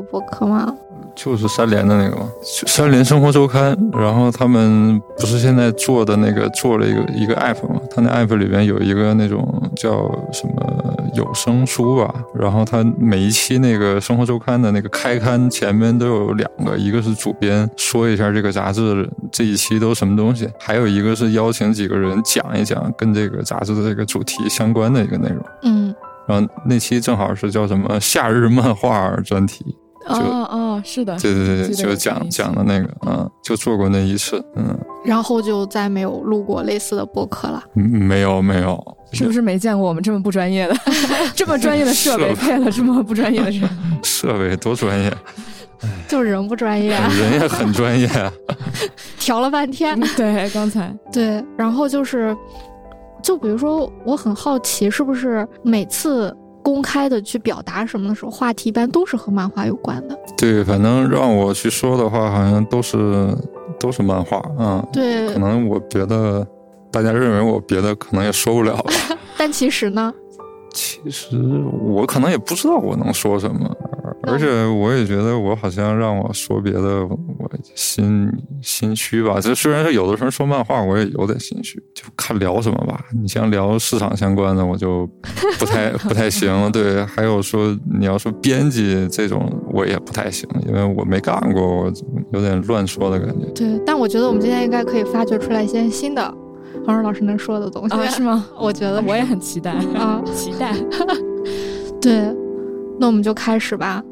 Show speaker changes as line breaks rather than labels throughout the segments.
过播客吗？
就是三联的那个嘛，三联生活周刊。然后他们不是现在做的那个做了一个一个 app 嘛？他那 app 里边有一个那种叫什么有声书吧。然后他每一期那个生活周刊的那个开刊前面都有两个，一个是主编说一下这个杂志这一期都什么东西，还有一个是邀请几个人讲一讲跟这个杂志的这个主题相关的一个内容。
嗯，
然后那期正好是叫什么夏日漫画专题。
哦哦，是的，
对对对对，就讲讲的那个，嗯，就做过那一次，嗯，
然后就再没有录过类似的播客了，
没有没有，
是不是没见过我们这么不专业的，这么专业的设备配了这么不专业的人？
设备多专业，
就人不专业，
人也很专业，
调了半天，
对，刚才
对，然后就是，就比如说，我很好奇，是不是每次。公开的去表达什么的时候，话题一般都是和漫画有关的。
对，反正让我去说的话，好像都是都是漫画嗯，
对，
可能我别的，大家认为我别的可能也说不了吧。
但其实呢？
其实我可能也不知道我能说什么。而且我也觉得，我好像让我说别的，我心心虚吧。这虽然是有的时候说漫画，我也有点心虚，就看聊什么吧。你像聊市场相关的，我就不太 不太行。对，还有说你要说编辑这种，我也不太行，因为我没干过，我有点乱说的感觉。
对，但我觉得我们今天应该可以发掘出来一些新的黄蓉老师能说的东西，
是吗？
我觉得
我也很期待
啊，
期待。
对，那我们就开始吧。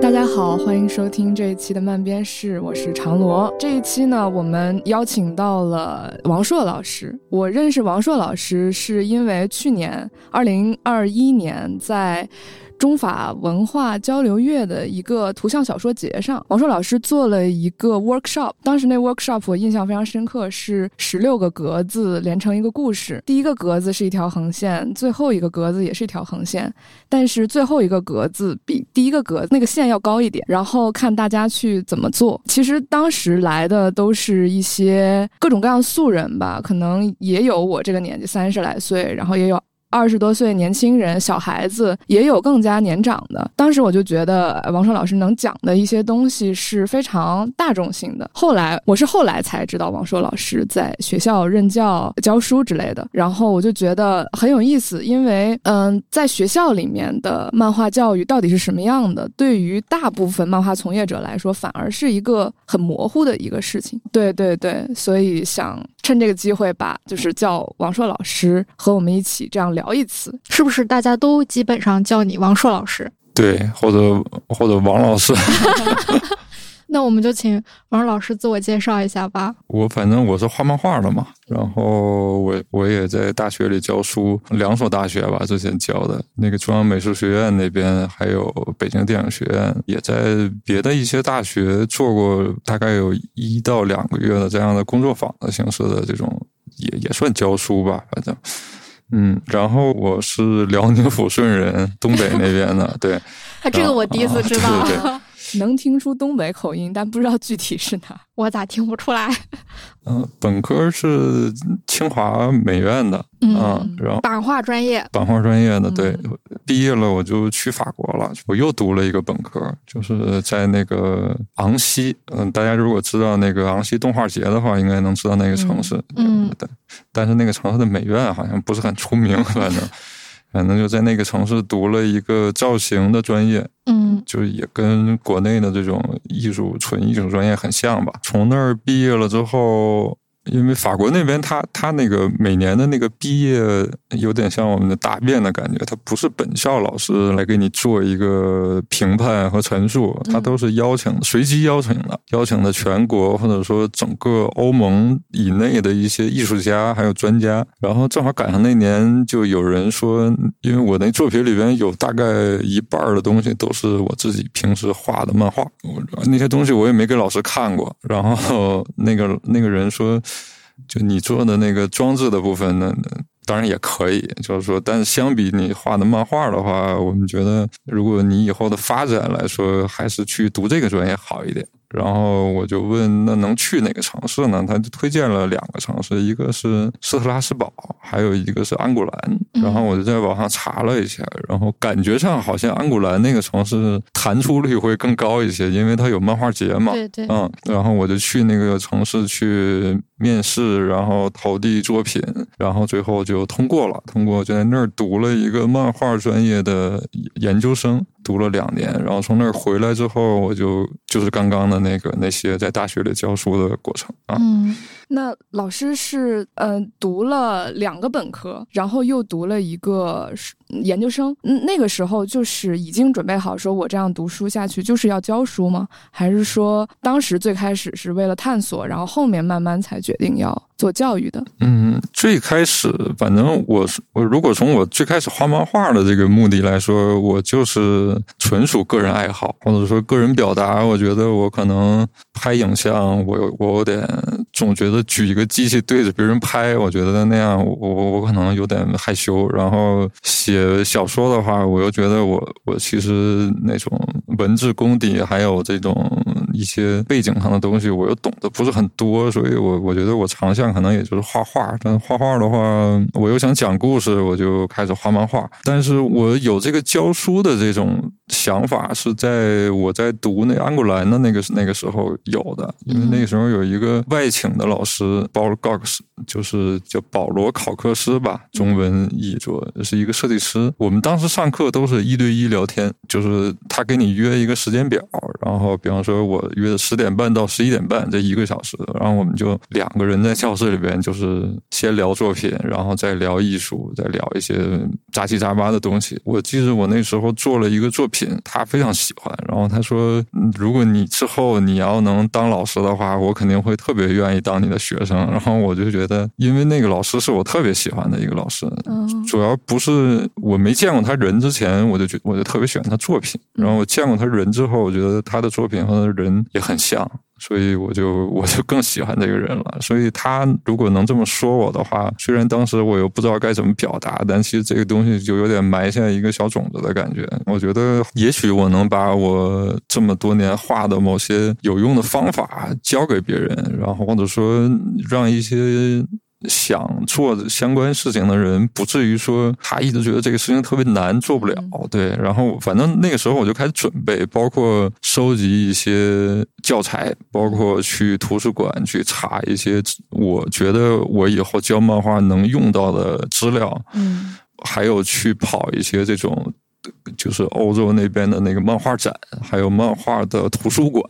大家好，欢迎收听这一期的慢编室，我是长罗。这一期呢，我们邀请到了王硕老师。我认识王硕老师是因为去年二零二一年在。中法文化交流月的一个图像小说节上，王硕老师做了一个 workshop。当时那 workshop 我印象非常深刻，是十六个格子连成一个故事。第一个格子是一条横线，最后一个格子也是一条横线，但是最后一个格子比第一个格子那个线要高一点。然后看大家去怎么做。其实当时来的都是一些各种各样素人吧，可能也有我这个年纪三十来岁，然后也有。二十多岁年轻人、小孩子也有更加年长的。当时我就觉得王硕老师能讲的一些东西是非常大众性的。后来我是后来才知道王硕老师在学校任教、教书之类的，然后我就觉得很有意思，因为嗯，在学校里面的漫画教育到底是什么样的，对于大部分漫画从业者来说，反而是一个很模糊的一个事情。对对对，所以想趁这个机会把就是叫王硕老师和我们 一起这样聊。聊一次，
是不是大家都基本上叫你王硕老师？
对，或者或者王老师。
那我们就请王老师自我介绍一下吧。
我反正我是画漫画的嘛，然后我我也在大学里教书，两所大学吧，之前教的那个中央美术学院那边，还有北京电影学院，也在别的一些大学做过大概有一到两个月的这样的工作坊的形式的这种，也也算教书吧，反正。嗯，然后我是辽宁抚顺人，东北那边的，对。
这个我第一次知
道。
能听出东北口音，但不知道具体是哪。
我咋听不出来？
嗯，本科是清华美院的，嗯，然后
版画专业，
版画专业的，对。毕业了我就去法国了，我又读了一个本科，就是在那个昂西。嗯，大家如果知道那个昂西动画节的话，应该能知道那个城市。
嗯，
对。但是那个城市的美院好像不是很出名，反正。反正就在那个城市读了一个造型的专业，
嗯，
就也跟国内的这种艺术纯艺术专业很像吧。从那儿毕业了之后。因为法国那边，他他那个每年的那个毕业有点像我们的答辩的感觉，他不是本校老师来给你做一个评判和陈述，他都是邀请随机邀请的，邀请的全国或者说整个欧盟以内的一些艺术家还有专家。然后正好赶上那年，就有人说，因为我那作品里边有大概一半的东西都是我自己平时画的漫画，我那些东西我也没给老师看过。然后那个那个人说。就你做的那个装置的部分，呢当然也可以。就是说，但是相比你画的漫画的话，我们觉得，如果你以后的发展来说，还是去读这个专业好一点。然后我就问那能去哪个城市呢？他就推荐了两个城市，一个是斯特拉斯堡，还有一个是安古兰。然后我就在网上查了一下，然后感觉上好像安古兰那个城市弹出率会更高一些，因为它有漫画节嘛。
对对，
嗯，然后我就去那个城市去面试，然后投递作品，然后最后就通过了。通过就在那儿读了一个漫画专业的研究生。读了两年，然后从那儿回来之后，我就就是刚刚的那个那些在大学里教书的过程啊。
那老师是嗯读了两个本科，然后又读了一个研究生。那个时候就是已经准备好说，我这样读书下去就是要教书吗？还是说当时最开始是为了探索，然后后面慢慢才决定要？做教育的，
嗯，最开始反正我我如果从我最开始画漫画的这个目的来说，我就是纯属个人爱好，或者说个人表达。我觉得我可能拍影像，我有我有点总觉得举一个机器对着别人拍，我觉得那样我我我可能有点害羞。然后写小说的话，我又觉得我我其实那种文字功底还有这种一些背景上的东西，我又懂得不是很多，所以我我觉得我长项。可能也就是画画，但画画的话，我又想讲故事，我就开始画漫画。但是我有这个教书的这种想法，是在我在读那安古兰的那个那个时候有的，因为那个时候有一个外请的老师，Paul Gox，就是叫保罗考克斯吧，中文译作是一个设计师。我们当时上课都是一对一聊天，就是他给你约一个时间表，然后比方说我约十点半到十一点半这一个小时，然后我们就两个人在教。室里边就是先聊作品，然后再聊艺术，再聊一些杂七杂八的东西。我记得我那时候做了一个作品，他非常喜欢。然后他说：“如果你之后你要能当老师的话，我肯定会特别愿意当你的学生。”然后我就觉得，因为那个老师是我特别喜欢的一个老师，主要不是我没见过他人之前，我就觉我就特别喜欢他作品。然后我见过他人之后，我觉得他的作品和人也很像。所以我就我就更喜欢这个人了。所以他如果能这么说我的话，虽然当时我又不知道该怎么表达，但其实这个东西就有点埋下一个小种子的感觉。我觉得也许我能把我这么多年画的某些有用的方法教给别人，然后或者说让一些。想做相关事情的人，不至于说他一直觉得这个事情特别难，做不了。对，然后反正那个时候我就开始准备，包括收集一些教材，包括去图书馆去查一些我觉得我以后教漫画能用到的资料。嗯，还有去跑一些这种，就是欧洲那边的那个漫画展，还有漫画的图书馆。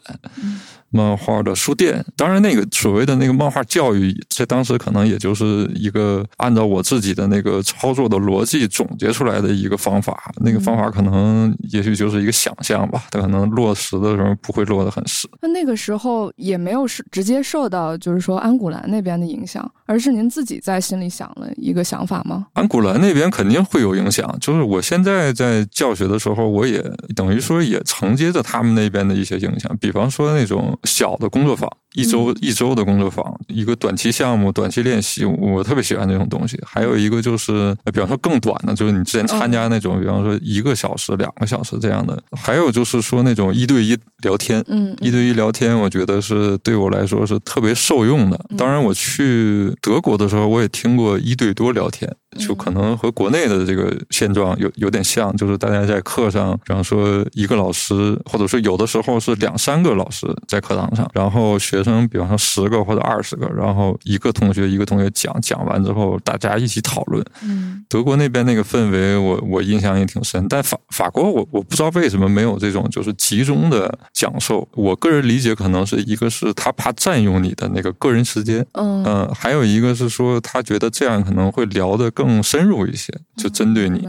漫画的书店，当然那个所谓的那个漫画教育，在当时可能也就是一个按照我自己的那个操作的逻辑总结出来的一个方法。那个方法可能也许就是一个想象吧，它可能落实的时候不会落得很实。
那那个时候也没有是直接受到就是说安古兰那边的影响，而是您自己在心里想了一个想法吗？
安古兰那边肯定会有影响，就是我现在在教学的时候，我也等于说也承接着他们那边的一些影响，比方说那种。小的工作坊。一周一周的工作坊，一个短期项目、短期练习，我特别喜欢这种东西。还有一个就是，比方说更短的，就是你之前参加那种，比方说一个小时、两个小时这样的。还有就是说那种一对一聊天，嗯，一对一聊天，我觉得是对我来说是特别受用的。当然，我去德国的时候，我也听过一对多聊天，就可能和国内的这个现状有有点像，就是大家在课上，比方说一个老师，或者说有的时候是两三个老师在课堂上，然后学。生，比方说十个或者二十个，然后一个同学一个同学讲，讲完之后大家一起讨论。嗯，德国那边那个氛围，我我印象也挺深。但法法国，我我不知道为什么没有这种就是集中的讲授。我个人理解，可能是一个是他怕占用你的那个个人时间，嗯嗯，还有一个是说他觉得这样可能会聊得更深入一些，就针对你。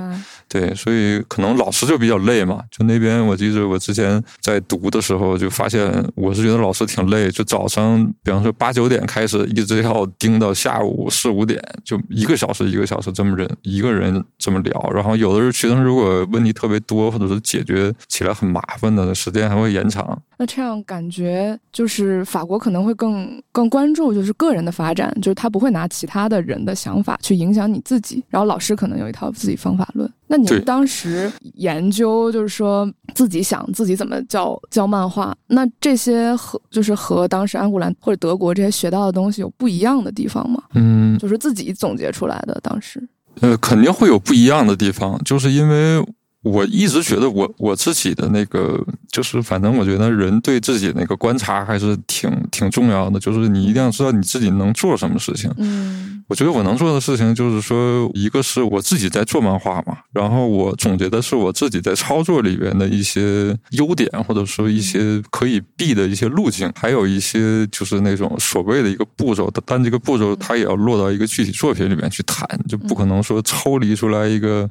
对，所以可能老师就比较累嘛。就那边，我记得我之前在读的时候，就发现我是觉得老师挺累。就早上，比方说八九点开始，一直要盯到下午四五点，就一个小时一个小时这么人一个人这么聊。然后有的时候学生如果问题特别多，或者是解决起来很麻烦的，时间还会延长。
那这样感觉就是法国可能会更更关注就是个人的发展，就是他不会拿其他的人的想法去影响你自己。然后老师可能有一套自己方法论。那你
对
当时研究就是说自己想自己怎么教教漫画，那这些和就是和当时安古兰或者德国这些学到的东西有不一样的地方吗？
嗯，
就是自己总结出来的当时。
呃，肯定会有不一样的地方，就是因为我一直觉得我我自己的那个，就是反正我觉得人对自己那个观察还是挺挺重要的，就是你一定要知道你自己能做什么事情。
嗯
我觉得我能做的事情就是说，一个是我自己在做漫画嘛，然后我总结的是我自己在操作里边的一些优点，或者说一些可以避的一些路径，还有一些就是那种所谓的一个步骤，但这个步骤它也要落到一个具体作品里面去谈，就不可能说抽离出来一个。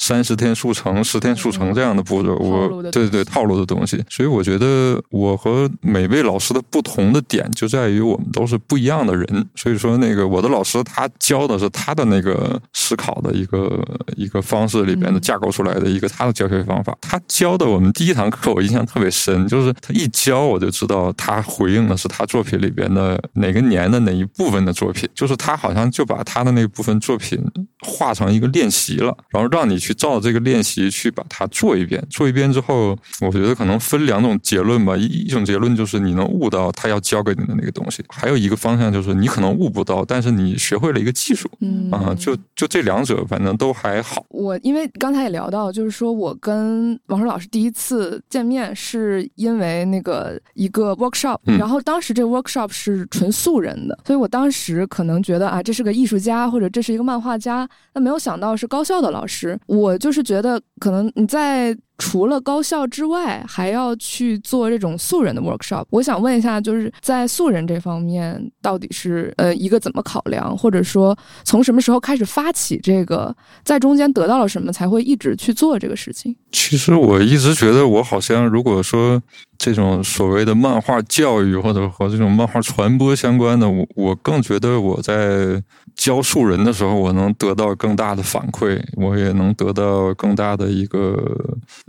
三十天速成、十天速成这样的步骤，我对对对套路的东西，所以我觉得我和每位老师的不同的点就在于我们都是不一样的人。所以说，那个我的老师他教的是他的那个思考的一个一个方式里边的
嗯
架构出来的一个他的教学方法。他教的我们第一堂课我印象特别深，就是他一教我就知道他回应的是他作品里边的哪个年的哪一部分的作品，就是他好像就把他的那部分作品画成一个练习了，然后让你去照这个练习去把它做一遍。做一遍之后，我觉得可能分两种结论吧。一一种结论就是你能悟到他要教给你的那个东西，还有一个方向就是你可能悟不到，但是你学会了一个技术
嗯
啊、就就这两者反正都还好。
我因为刚才也聊到，就是说我跟王硕老师第一次见面是因为那个一个 workshop，、
嗯
然后当时这个 workshop 是纯素人的，所以我当时可能觉得啊，这是个艺术家或者这是一个漫画家，那没有想到是高校的老师。我我就是觉得可能你在。除了高校之外，还要去做这种素人的 workshop。我想问一下，就是在素人这方面，到底是呃一个怎么考量，或者说从什么时候开始发起这个，在中间得到了什么，才会一直去做这个事情？
其实我一直觉得，我好像如果说这种所谓的漫画教育或者和这种漫画传播相关的，我我更觉得我在教素人的时候，我能得到更大的反馈，我也能得到更大的一个，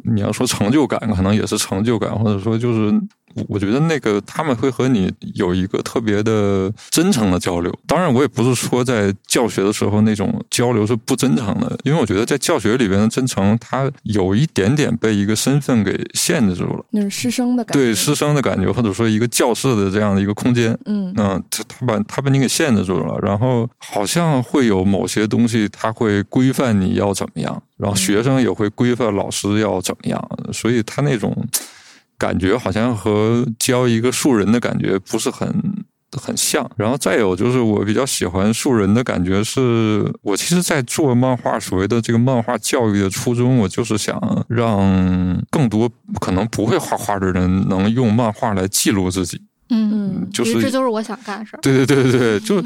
你要说成就感，可能也是成就感，或者说就是。我觉得那个他们会和你有一个特别的真诚的交流。当然，我也不是说在教学的时候那种交流是不真诚的，因为我觉得在教学里边的真诚，它有一点点被一个身份给限制住了。
那是师生的感觉。
对师生的感觉，或者说一个教室的这样的一个空间，
嗯
嗯，他他把他把你给限制住了，然后好像会有某些东西，他会规范你要怎么样，然后学生也会规范老师要怎么样，所以他那种感觉好像和教一个素人的感觉不是很。很像，然后再有就是我比较喜欢素人的感觉是，我其实，在做漫画所谓的这个漫画教育的初衷，我就是想让更多可能不会画画的人能用漫画来记录自己。
嗯，
就是
这就是我想干的事儿。
对对对对对，就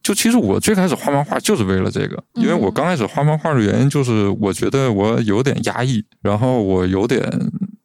就其实我最开始画漫画就是为了这个，因为我刚开始画漫画的原因就是我觉得我有点压抑，然后我有点。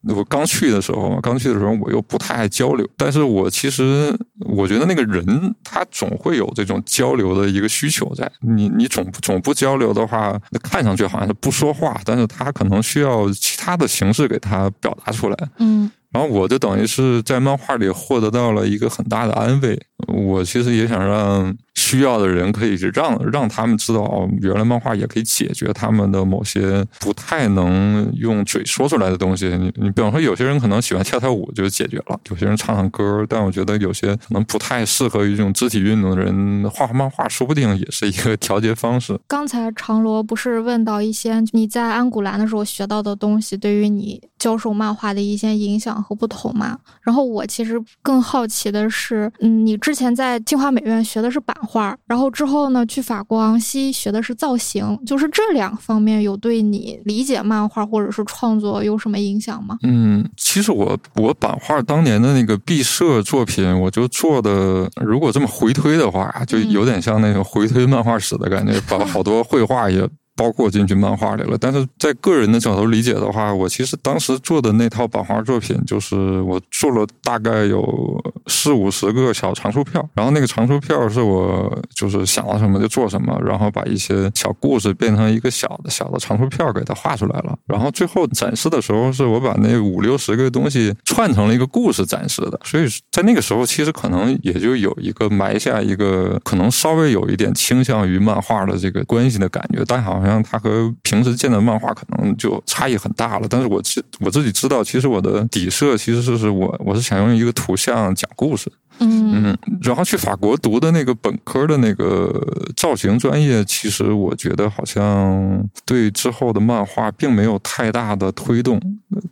我刚去的时候嘛，刚去的时候我又不太爱交流，但是我其实我觉得那个人他总会有这种交流的一个需求在。你你总总不交流的话，那看上去好像是不说话，但是他可能需要其他的形式给他表达出来。
嗯
然后我就等于是在漫画里获得到了一个很大的安慰。我其实也想让需要的人可以让让他们知道，原来漫画也可以解决他们的某些不太能用嘴说出来的东西。你你比方说，有些人可能喜欢跳跳舞就解决了，有些人唱唱歌，但我觉得有些可能不太适合于这种肢体运动的人，画画漫画说不定也是一个调节方式。
刚才长罗不是问到一些你在安古兰的时候学到的东西，对于你教授漫画的一些影响和不同嘛？然后我其实更好奇的是，嗯，你之前在清华美院学的是版画，然后之后呢去法国昂西学的是造型，就是这两方面有对你理解漫画或者是创作有什么影响吗？
嗯，其实我我版画当年的那个毕设作品，我就做的，如果这么回推的话，就有点像那个回推漫画史的感觉，把好多绘画也包括进去漫画里了。但是在个人的角度理解的话，我其实当时做的那套版画作品，就是我做了大概有四五十个小长书票，然后那个长书票是我就是想到什么就做什么，然后把一些小故事变成一个小的小的长书票给它画出来了。然后最后展示的时候，是我把那五六十个东西串成了一个故事展示的。所以在那个时候，其实可能也就有一个埋下一个可能稍微有一点倾向于漫画的这个关系的感觉，但好像它和平时见的漫画可能就差异很大了。但是我自我自己知道，其实我的底色其实就是我我是想用一个图像讲故事。
嗯，
然后去法国读的那个本科的那个造型专业，其实我觉得好像对之后的漫画并没有太大的推动，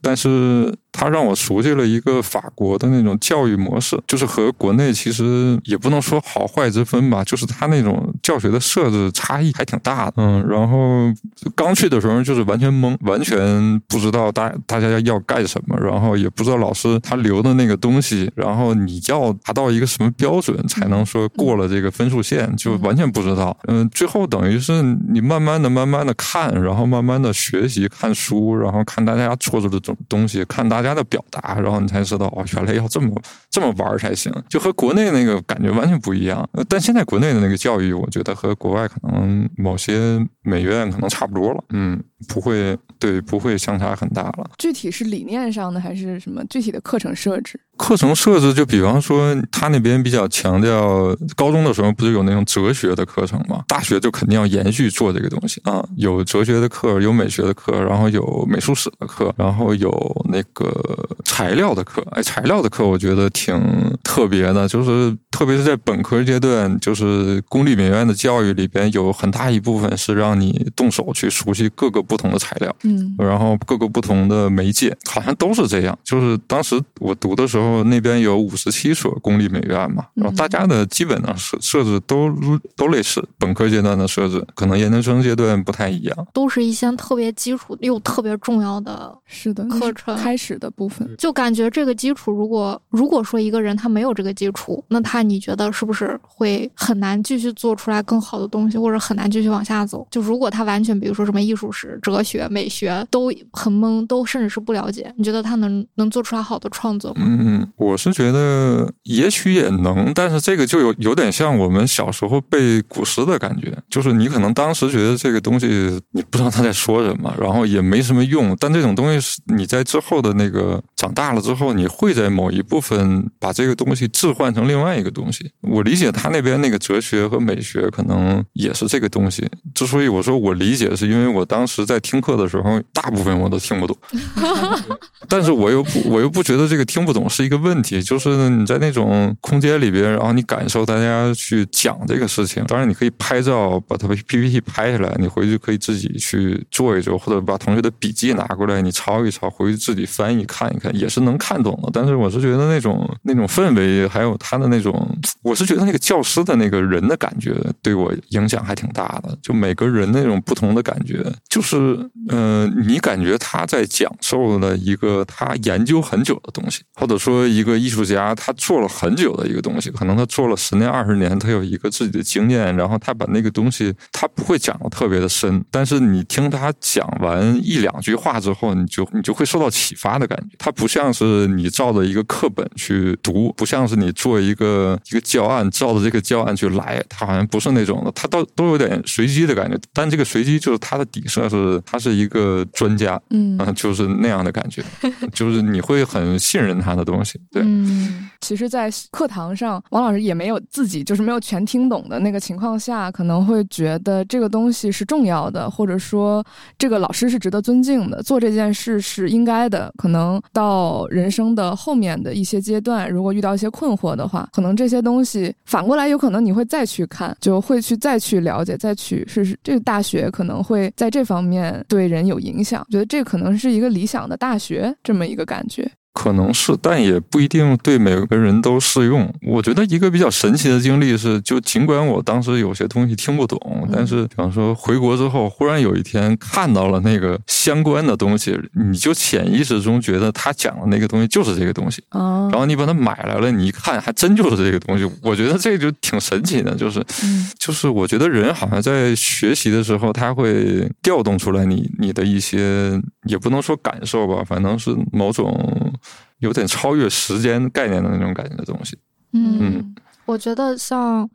但是它让我熟悉了一个法国的那种教育模式，就是和国内其实也不能说好坏之分吧，就是它那种教学的设置差异还挺大的。嗯，然后刚去的时候就是完全懵，完全不知道大大家要干什么，然后也不知道老师他留的那个东西，然后你要。达到一个什么标准才能说过了这个分数线，就完全不知道。嗯，最后等于是你慢慢的、慢慢的看，然后慢慢的学习看书，然后看大家做出的东东西，看大大家的表达，然后你才知道哦，原来要这么这么玩才行，就和国内那个感觉完全不一样。但现在国内的那个教育，我觉得和国外可能某些美院可能差不多了。嗯，不会，对，不会相差很大了。
具体是理念上的还是什么具体的课程设置？
课程设置就比方说，他那边比较强调，高中的时候不是有那种哲学的课程吗？大学就肯定要延续做这个东西啊，有哲学的课，有美学的课，然后有美术史的课，然后有那个材料的课。哎，材料的课我觉得挺特别的，就是特别是在本科阶段，就是公立美院的教育里边有很大一部分是让你动手去熟悉各个不同的材料，
嗯，
然后各个不同的媒介，好像都是这样。就是当时我读的时候。那边有五十七所公立美院嘛，然后大家的基本上设设置都都类似，本科阶段的设置可能研究生阶段不太一样，
都是一些特别基础又特别重要的，
是的
课程
开始的部分，
就感觉这个基础，如果如果说说一个人他没有这个基础，那他你觉得是不是会很难继续做出来更好的东西，或者很难继续往下走？就如果他完全比如说什么艺术史、哲学、美学都很懵，都甚至是不了解，你觉得他能能做出来好的创作吗？
嗯。我是觉得也许也能，但是这个就有有点像我们小时候背古诗的感觉，就是你可能当时觉得这个东西你不知道他在说什么，然后也没什么用，但这种东西是你在之后的那个长大了之后，你会在某一部分把这个东西置换成另外一个东西。我理解他那边那个哲学和美学可能也是这个东西。之所以我说我理解，是因为我当时在听课的时候，大部分我都听不懂，但是我又不我又不觉得这个听不懂是一个。问题就是你在那种空间里边，然后你感受大家去讲这个事情。当然，你可以拍照把它 PPT 拍下来，你回去可以自己去做一做，或者把同学的笔记拿过来，你抄一抄，回去自己翻译看一看，也是能看懂的。但是我是觉得那种那种氛围，还有他的那种，我是觉得那个教师的那个人的感觉，对我影响还挺大的。就每个人那种不同的感觉，就是嗯，你感觉他在讲授了一个他研究很久的东西，或者说。一个艺术家，他做了很久的一个东西，可能他做了十年、二十年，他有一个自己的经验，然后他把那个东西，他不会讲的特别的深，但是你听他讲完一两句话之后，你就你就会受到启发的感觉。他不像是你照着一个课本去读，不像是你做一个一个教案，照着这个教案去来，他好像不是那种的，他都都有点随机的感觉。但这个随机就是他的底色是，他是一个专家，
嗯，
就是那样的感觉，就是你会很信任他的东西。对，
嗯，其实，在课堂上，王老师也没有自己就是没有全听懂的那个情况下，可能会觉得这个东西是重要的，或者说这个老师是值得尊敬的，做这件事是应该的。可能到人生的后面的一些阶段，如果遇到一些困惑的话，可能这些东西反过来有可能你会再去看，就会去再去了解，再去试试这个大学可能会在这方面对人有影响。觉得这可能是一个理想的大学这么一个感觉。
可能是，但也不一定对每个人都适用。我觉得一个比较神奇的经历是，就尽管我当时有些东西听不懂，但是比方说回国之后，忽然有一天看到了那个相关的东西，你就潜意识中觉得他讲的那个东西就是这个东西，然后你把它买来了，你一看还真就是这个东西。我觉得这就挺神奇的，就是就是我觉得人好像在学习的时候，他会调动出来你你的一些，也不能说感受吧，反正是某种。有点超越时间概念的那种感觉的东西。
嗯，我觉得像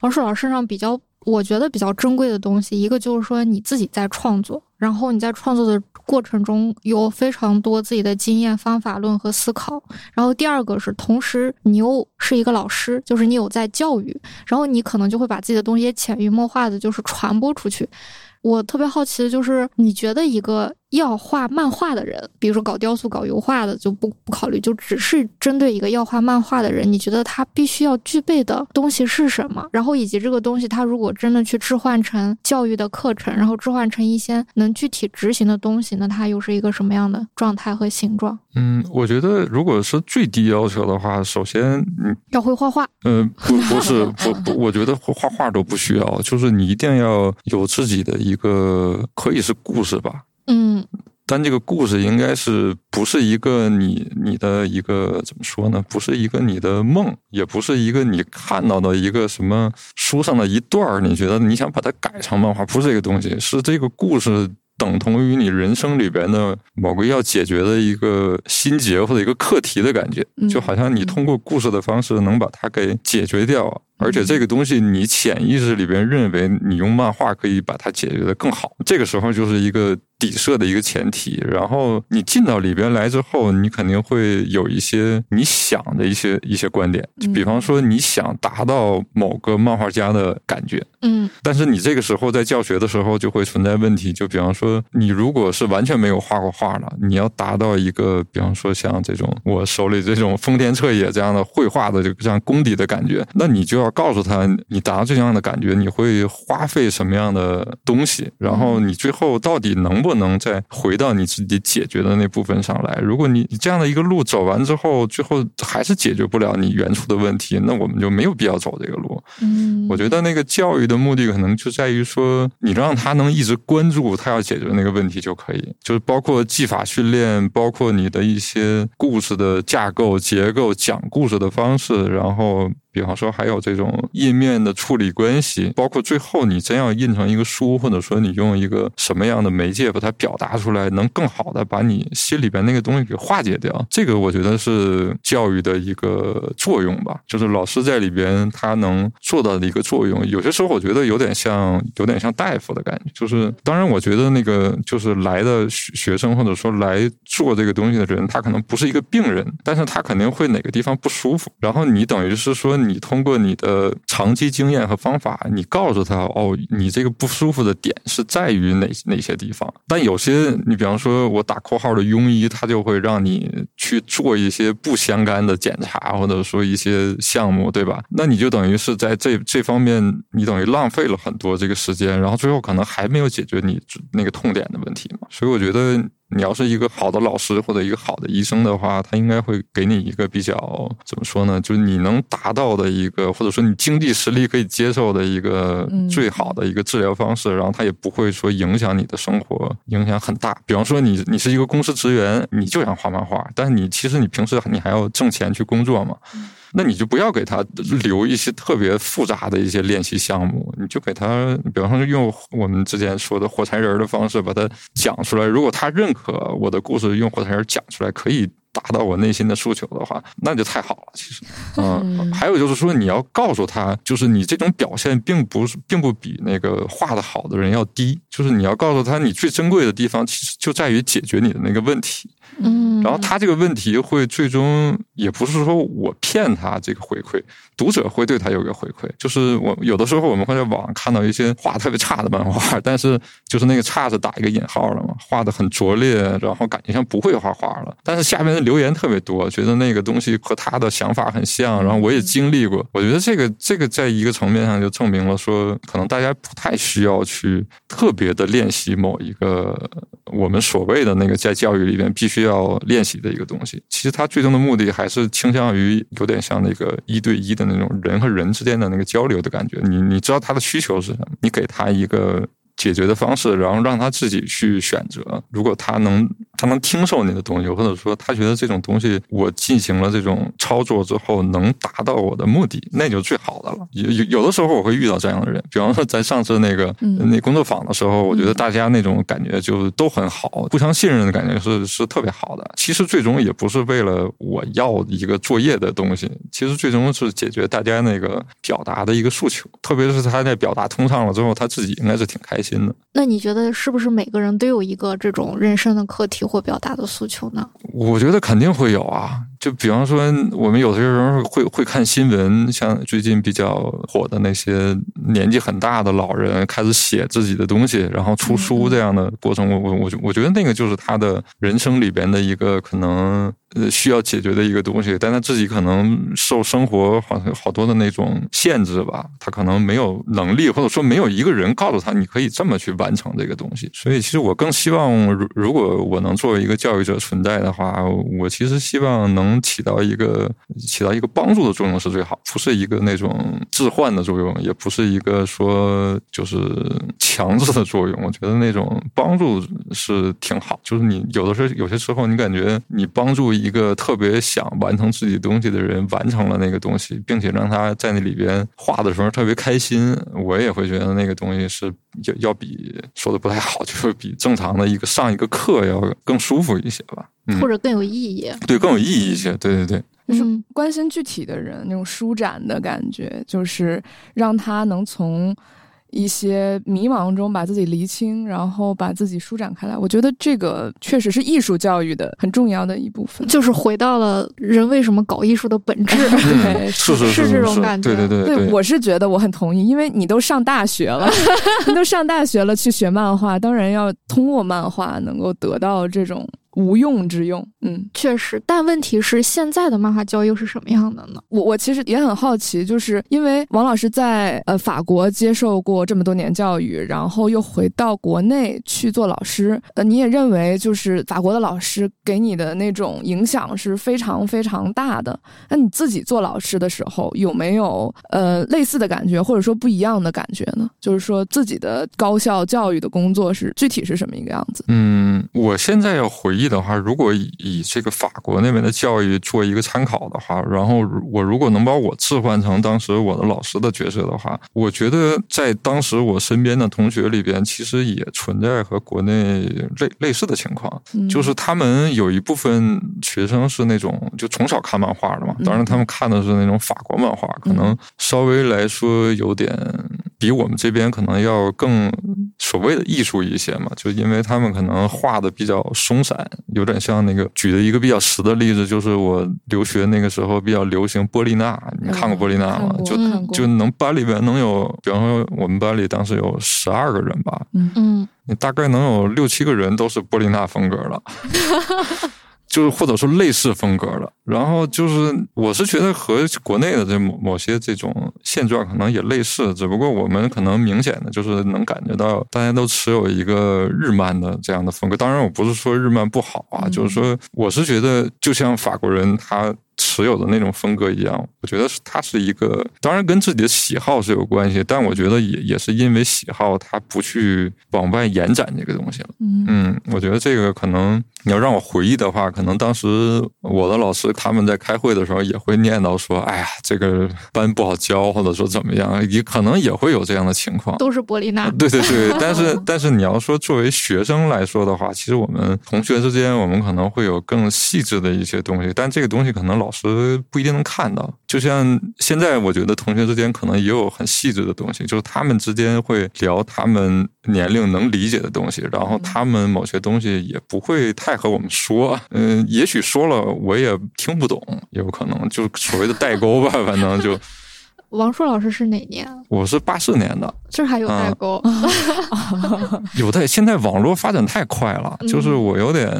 王树老师身上比较，我觉得比较珍贵的东西，一个就是说你自己在创作，然后你在创作的过程中有非常多自己的经验、方法论和思考。然后第二个是，同时你又是一个老师，就是你有在教育，然后你可能就会把自己的东西潜移默化的，就是传播出去。我特别好奇的就是，你觉得一个。要画漫画的人，比如说搞雕塑、搞油画的，就不不考虑，就只是针对一个要画漫画的人，你觉得他必须要具备的东西是什么？然后以及这个东西，他如果真的去置换成教育的课程，然后置换成一些能具体执行的东西，那它又是一个什么样的状态和形状？
嗯，我觉得如果是最低要求的话，首先嗯
要会画画。
嗯，不不是不不，我觉得画画都不需要，就是你一定要有自己的一个，可以是故事吧。
嗯，
但这个故事应该是不是一个你你的一个怎么说呢？不是一个你的梦，也不是一个你看到的一个什么书上的一段你觉得你想把它改成漫画，不是这个东西，是这个故事。等同于你人生里边的某个要解决的一个心结或者一个课题的感觉，就好像你通过故事的方式能把它给解决掉，而且这个东西你潜意识里边认为你用漫画可以把它解决的更好，这个时候就是一个底设的一个前提。然后你进到里边来之后，你肯定会有一些你想的一些一些观点，就比方说你想达到某个漫画家的感觉。
嗯，
但是你这个时候在教学的时候就会存在问题，就比方说你如果是完全没有画过画的，你要达到一个比方说像这种我手里这种丰田彻野这样的绘画的这样功底的感觉，那你就要告诉他，你达到这样的感觉，你会花费什么样的东西，然后你最后到底能不能再回到你自己解决的那部分上来？如果你你这样的一个路走完之后，最后还是解决不了你原初的问题，那我们就没有必要走这个路。
嗯，
我觉得那个教育。的目的可能就在于说，你让他能一直关注他要解决那个问题就可以，就是包括技法训练，包括你的一些故事的架构、结构、讲故事的方式，然后。比方说，还有这种印面的处理关系，包括最后你真要印成一个书，或者说你用一个什么样的媒介把它表达出来，能更好的把你心里边那个东西给化解掉。这个我觉得是教育的一个作用吧，就是老师在里边他能做到的一个作用。有些时候我觉得有点像，有点像大夫的感觉。就是当然，我觉得那个就是来的学生或者说来做这个东西的人，他可能不是一个病人，但是他肯定会哪个地方不舒服。然后你等于是说。你你通过你的长期经验和方法，你告诉他哦，你这个不舒服的点是在于哪哪些地方？但有些你比方说，我打括号的庸医，他就会让你去做一些不相干的检查，或者说一些项目，对吧？那你就等于是在这这方面，你等于浪费了很多这个时间，然后最后可能还没有解决你那个痛点的问题嘛。所以我觉得。你要是一个好的老师或者一个好的医生的话，他应该会给你一个比较怎么说呢？就是你能达到的一个，或者说你经济实力可以接受的一个最好的一个治疗方式，然后他也不会说影响你的生活，影响很大。比方说你你是一个公司职员，你就想画漫画，但是你其实你平时你还要挣钱去工作嘛。那你就不要给他留一些特别复杂的一些练习项目，你就给他，比方说用我们之前说的火柴人的方式把它讲出来。如果他认可我的故事用火柴人讲出来可以达到我内心的诉求的话，那就太好了。其实，嗯，还有就是说你要告诉他，就是你这种表现并不是并不比那个画的好的人要低，就是你要告诉他，你最珍贵的地方其实就在于解决你的那个问题。
嗯，
然后他这个问题会最终也不是说我骗他这个回馈，读者会对他有个回馈，就是我有的时候我们会在网上看到一些画特别差的漫画，但是就是那个差是打一个引号了嘛，画的很拙劣，然后感觉像不会画画了，但是下面的留言特别多，觉得那个东西和他的想法很像，然后我也经历过，我觉得这个这个在一个层面上就证明了说，可能大家不太需要去特别的练习某一个我们所谓的那个在教育里边必须。需要练习的一个东西。其实它最终的目的还是倾向于有点像那个一对一的那种人和人之间的那个交流的感觉。你你知道他的需求是什么，你给他一个。解决的方式，然后让他自己去选择。如果他能，他能听受你的东西，或者说他觉得这种东西我进行了这种操作之后能达到我的目的，那就最好的了。有有有的时候我会遇到这样的人，比方说咱上次那个那工作坊的时候，我觉得大家那种感觉就都很好，互相信任的感觉是是特别好的。其实最终也不是为了我要一个作业的东西，其实最终是解决大家那个表达的一个诉求。特别是他在表达通畅了之后，他自己应该是挺开心的。
那你觉得是不是每个人都有一个这种人生的课题或表达的诉求呢？
我觉得肯定会有啊。就比方说，我们有些人会会看新闻，像最近比较火的那些年纪很大的老人开始写自己的东西，然后出书这样的过程，我我我我觉得那个就是他的人生里边的一个可能呃需要解决的一个东西，但他自己可能受生活好好多的那种限制吧，他可能没有能力，或者说没有一个人告诉他你可以这么去完成这个东西。所以，其实我更希望，如如果我能作为一个教育者存在的话，我其实希望能。能起到一个起到一个帮助的作用是最好，不是一个那种置换的作用，也不是一个说就是强制的作用。我觉得那种帮助是挺好，就是你有的时候有些时候你感觉你帮助一个特别想完成自己东西的人完成了那个东西，并且让他在那里边画的时候特别开心，我也会觉得那个东西是要要比说的不太好，就是比正常的一个上一个课要更舒服一些吧。
或者更有意义，
对，更有意义一些，对对对，
就是关心具体的人那种舒展的感觉，就是让他能从一些迷茫中把自己厘清，然后把自己舒展开来。我觉得这个确实是艺术教育的很重要的一部分，
就是回到了人为什么搞艺术的本质，
是是是
这种感
觉，对对
对，我是觉得我很同意，因为你都上大学了，你都上大学了去学漫画，当然要通过漫画能够得到这种。无用之用，嗯，
确实，但问题是现在的漫画教育是什么样的呢？
我我其实也很好奇，就是因为王老师在呃法国接受过这么多年教育，然后又回到国内去做老师，呃，你也认为就是法国的老师给你的那种影响是非常非常大的。那你自己做老师的时候有没有呃类似的感觉，或者说不一样的感觉呢？就是说自己的高校教育的工作是具体是什么一个样子？
嗯，我现在要回忆。的话，如果以这个法国那边的教育做一个参考的话，然后我如果能把我置换成当时我的老师的角色的话，我觉得在当时我身边的同学里边，其实也存在和国内类类似的情况，就是他们有一部分学生是那种就从小看漫画的嘛，当然他们看的是那种法国漫画，可能稍微来说有点比我们这边可能要更所谓的艺术一些嘛，就因为他们可能画的比较松散。有点像那个举的一个比较实的例子，就是我留学那个时候比较流行波丽娜，你看过波丽娜吗？就就能班里边能有，比方说我们班里当时有十二个人吧，
嗯，
你大概能有六七个人都是波丽娜风格的。就是或者说类似风格的，然后就是我是觉得和国内的这某某些这种现状可能也类似，只不过我们可能明显的就是能感觉到大家都持有一个日漫的这样的风格。当然，我不是说日漫不好啊，就是说我是觉得就像法国人他。持有的那种风格一样，我觉得是它是一个，当然跟自己的喜好是有关系，但我觉得也也是因为喜好，他不去往外延展这个东西了。嗯，我觉得这个可能你要让我回忆的话，可能当时我的老师他们在开会的时候也会念叨说：“哎呀，这个班不好教，或者说怎么样，也可能也会有这样的情况。”
都是玻璃娜。
对对对，但是 但是你要说作为学生来说的话，其实我们同学之间，我们可能会有更细致的一些东西，但这个东西可能老。老师不一定能看到，就像现在，我觉得同学之间可能也有很细致的东西，就是他们之间会聊他们年龄能理解的东西，然后他们某些东西也不会太和我们说，嗯，也许说了我也听不懂，也有可能就所谓的代沟吧，反正就。
王硕老师是哪年？
我是八四年的，
这还有代沟。
有代，现在网络发展太快了，就是我有点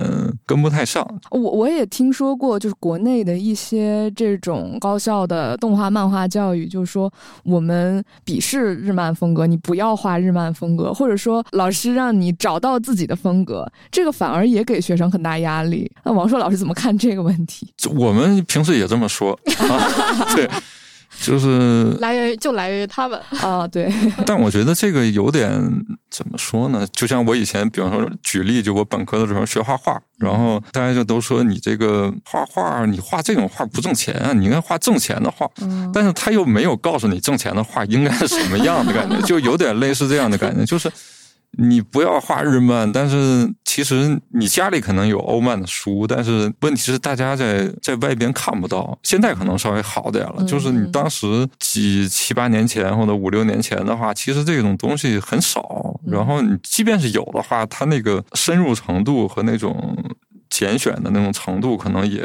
跟不太上。
我我也听说过，就是国内的一些这种高校的动画漫画教育，就是说我们鄙视日漫风格，你不要画日漫风格，或者说老师让你找到自己的风格，这个反而也给学生很大压力。那王硕老师怎么看这个问题？
我们平时也这么说，对。就是
来源于就来源于他们
啊，对。
但我觉得这个有点怎么说呢？就像我以前，比方说举例，就我本科的时候学画画，然后大家就都说你这个画画，你画这种画不挣钱啊，你应该画挣钱的画。但是他又没有告诉你挣钱的画应该是什么样的感觉，就有点类似这样的感觉，就是。你不要画日漫，但是其实你家里可能有欧漫的书，但是问题是大家在在外边看不到。现在可能稍微好点了，就是你当时几七八年前或者五六年前的话，其实这种东西很少。然后你即便是有的话，它那个深入程度和那种拣选的那种程度，可能也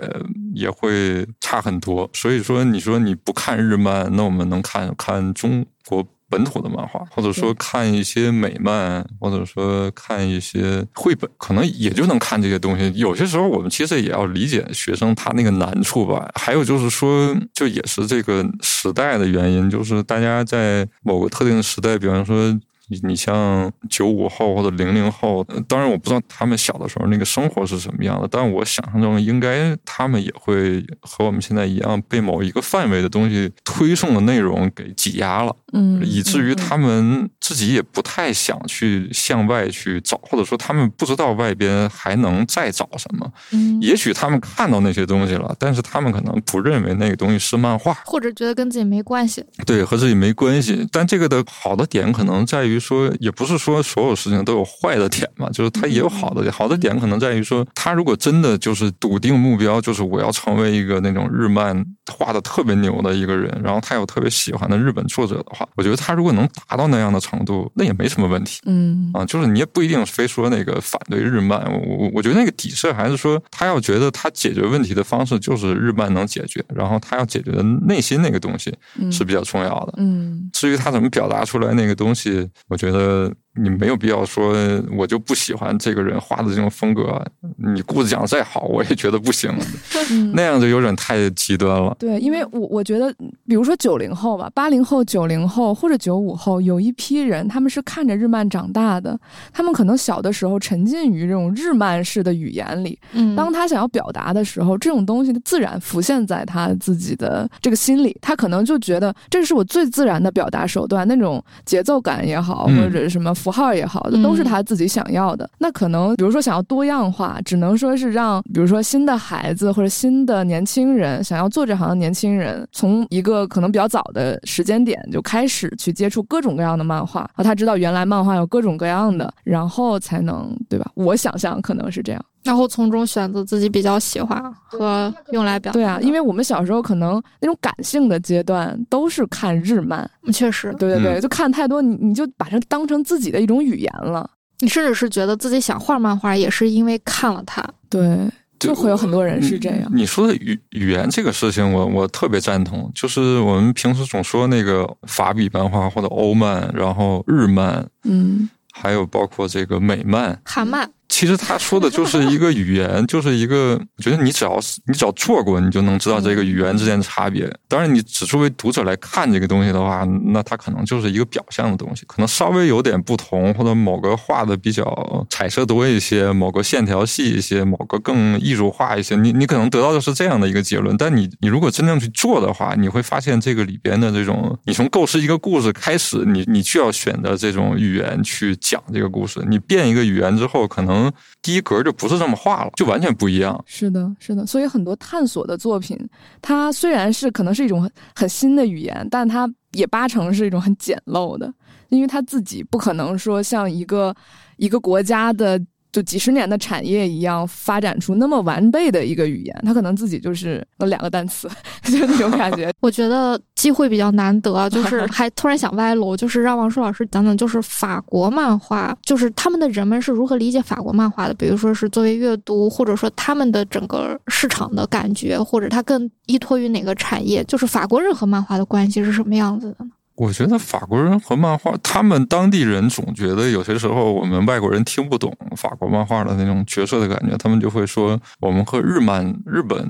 也会差很多。所以说，你说你不看日漫，那我们能看看中国。本土的漫画，或者说看一些美漫，或者说看一些绘本，可能也就能看这些东西。有些时候，我们其实也要理解学生他那个难处吧。还有就是说，就也是这个时代的原因，就是大家在某个特定的时代，比方说。你你像九五后或者零零后，当然我不知道他们小的时候那个生活是什么样的，但我想象中应该他们也会和我们现在一样，被某一个范围的东西推送的内容给挤压了，
嗯，
以至于他们自己也不太想去向外去找，或者说他们不知道外边还能再找什么。
嗯，
也许他们看到那些东西了，但是他们可能不认为那个东西是漫画，
或者觉得跟自己没关系。
对，和自己没关系。但这个的好的点可能在于。说也不是说所有事情都有坏的点嘛，就是它也有好的点。好的点可能在于说，他如果真的就是笃定目标，就是我要成为一个那种日漫画的特别牛的一个人，然后他有特别喜欢的日本作者的话，我觉得他如果能达到那样的程度，那也没什么问题。
嗯
啊，就是你也不一定非说那个反对日漫，我我我觉得那个底色还是说，他要觉得他解决问题的方式就是日漫能解决，然后他要解决的内心那个东西是比较重要的。
嗯，
至于他怎么表达出来那个东西。我觉得你没有必要说，我就不喜欢这个人画的这种风格。你故事讲的再好，我也觉得不行。那样就有点太极端了。
对，因为我我觉得，比如说九零后吧，八零后、九零后或者九五后，有一批人他们是看着日漫长大的，他们可能小的时候沉浸于这种日漫式的语言里。
嗯，
当他想要表达的时候，这种东西自然浮现在他自己的这个心里，他可能就觉得这是我最自然的表达手段，那种节奏感也好。或者什么符号也好，都是他自己想要的。那可能，比如说想要多样化，只能说是让，比如说新的孩子或者新的年轻人想要做这行的年轻人，从一个可能比较早的时间点就开始去接触各种各样的漫画，啊，他知道原来漫画有各种各样的，然后才能，对吧？我想象可能是这样。
然后从中选择自己比较喜欢和用来表达
对啊，因为我们小时候可能那种感性的阶段都是看日漫，
确实，
对对对，就看太多，你你就把它当成自己的一种语言了。
你甚至是觉得自己想画漫画，也是因为看了它。
对，就会有很多人是这样。
你说的语语言这个事情，我我特别赞同。就是我们平时总说那个法比漫画或者欧漫，然后日漫，
嗯，
还有包括这个美漫、
韩漫。
其实他说的就是一个语言，就是一个，我觉得你只要是你只要做过，你就能知道这个语言之间的差别。当然，你只作为读者来看这个东西的话，那它可能就是一个表象的东西，可能稍微有点不同，或者某个画的比较彩色多一些，某个线条细一些，某个更艺术化一些，你你可能得到的是这样的一个结论。但你你如果真正去做的话，你会发现这个里边的这种，你从构思一个故事开始，你你就要选择这种语言去讲这个故事。你变一个语言之后，可能。第一格就不是这么画了，就完全不一样。
是的，是的。所以很多探索的作品，它虽然是可能是一种很很新的语言，但它也八成是一种很简陋的，因为它自己不可能说像一个一个国家的。就几十年的产业一样，发展出那么完备的一个语言，他可能自己就是两个单词，就那种感觉。
我觉得机会比较难得，就是 还突然想歪楼，就是让王硕老师讲讲，就是法国漫画，就是他们的人们是如何理解法国漫画的，比如说是作为阅读，或者说他们的整个市场的感觉，或者他更依托于哪个产业，就是法国人和漫画的关系是什么样子的呢？
我觉得法国人和漫画，他们当地人总觉得有些时候我们外国人听不懂法国漫画的那种角色的感觉，他们就会说我们和日漫、日本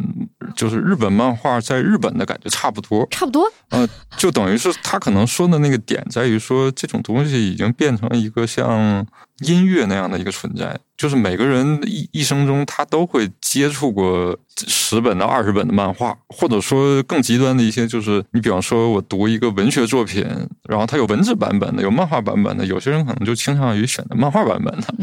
就是日本漫画在日本的感觉差不多，
差不多。
呃，就等于是他可能说的那个点在于说，这种东西已经变成一个像音乐那样的一个存在。就是每个人一一生中，他都会接触过十本到二十本的漫画，或者说更极端的一些，就是你比方说，我读一个文学作品，然后它有文字版本的，有漫画版本的，有些人可能就倾向于选择漫画版本的。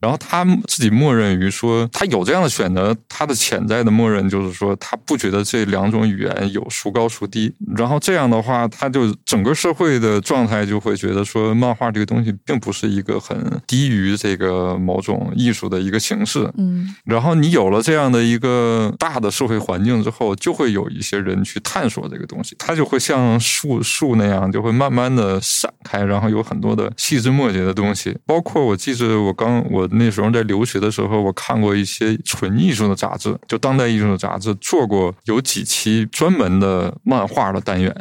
然后他自己默认于说，他有这样的选择，他的潜在的默认就是说，他不觉得这两种语言有孰高孰低。然后这样的话，他就整个社会的状态就会觉得说，漫画这个东西并不是一个很低于这个某种。艺术的一个形式，
嗯，
然后你有了这样的一个大的社会环境之后，就会有一些人去探索这个东西，它就会像树树那样，就会慢慢的散开，然后有很多的细枝末节的东西。包括我记着我刚我那时候在留学的时候，我看过一些纯艺术的杂志，就当代艺术的杂志，做过有几期专门的漫画的单元。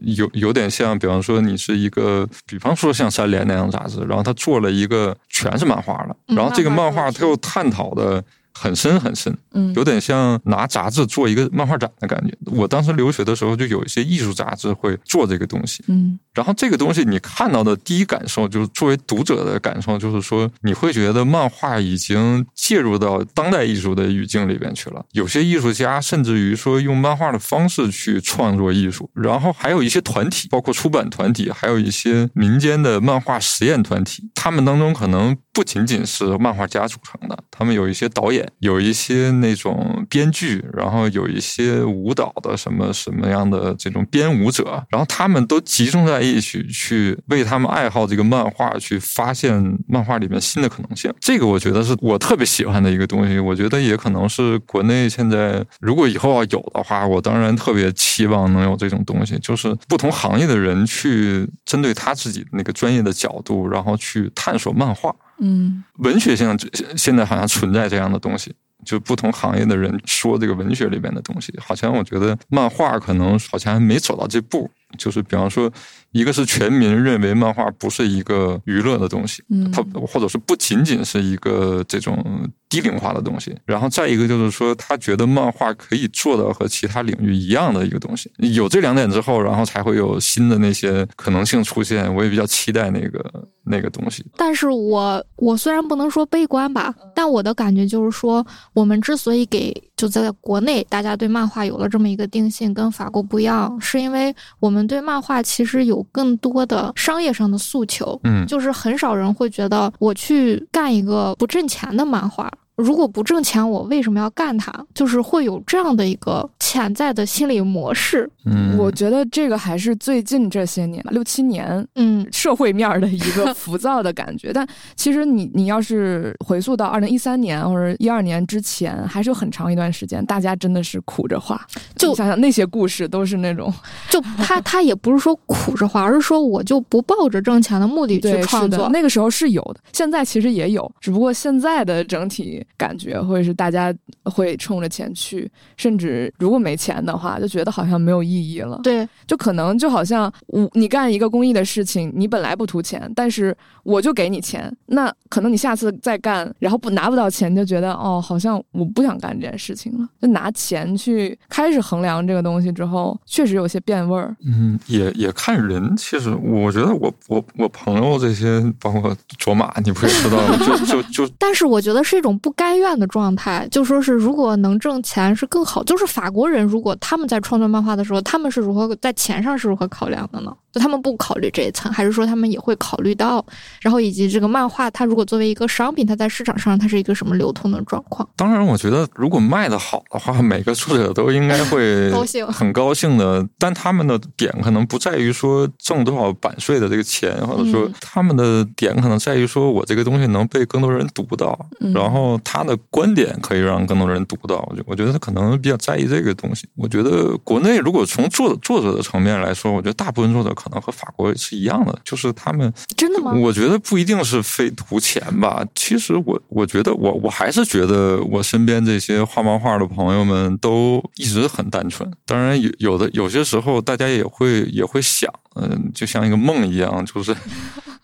有有点像，比方说你是一个，比方说像《三联》那样杂志，然后他做了一个全是漫画的，然后这个漫画他又探讨的。很深很深，
嗯，
有点像拿杂志做一个漫画展的感觉。我当时留学的时候，就有一些艺术杂志会做这个东西，
嗯，
然后这个东西你看到的第一感受，就是作为读者的感受，就是说你会觉得漫画已经介入到当代艺术的语境里边去了。有些艺术家甚至于说用漫画的方式去创作艺术，然后还有一些团体，包括出版团体，还有一些民间的漫画实验团体，他们当中可能不仅仅是漫画家组成的，他们有一些导演。有一些那种编剧，然后有一些舞蹈的什么什么样的这种编舞者，然后他们都集中在一起去为他们爱好这个漫画去发现漫画里面新的可能性。这个我觉得是我特别喜欢的一个东西。我觉得也可能是国内现在如果以后要有的话，我当然特别期望能有这种东西，就是不同行业的人去针对他自己那个专业的角度，然后去探索漫画。
嗯，
文学性现在好像存在这样的东西，就不同行业的人说这个文学里边的东西，好像我觉得漫画可能好像还没走到这步。就是比方说，一个是全民认为漫画不是一个娱乐的东西，
嗯，
它或者是不仅仅是一个这种低龄化的东西。然后再一个就是说，他觉得漫画可以做到和其他领域一样的一个东西。有这两点之后，然后才会有新的那些可能性出现。我也比较期待那个那个东西。
但是我我虽然不能说悲观吧，但我的感觉就是说，我们之所以给就在国内大家对漫画有了这么一个定性，跟法国不一样，是因为我们对漫画其实有更多的商业上的诉求，
嗯，
就是很少人会觉得我去干一个不挣钱的漫画。如果不挣钱，我为什么要干它？就是会有这样的一个潜在的心理模式。
嗯，
我觉得这个还是最近这些年六七年，
嗯，
社会面的一个浮躁的感觉。但其实你你要是回溯到二零一三年或者一二年之前，还是有很长一段时间，大家真的是苦着花。
就
想想那些故事，都是那种，
就他他也不是说苦着花，而是说我就不抱着挣钱的目的去创作。
那个时候是有的，现在其实也有，只不过现在的整体。感觉，或者是大家会冲着钱去，甚至如果没钱的话，就觉得好像没有意义了。
对，
就可能就好像我你干一个公益的事情，你本来不图钱，但是我就给你钱，那可能你下次再干，然后不拿不到钱，就觉得哦，好像我不想干这件事情了。就拿钱去开始衡量这个东西之后，确实有些变味儿。
嗯，也也看人。其实我觉得我我我朋友这些，包括卓玛，你不也知道吗？就就就，
但是我觉得是一种不甘愿。的状态，就说是如果能挣钱是更好。就是法国人，如果他们在创作漫画的时候，他们是如何在钱上是如何考量的呢？就他们不考虑这一层，还是说他们也会考虑到？然后以及这个漫画，它如果作为一个商品，它在市场上它是一个什么流通的状况？
当然，我觉得如果卖的好的话，每个作者都应该会
高兴，
很高兴的。但他们的点可能不在于说挣多少版税的这个钱，或者说他们的点可能在于说我这个东西能被更多人读到，然后他的观点可以让更多人读到。我觉我觉得他可能比较在意这个东西。我觉得国内如果从作作者的层面来说，我觉得大部分作者可能和法国是一样的，就是他们
真的吗？
我觉得不一定是非图钱吧。其实我我觉得我我还是觉得我身边这些画漫画的朋友们都一直很单纯。当然有有的有些时候大家也会也会想，嗯，就像一个梦一样，就是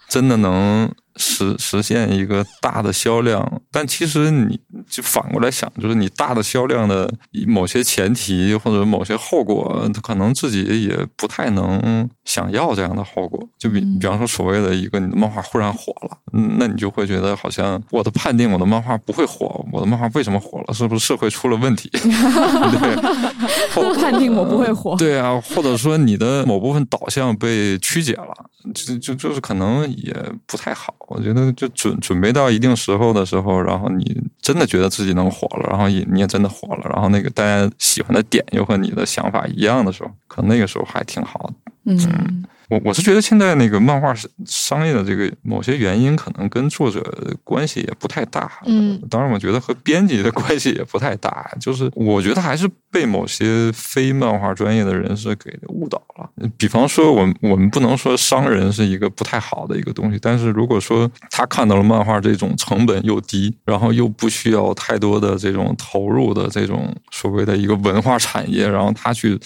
真的能。实实现一个大的销量，但其实你就反过来想，就是你大的销量的某些前提或者某些后果，他可能自己也不太能想要这样的后果。就比比方说，所谓的一个你的漫画忽然火了，那你就会觉得好像我的判定，我的漫画不会火，我的漫画为什么火了？是不是社会出了问题？
对，判定我不会火。
对啊，或者说你的某部分导向被曲解了，就就就是可能也不太好。我觉得就准准备到一定时候的时候，然后你真的觉得自己能火了，然后也你也真的火了，然后那个大家喜欢的点又和你的想法一样的时候，可能那个时候还挺好的。嗯。我我是觉得现在那个漫画商业的这个某些原因，可能跟作者关系也不太大。
嗯，
当然，我觉得和编辑的关系也不太大。就是我觉得还是被某些非漫画专业的人士给误导了。比方说，我我们不能说商人是一个不太好的一个东西，但是如果说他看到了漫画这种成本又低，然后又不需要太多的这种投入的这种所谓的一个文化产业，然后他去。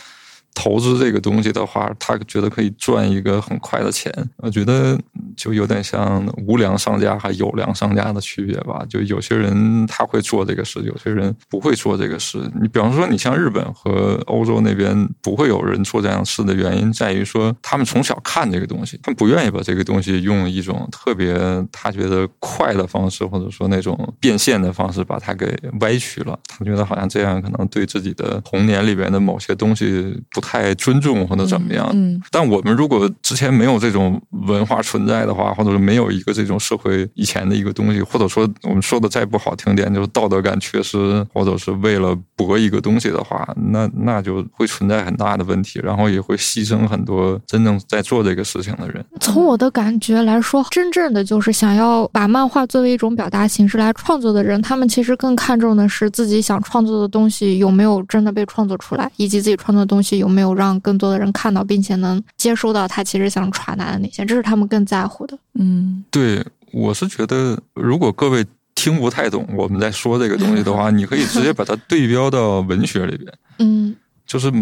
投资这个东西的话，他觉得可以赚一个很快的钱。我觉得就有点像无良商家和有良商家的区别吧。就有些人他会做这个事，有些人不会做这个事。你比方说，你像日本和欧洲那边不会有人做这样事的原因，在于说他们从小看这个东西，他们不愿意把这个东西用一种特别他觉得快的方式，或者说那种变现的方式把它给歪曲了。他觉得好像这样可能对自己的童年里边的某些东西不。太尊重或者怎么样？嗯，但我们如果之前没有这种文化存在的话，或者是没有一个这种社会以前的一个东西，或者说我们说的再不好听点，就是道德感缺失，或者是为了博一个东西的话，那那就会存在很大的问题，然后也会牺牲很多真正在做这个事情的人。
从我的感觉来说，真正的就是想要把漫画作为一种表达形式来创作的人，他们其实更看重的是自己想创作的东西有没有真的被创作出来，以及自己创作的东西有。没有让更多的人看到，并且能接收到他其实想传达的那些，这是他们更在乎的。
嗯，
对，我是觉得，如果各位听不太懂我们在说这个东西的话，你可以直接把它对标到文学里边。
嗯。
就是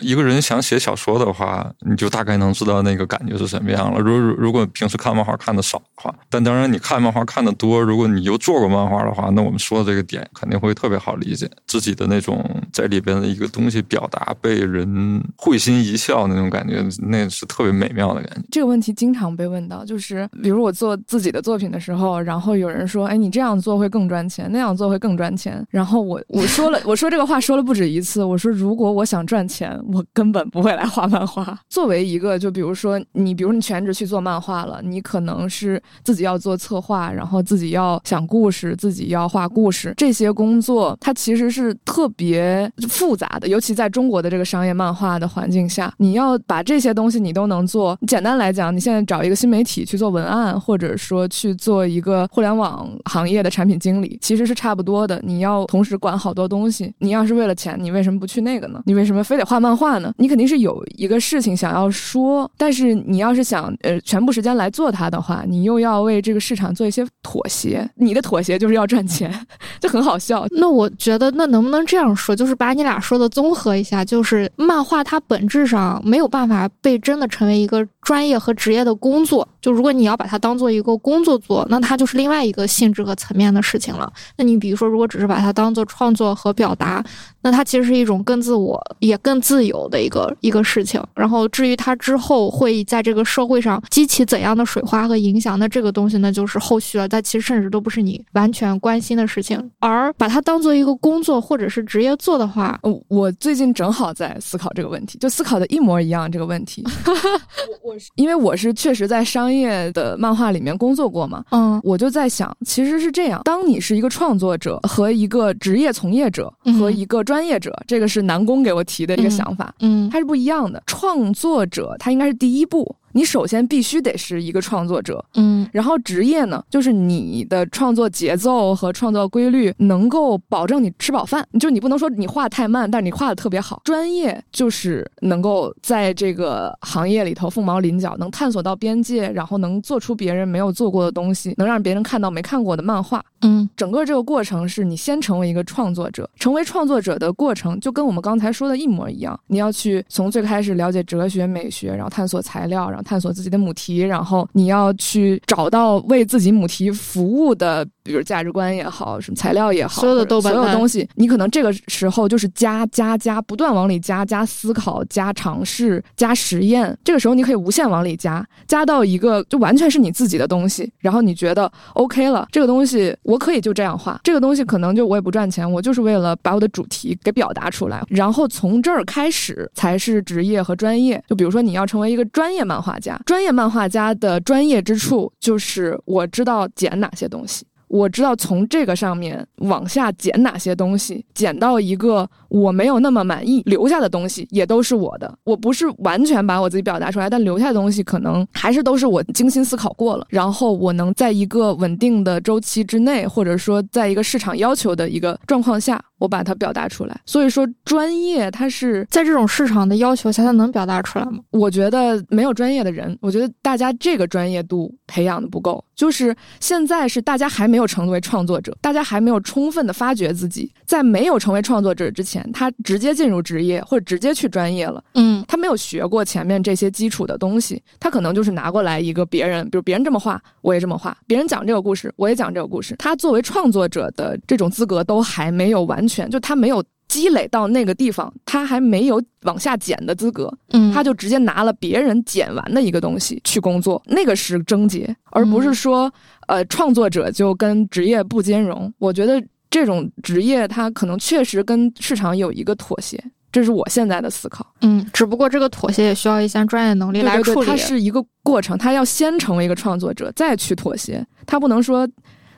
一个人想写小说的话，你就大概能知道那个感觉是什么样了。如如果平时看漫画看的少的话，但当然你看漫画看的多，如果你又做过漫画的话，那我们说的这个点肯定会特别好理解。自己的那种在里边的一个东西表达，被人会心一笑那种感觉，那是特别美妙的感觉。
这个问题经常被问到，就是比如我做自己的作品的时候，然后有人说：“哎，你这样做会更赚钱，那样做会更赚钱。”然后我我说了，我说这个话说了不止一次。我说如果我想。想赚钱，我根本不会来画漫画。作为一个，就比如说你，比如你全职去做漫画了，你可能是自己要做策划，然后自己要想故事，自己要画故事，这些工作它其实是特别复杂的。尤其在中国的这个商业漫画的环境下，你要把这些东西你都能做。简单来讲，你现在找一个新媒体去做文案，或者说去做一个互联网行业的产品经理，其实是差不多的。你要同时管好多东西。你要是为了钱，你为什么不去那个呢？你为为什么非得画漫画呢？你肯定是有一个事情想要说，但是你要是想呃全部时间来做它的话，你又要为这个市场做一些妥协。你的妥协就是要赚钱，就很好笑。
那我觉得，那能不能这样说，就是把你俩说的综合一下，就是漫画它本质上没有办法被真的成为一个专业和职业的工作。就如果你要把它当做一个工作做，那它就是另外一个性质和层面的事情了。那你比如说，如果只是把它当做创作和表达，那它其实是一种更自我也更。自由的一个一个事情，然后至于它之后会在这个社会上激起怎样的水花和影响，那这个东西呢就是后续了。但其实甚至都不是你完全关心的事情。而把它当做一个工作或者是职业做的话，
我最近正好在思考这个问题，就思考的一模一样这个问题。我我是因为我是确实在商业的漫画里面工作过嘛，嗯，我就在想，其实是这样：当你是一个创作者和一个职业从业者和一个专业者，这个是南宫给我提的。一个想法，
嗯，
它是不一样的。创作者他应该是第一步。你首先必须得是一个创作者，
嗯
然后职业呢，就是你的创作节奏和创作规律能够保证你吃饱饭，就你不能说你画太慢，但是你画的特别好。专业就是能够在这个行业里头凤毛麟角，能探索到边界，然后能做出别人没有做过的东西，能让别人看到没看过的漫画。
嗯
整个这个过程是你先成为一个创作者，成为创作者的过程就跟我们刚才说的一模一样。你要去从最开始了解哲学、美学，然后探索材料，然后探索自己的母题，然后你要去找到为自己母题服务的，比如价值观也好，什么材料也好，
所有的豆瓣烂
所有东西，你可能这个时候就是加加加，不断往里加，加思考，加尝试，加实验。这个时候你可以无限往里加，加到一个就完全是你自己的东西，然后你觉得 OK 了，这个东西我可以就这样画，这个东西可能就我也不赚钱，我就是为了把我的主题给表达出来，然后从这儿开始才是职业和专业。就比如说你要成为一个专业漫画家，专业漫画家的专业之处就是我知道剪哪些东西。我知道从这个上面往下剪哪些东西，剪到一个我没有那么满意，留下的东西也都是我的。我不是完全把我自己表达出来，但留下的东西可能还是都是我精心思考过了，然后我能在一个稳定的周期之内，或者说在一个市场要求的一个状况下，我把它表达出来。所以说，专业它是
在这种市场的要求下，它能表达出来吗？
我觉得没有专业的人，我觉得大家这个专业度培养的不够。就是现在是大家还没有成为创作者，大家还没有充分的发掘自己，在没有成为创作者之前，他直接进入职业或者直接去专业了。
嗯
他没有学过前面这些基础的东西，他可能就是拿过来一个别人，比如别人这么画，我也这么画；别人讲这个故事，我也讲这个故事。他作为创作者的这种资格都还没有完全，就他没有积累到那个地方，他还没有往下减的资格。
嗯，
他就直接拿了别人减完的一个东西去工作，那个是症结，而不是说，呃，创作者就跟职业不兼容。我觉得这种职业，它可能确实跟市场有一个妥协，这是我现在的思考。
嗯，只不过这个妥协也需要一些专业能力
对对对，
来处理。
它是一个过程，他要先成为一个创作者，再去妥协，他不能说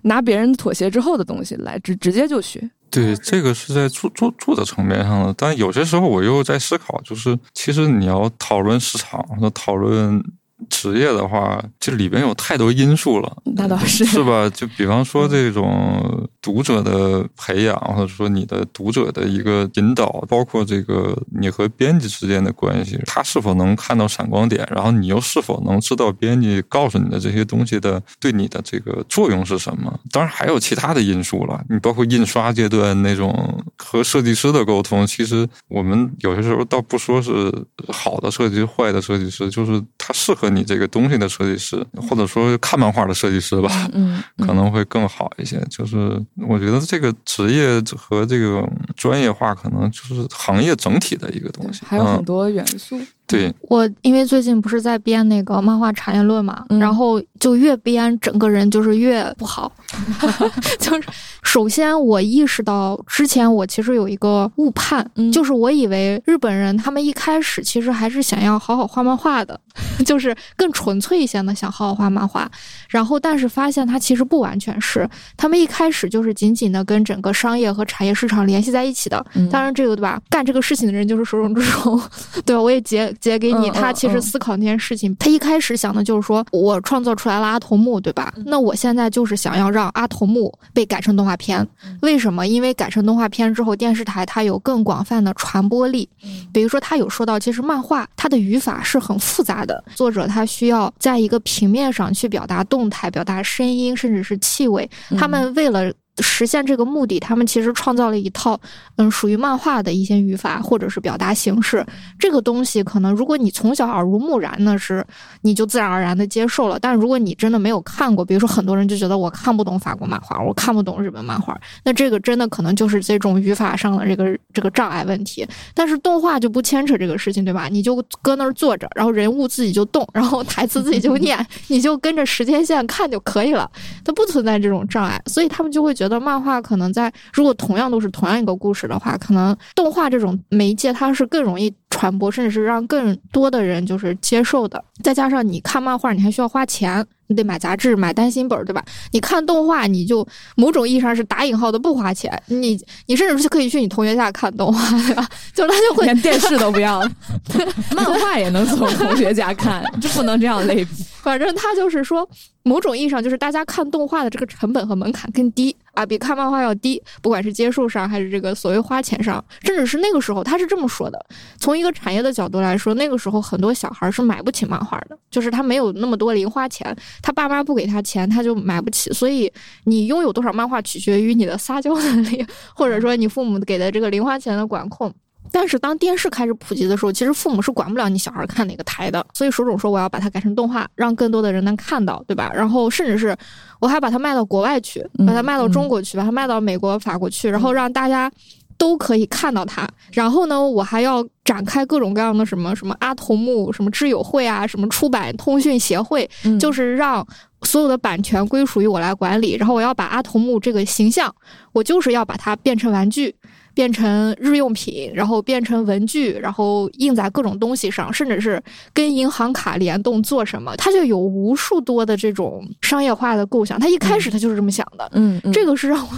拿别人妥协之后的东西来直直接就学。
对，这个是在做做做的层面上的，但有些时候我又在思考，就是其实你要讨论市场和讨论职业的话，这里边有太多因素了，
那倒是。
是吧？就比方说这种读者的培养，或者说你的读者的一个引导，包括这个你和编辑之间的关系，他是否能看到闪光点，然后你又是否能知道编辑告诉你的这些东西的对你的这个作用是什么？当然还有其他的因素了，你包括印刷阶段那种和设计师的沟通，其实我们有些时候倒不说是好的设计师、坏的设计师，就是他适合你这个东西的设计师，或者说看漫画的设计师吧。
嗯，
可能会更好一些。就是我觉得这个职业和这个专业化，可能就是行业整体的一个东西。
还有很
嗯、
多元素。
对，
我因为最近不是在编那个漫画产业论嘛，
嗯
然后就越编整个人就是越不好。就是首先我意识到，之前我其实有一个误判，
嗯
就是我以为日本人他们一开始其实还是想要好好画漫画的，就是更纯粹一些的想好好画漫画。然后但是发现他其实不完全是，他们一开始就是紧紧的跟整个商业和产业市场联系在一起的。
嗯
当然这个对吧？干这个事情的人就是手冢治虫，对吧？我也截截给你，他其实
嗯
思考那件事情，他一开始想的就是说我创作出来了阿童木，对吧？那我现在就是想要让阿童木被改成动画片，为什么？因为改成动画片之后，电视台它有更广泛的传播力。比如说，他有说到，其实漫画它的语法是很复杂的，作者他需要在一个平面上去表达动态、表达声音，甚至是气味。他们为了实现这个目的，他们其实创造了一套嗯属于漫画的一些语法或者是表达形式。这个东西可能如果你从小耳濡目染，那是你就自然而然的接受了。但如果你真的没有看过，比如说很多人就觉得我看不懂法国漫画，我看不懂日本漫画，那这个真的可能就是这种语法上的这个这个障碍问题。但是动画就不牵扯这个事情，对吧？你就搁那儿坐着，然后人物自己就动，然后台词自己就念，你就跟着时间线看就可以了。它不存在这种障碍，所以他们就会觉得漫画可能在如果同样都是同样一个故事的话，可能动画这种媒介它是更容易传播，甚至是让更多的人就是接受的。再加上你看漫画，你还需要花钱，你得买杂志、买单行本，对吧？你看动画，你就某种意义上是打引号的不花钱，你你甚至是可以去你同学家看动画，对吧？就他就会
连电视都不要了，漫画也能从同学家看，这不能这样类比。
反正他就是说，某种意义上就是大家看动画的这个成本和门槛更低啊，比看漫画要低，不管是接受上还是这个所谓花钱上，甚至是那个时候他是这么说的：从一个产业的角度来说，那个时候很多小孩是买不起漫画的，就是他没有那么多零花钱，他爸妈不给他钱，他就买不起。所以你拥有多少漫画取决于你的撒娇能力，或者说你父母给的这个零花钱的管控。但是当电视开始普及的时候，其实父母是管不了你小孩看哪个台的。所以手冢说我要把它改成动画，让更多的人能看到，对吧？然后甚至是我还把它卖到国外去，把它卖到中国去，把它卖到美国、法国去，然后让大家都可以看到它。然后呢，我还要展开各种各样的什么什么阿童木、什么知友会啊、什么出版通讯协会，就是让所有的版权归属于我来管理。然后我要把阿童木这个形象，我就是要把它变成玩具。变成日用品，然后变成文具，然后印在各种东西上，甚至是跟银行卡联动做什么，他就有无数多的这种商业化的构想。他一开始他就是这么想的，
嗯，
这个是让我。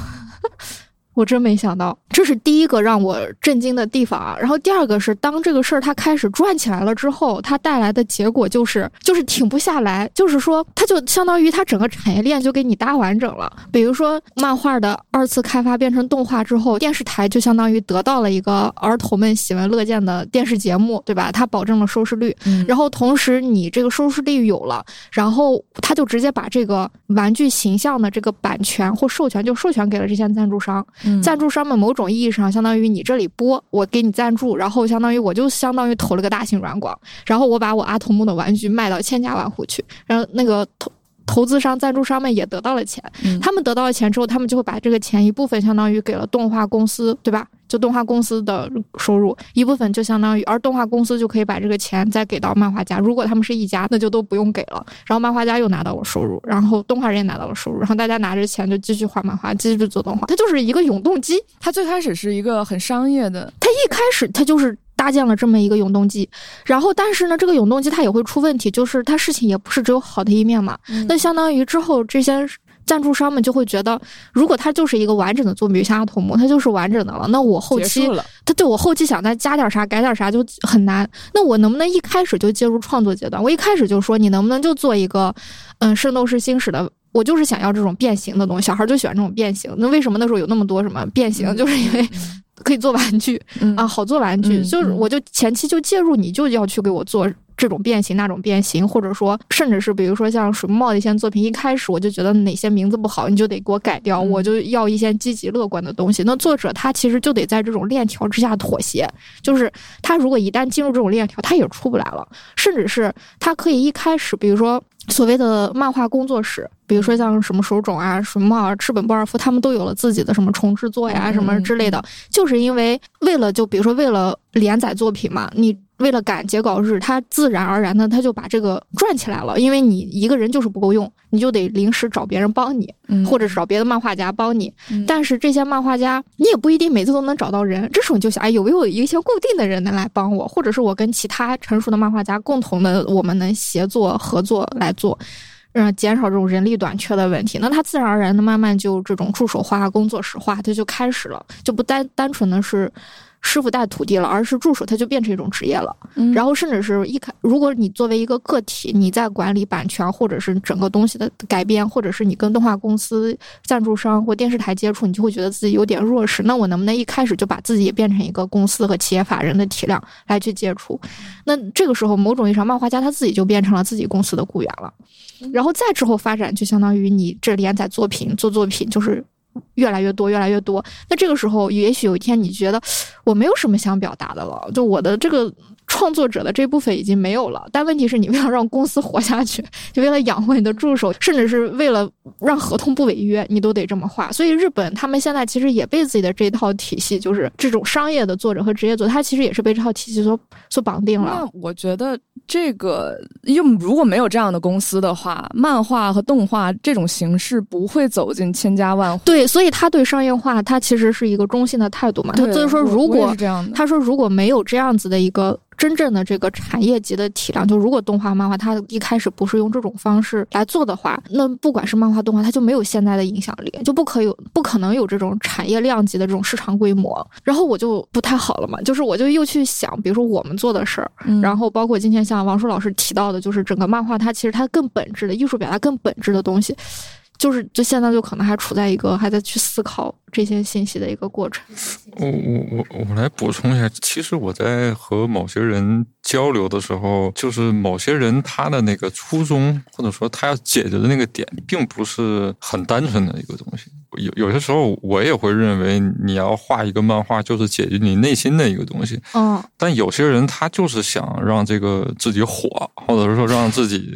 我真没想到，这是第一个让我震惊的地方啊。然后第二个是，当这个事儿它开始转起来了之后，它带来的结果就是就是停不下来。就是说，它就相当于它整个产业链就给你搭完整了。比如说，漫画的二次开发变成动画之后，电视台就相当于得到了一个儿童们喜闻乐见的电视节目，对吧？它保证了收视率。然后同时，你这个收视率有了，然后它就直接把这个玩具形象的这个版权或授权就授权给了这些赞助商。赞助商们某种意义上相当于你这里播，我给你赞助，然后相当于我就相当于投了个大型软广，然后我把我阿童木的玩具卖到千家万户去，然后那个投投资商、赞助商们也得到了钱，他们得到了钱之后，他们就会把这个钱一部分相当于给了动画公司，对吧？就动画公司的收入一部分就相当于，而动画公司就可以把这个钱再给到漫画家。如果他们是一家，那就都不用给了。然后漫画家又拿到了收入，然后动画人也拿到了收入，然后大家拿着钱就继续画漫画，继续做动画。它就是一个永动机。
它最开始是一个很商业的，
它一开始它就是搭建了这么一个永动机。然后但是呢，这个永动机它也会出问题，就是它事情也不是只有好的一面嘛。那相当于之后这些。赞助商们就会觉得，如果它就是一个完整的作品，像阿童木，它就是完整的了。那我后期，他对我后期想再加点啥、改点啥就很难。那我能不能一开始就介入创作阶段？我一开始就说，你能不能就做一个，嗯，《圣斗士星矢》的，我就是想要这种变形的东西。小孩就喜欢这种变形。那为什么那时候有那么多什么变形？就是因为可以做玩具啊，好做玩具。就是我就前期就介入，你就要去给我做。这种变形，那种变形，或者说，甚至是比如说像水木茂的一些作品，一开始我就觉得哪些名字不好，你就得给我改掉，我就要一些积极乐观的东西。那作者他其实就得在这种链条之下妥协，就是他如果一旦进入这种链条，他也出不来了。甚至是他可以一开始，比如说所谓的漫画工作室，比如说像什么手冢啊、什么啊、赤本不二夫，他们都有了自己的什么重制作呀、什么之类的，就是因为为了就比如说为了连载作品嘛，你。为了赶截稿日，他自然而然的他就把这个转起来了。因为你一个人就是不够用，你就得临时找别人帮你，或者是找别的漫画家帮你。但是这些漫画家，你也不一定每次都能找到人。这时候你就想，哎，有没有一些固定的人能来帮我？或者是我跟其他成熟的漫画家共同的，我们能协作合作来做，嗯，减少这种人力短缺的问题。那他自然而然的慢慢就这种助手化、工作室化，他就开始了，就不单单纯的是。师傅带徒弟了，而是助手，他就变成一种职业了。然后甚至是一开，如果你作为一个个体，你在管理版权或者是整个东西的改编，或者是你跟动画公司、赞助商或电视台接触，你就会觉得自己有点弱势。那我能不能一开始就把自己也变成一个公司和企业法人的体量来去接触？那这个时候，某种意义上，漫画家他自己就变成了自己公司的雇员了。然后再之后发展，就相当于你这连载作品、做作品，就是。越来越多，越来越多。那这个时候，也许有一天，你觉得我没有什么想表达的了，就我的这个。创作者的这部分已经没有了，但问题是你为了让公司活下去，就为了养活你的助手，甚至是为了让合同不违约，你都得这么画。所以日本他们现在其实也被自己的这套体系，就是这种商业的作者和职业作，他其实也是被这套体系所所绑定了。
那我觉得这个，又如果没有这样的公司的话，漫画和动画这种形式不会走进千家万户。
对，所以他对商业化，他其实是一个中性的态度嘛。他所以说，如果
这样的，
他说如果没有这样子的一个。真正的这个产业级的体量，就如果动画漫画它一开始不是用这种方式来做的话，那不管是漫画动画，它就没有现在的影响力，就不可有不可能有这种产业量级的这种市场规模。然后我就不太好了嘛，就是我就又去想，比如说我们做的事儿，然后包括今天像王叔老师提到的，就是整个漫画它其实它更本质的艺术表达更本质的东西。就是就现在就可能还处在一个还在去思考这些信息的一个过程。
我我我我来补充一下，其实我在和某些人交流的时候，就是某些人他的那个初衷或者说他要解决的那个点，并不是很单纯的一个东西。有有些时候我也会认为，你要画一个漫画就是解决你内心的一个东西。
嗯。
但有些人他就是想让这个自己火，或者是说让自己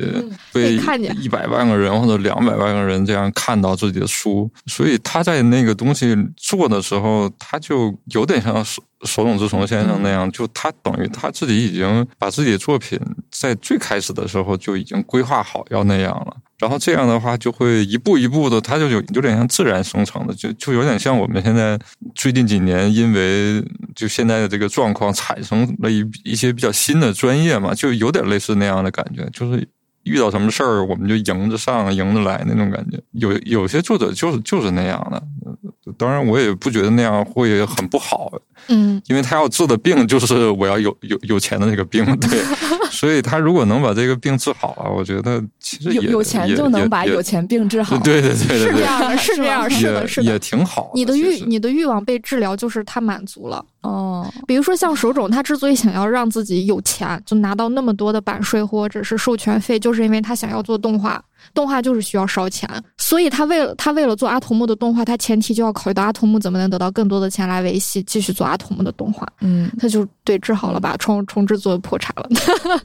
被一百万个人或者两百万个人。这样看到自己的书，所以他在那个东西做的时候，他就有点像手手冢治虫先生那样，就他等于他自己已经把自己的作品在最开始的时候就已经规划好要那样了，然后这样的话就会一步一步的，他就有有点像自然生成的，就就有点像我们现在最近几年因为就现在的这个状况产生了一一些比较新的专业嘛，就有点类似那样的感觉，就是。遇到什么事儿，我们就迎着上，迎着来那种感觉。有有些作者就是就是那样的，当然我也不觉得那样会很不好。
嗯，
因为他要治的病就是我要有有有钱的那个病，对。所以他如果能把这个病治好啊，我觉得其实
有有钱就能把有钱病治好。
对对对对，
是这样的，是这样，是的，是
的，也挺好。
你的欲你的欲望被治疗，就是他满足了。
哦，
比如说像手冢，他之所以想要让自己有钱，就拿到那么多的版税或者是授权费，就是因为他想要做动画，动画就是需要烧钱，所以他为了他为了做阿童木的动画，他前提就要考虑到阿童木怎么能得到更多的钱来维系继续做阿童木的动画。
嗯，
他就对治好了吧，重重制作破产了。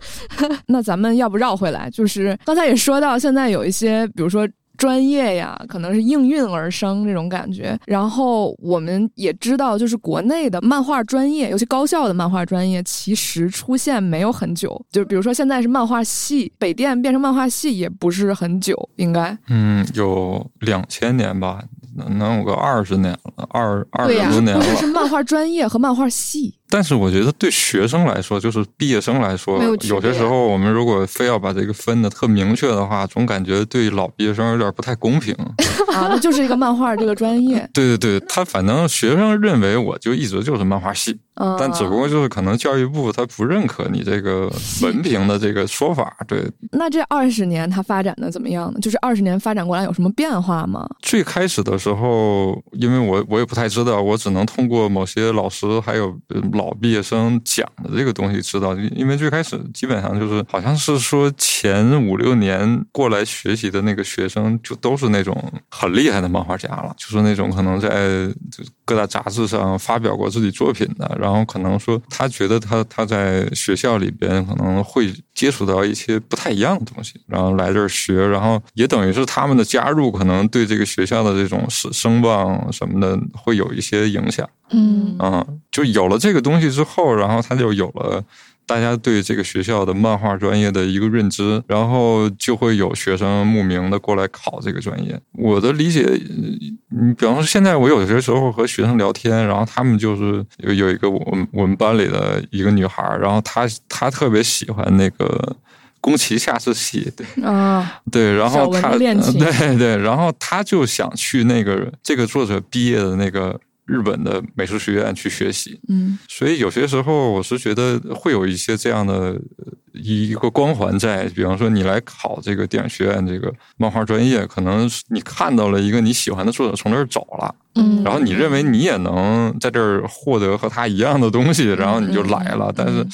那咱们要不绕回来，就是刚才也说到，现在有一些，比如说。专业呀，可能是应运而生这种感觉。然后我们也知道，就是国内的漫画专业，尤其高校的漫画专业，其实出现没有很久。就比如说现在是漫画系，北电变成漫画系也不是很久，应该
嗯，有两千年吧，能有个二十年了，二二十多年了。
是漫画专业和漫画系。
但是我觉得对学生来说，就是毕业生来说，有些时候我们如果非要把这个分的特明确的话，总感觉对老毕业生有点不太公平
啊。那就是一个漫画这个专业。
对对对，他反正学生认为我就一直就是漫画系，但只不过就是可能教育部他不认可你这个文凭的这个说法。对。
那这二十年它发展的怎么样呢？就是二十年发展过来有什么变化吗？
最开始的时候，因为我我也不太知道，我只能通过某些老师还有。老毕业生讲的这个东西知道，因为最开始基本上就是好像是说前五六年过来学习的那个学生，就都是那种很厉害的漫画家了，就是那种可能在各大杂志上发表过自己作品的，然后可能说他觉得他他在学校里边可能会接触到一些不太一样的东西，然后来这儿学，然后也等于是他们的加入可能对这个学校的这种声声望什么的会有一些影响。
嗯
啊，就有了这个东西之后，然后他就有了大家对这个学校的漫画专业的一个认知，然后就会有学生慕名的过来考这个专业。我的理解，你比方说现在我有些时候和学生聊天，然后他们就是有有一个我们我们班里的一个女孩，然后她她特别喜欢那个宫崎下次系，对
啊，
对，然后她对对，然后她就想去那个这个作者毕业的那个。日本的美术学院去学习，
嗯，
所以有些时候我是觉得会有一些这样的一个光环在，比方说你来考这个电影学院这个漫画专业，可能你看到了一个你喜欢的作者从这儿走了，
嗯，
然后你认为你也能在这儿获得和他一样的东西，然后你就来了，但是。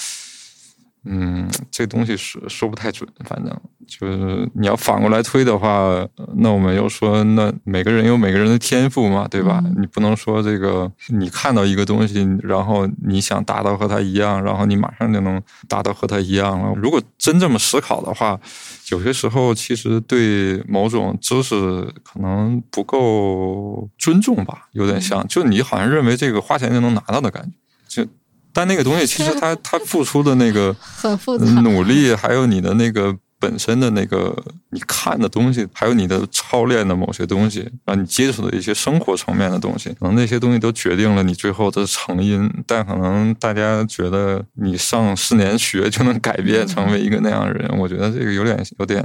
嗯，这东西说说不太准，反正就是你要反过来推的话，那我们又说，那每个人有每个人的天赋嘛，对吧？你不能说这个你看到一个东西，然后你想达到和他一样，然后你马上就能达到和他一样了。如果真这么思考的话，有些时候其实对某种知识可能不够尊重吧，有点像，就你好像认为这个花钱就能拿到的感觉，就。但那个东西其实它它付出的那个
很复杂
努力，还有你的那个本身的那个你看的东西，还有你的操练的某些东西，让你接触的一些生活层面的东西，可能那些东西都决定了你最后的成因。但可能大家觉得你上四年学就能改变成为一个那样的人，我觉得这个有点有点，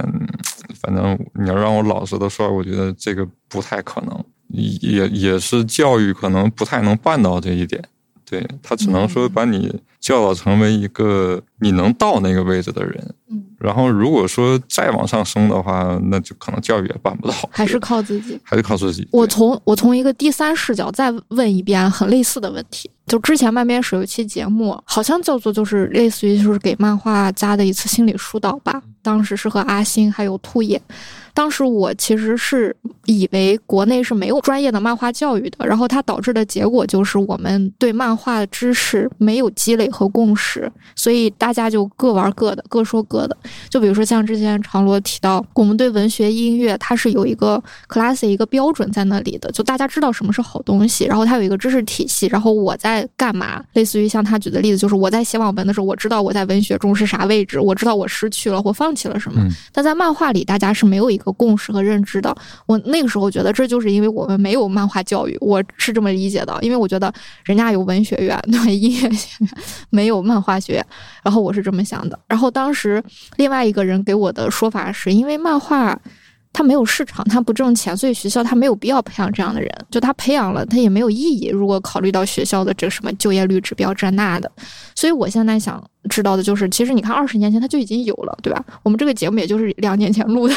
反正你要让我老实的说，我觉得这个不太可能，也也是教育可能不太能办到这一点。对他只能说把你教导成为一个你能到那个位置的人，
嗯，
然后如果说再往上升的话，那就可能教育也办不到，
还是靠自己，
还是靠自己。
我从我从一个第三视角再问一遍很类似的问题，就之前漫边史有一期节目，好像叫做就是类似于就是给漫画家的一次心理疏导吧，当时是和阿星还有兔野。当时我其实是以为国内是没有专业的漫画教育的，然后它导致的结果就是我们对漫画知识没有积累和共识，所以大家就各玩各的，各说各的。就比如说像之前长罗提到，我们对文学、音乐它是有一个 class 一个标准在那里的，就大家知道什么是好东西，然后它有一个知识体系，然后我在干嘛？类似于像他举的例子，就是我在写网文的时候，我知道我在文学中是啥位置，我知道我失去了或放弃了什么。但在漫画里，大家是没有一个共识和认知的。我那个时候觉得，这就是因为我们没有漫画教育，我是这么理解的。因为我觉得人家有文学院，对音乐学院，没有漫画学院。然后我是这么想的。然后当时另外一个人给我的说法是，因为漫画他没有市场，他不挣钱，所以学校他没有必要培养这样的人。就他培养了，他也没有意义。如果考虑到学校的这个什么就业率指标这那的，所以我现在想。知道的就是，其实你看，二十年前他就已经有了，对吧？我们这个节目也就是两年前录的，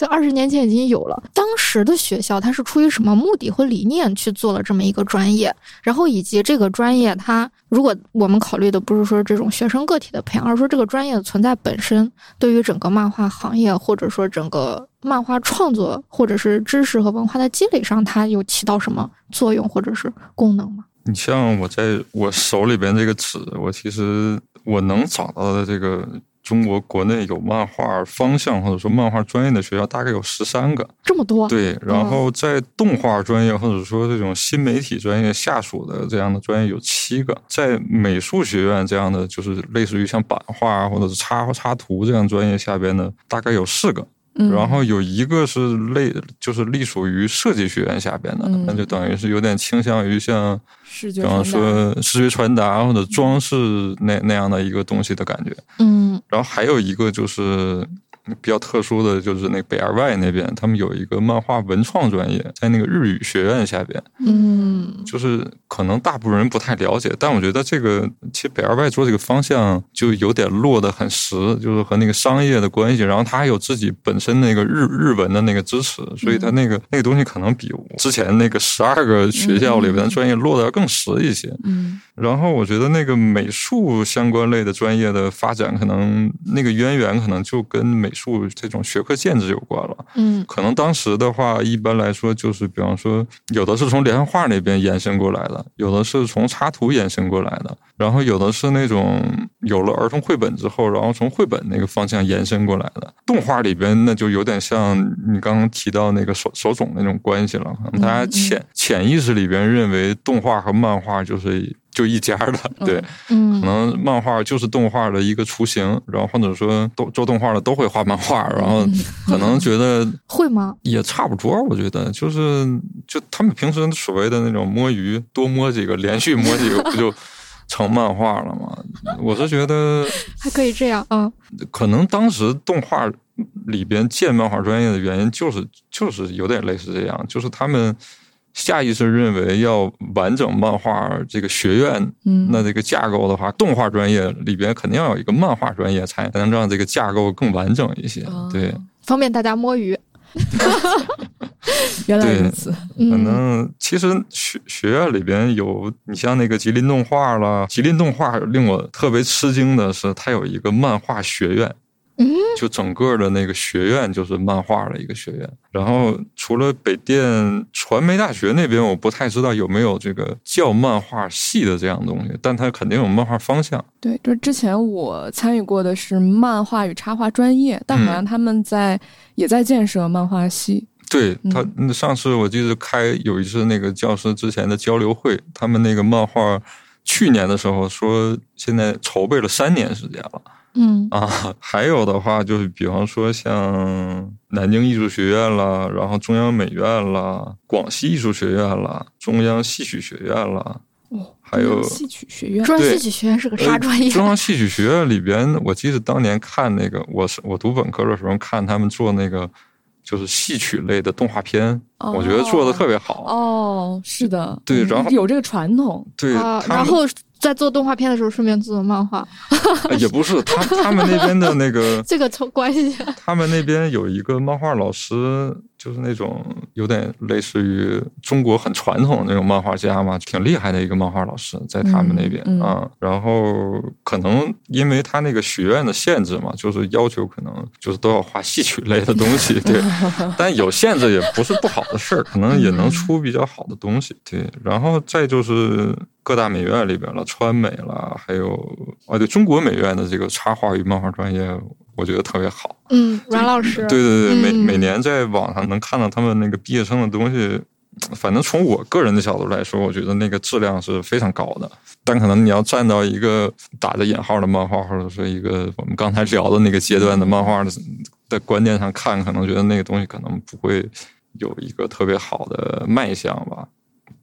在二十年前已经有了。当时的学校它是出于什么目的和理念去做了这么一个专业？然后以及这个专业，它如果我们考虑的不是说这种学生个体的培养，而是说这个专业的存在本身对于整个漫画行业，或者说整个漫画创作，或者是知识和文化的积累上，它有起到什么作用或者是功能吗？
你像我在我手里边这个纸，我其实我能找到的这个中国国内有漫画方向或者说漫画专业的学校大概有十三个，
这么多。
对，然后在动画专业或者说这种新媒体专业下属的这样的专业有七个，在美术学院这样的就是类似于像版画或者是插插图这样专业下边的大概有四个。然后有一个是类，就是隶属于设计学院下边的，那就等于是有点倾向于像，比方说视觉传达或者装饰那那样的一个东西的感觉。
嗯，
然后还有一个就是。比较特殊的就是那北二外那边，他们有一个漫画文创专业，在那个日语学院下边。
嗯，
就是可能大部分人不太了解，但我觉得这个其实北二外做这个方向就有点落得很实，就是和那个商业的关系。然后他还有自己本身那个日日文的那个支持，所以他那个那个东西可能比之前那个十二个学校里边的专业落得要更实一些。
嗯，
然后我觉得那个美术相关类的专业的发展，可能那个渊源可能就跟美。术这种学科建制有关了，
嗯，
可能当时的话，一般来说就是，比方说，有的是从连环画那边延伸过来的，有的是从插图延伸过来的，然后有的是那种有了儿童绘本之后，然后从绘本那个方向延伸过来的。动画里边那就有点像你刚刚提到那个手手冢那种关系了，可能大家潜潜意识里边认为动画和漫画就是。就一家的，对，
嗯，
可能漫画就是动画的一个雏形，然后或者说都做动画的都会画漫画，然后可能觉得
会吗？
也差不多，我觉得就是就他们平时所谓的那种摸鱼，多摸几个，连续摸几个，不就成漫画了吗？我是觉得
还可以这样啊。
可能当时动画里边建漫画专业的原因，就是就是有点类似这样，就是他们。下意识认为要完整漫画这个学院，嗯那这个架构的话，动画专业里边肯定要有一个漫画专业，才能让这个架构更完整一些。对，
方便大家摸鱼。
原来如此。
可能其实学学院里边有，你像那个吉林动画了，吉林动画令我特别吃惊的是，它有一个漫画学院。就整个的那个学院就是漫画的一个学院，然后除了北电传媒大学那边，我不太知道有没有这个叫漫画系的这样东西，但它肯定有漫画方向。
对，就是之前我参与过的是漫画与插画专业，但好像他们在也在建设漫画系。
对他，上次我记得开有一次那个教师之前的交流会，他们那个漫画去年的时候说现在筹备了三年时间了。
嗯
啊。还有的话，就是比方说像南京艺术学院啦，然后中央美院啦，广西艺术学院啦，中央戏曲学院啦，
哦，
还有
戏曲学院，
中央戏曲学院是个啥专业
呃？中央戏曲学院里边，我记得当年看那个，我是我读本科的时候看他们做那个，就是戏曲类的动画片，
哦
我觉得做的特别好。
哦，是的，嗯
对然后
有这个传统，
对，
啊，然后在做动画片的时候顺便做漫画，
呃也不是他他们那边的那个，
这个从关系。
他们那边有一个漫画老师，就是那种有点类似于中国很传统的那种漫画家嘛，挺厉害的一个漫画老师，在他们那边
嗯嗯
啊。然后可能因为他那个学院的限制嘛，就是要求可能就是都要画戏曲类的东西，对。但有限制也不是不好的事儿，可能也能出比较好的东西，对。然后再就是各大美院里边了，川美了，还有啊，对中国美院的这个插画与漫画专业，我觉得特别好。
嗯，阮老师，
对对对，每
嗯
每年在网上能看到他们那个毕业生的东西，反正从我个人的角度来说，我觉得那个质量是非常高的。但可能你要站到一个打着引号的漫画，或者说一个我们刚才聊的那个阶段的漫画的的观念上看，可能觉得那个东西可能不会有一个特别好的卖相吧。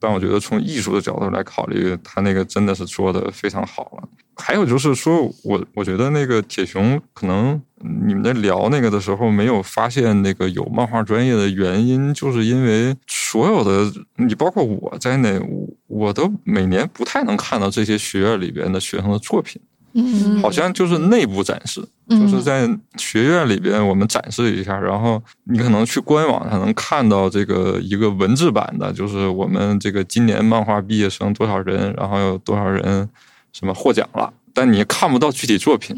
但我觉得从艺术的角度来考虑，他那个真的是做的非常好了。还有就是说，我我觉得那个铁熊可能你们在聊那个的时候没有发现那个有漫画专业的原因，就是因为所有的你包括我在内，我我都每年不太能看到这些学院里边的学生的作品，
嗯，
好像就是内部展示，
嗯。
就是在学院里边我们展示一下，然后你可能去官网上能看到这个一个文字版的，就是我们这个今年漫画毕业生多少人，然后有多少人什么获奖了。但你看不到具体作品，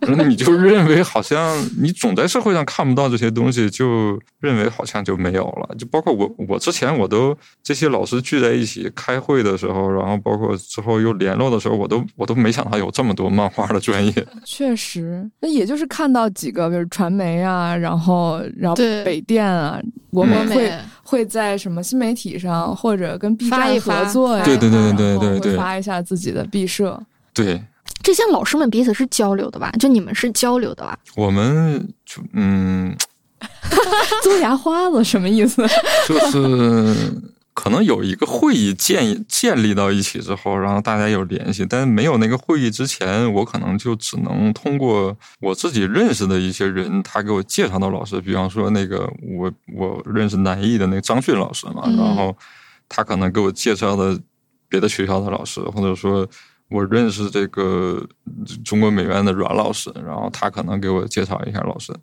然后你就认为好像你总在社会上看不到这些东西，就认为好像就没有了。就包括我，我之前我都这些老师聚在一起开会的时候，然后包括之后又联络的时候，我都我都没想到有这么多漫画的专业。
确实，那也就是看到几个，比如传媒啊，然后然后北电啊，国
嗯
美会、
美
会在什么新媒体上或者跟 B 站合作呀，
对
对对对对
会
对对
发一下自己的毕设。
对
这些老师们彼此是交流的吧？就你们是交流的吧？
我们就嗯，
做牙花子什么意思？
就是可能有一个会议建建立到一起之后，然后大家有联系，但是没有那个会议之前，我可能就只能通过我自己认识的一些人，他给我介绍到老师，比方说那个我我认识南艺的那个张迅老师嘛，
嗯
然后他可能给我介绍的别的学校的老师，或者说。我认识这个中国美院的阮老师，然后他可能给我介绍一下老师，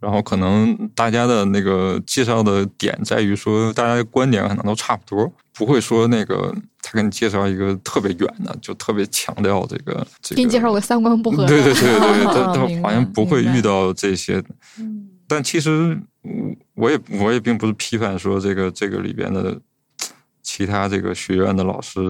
然后可能大家的那个介绍的点在于说，大家的观点可能都差不多，不会说那个他给你介绍一个特别远的，就特别强调这个这个。
给你介绍个三观不合的，
对对对对，
啊
他他好像不会遇到这些。
嗯
但其实我我也我也并不是批判说这个这个里边的其他这个学院的老师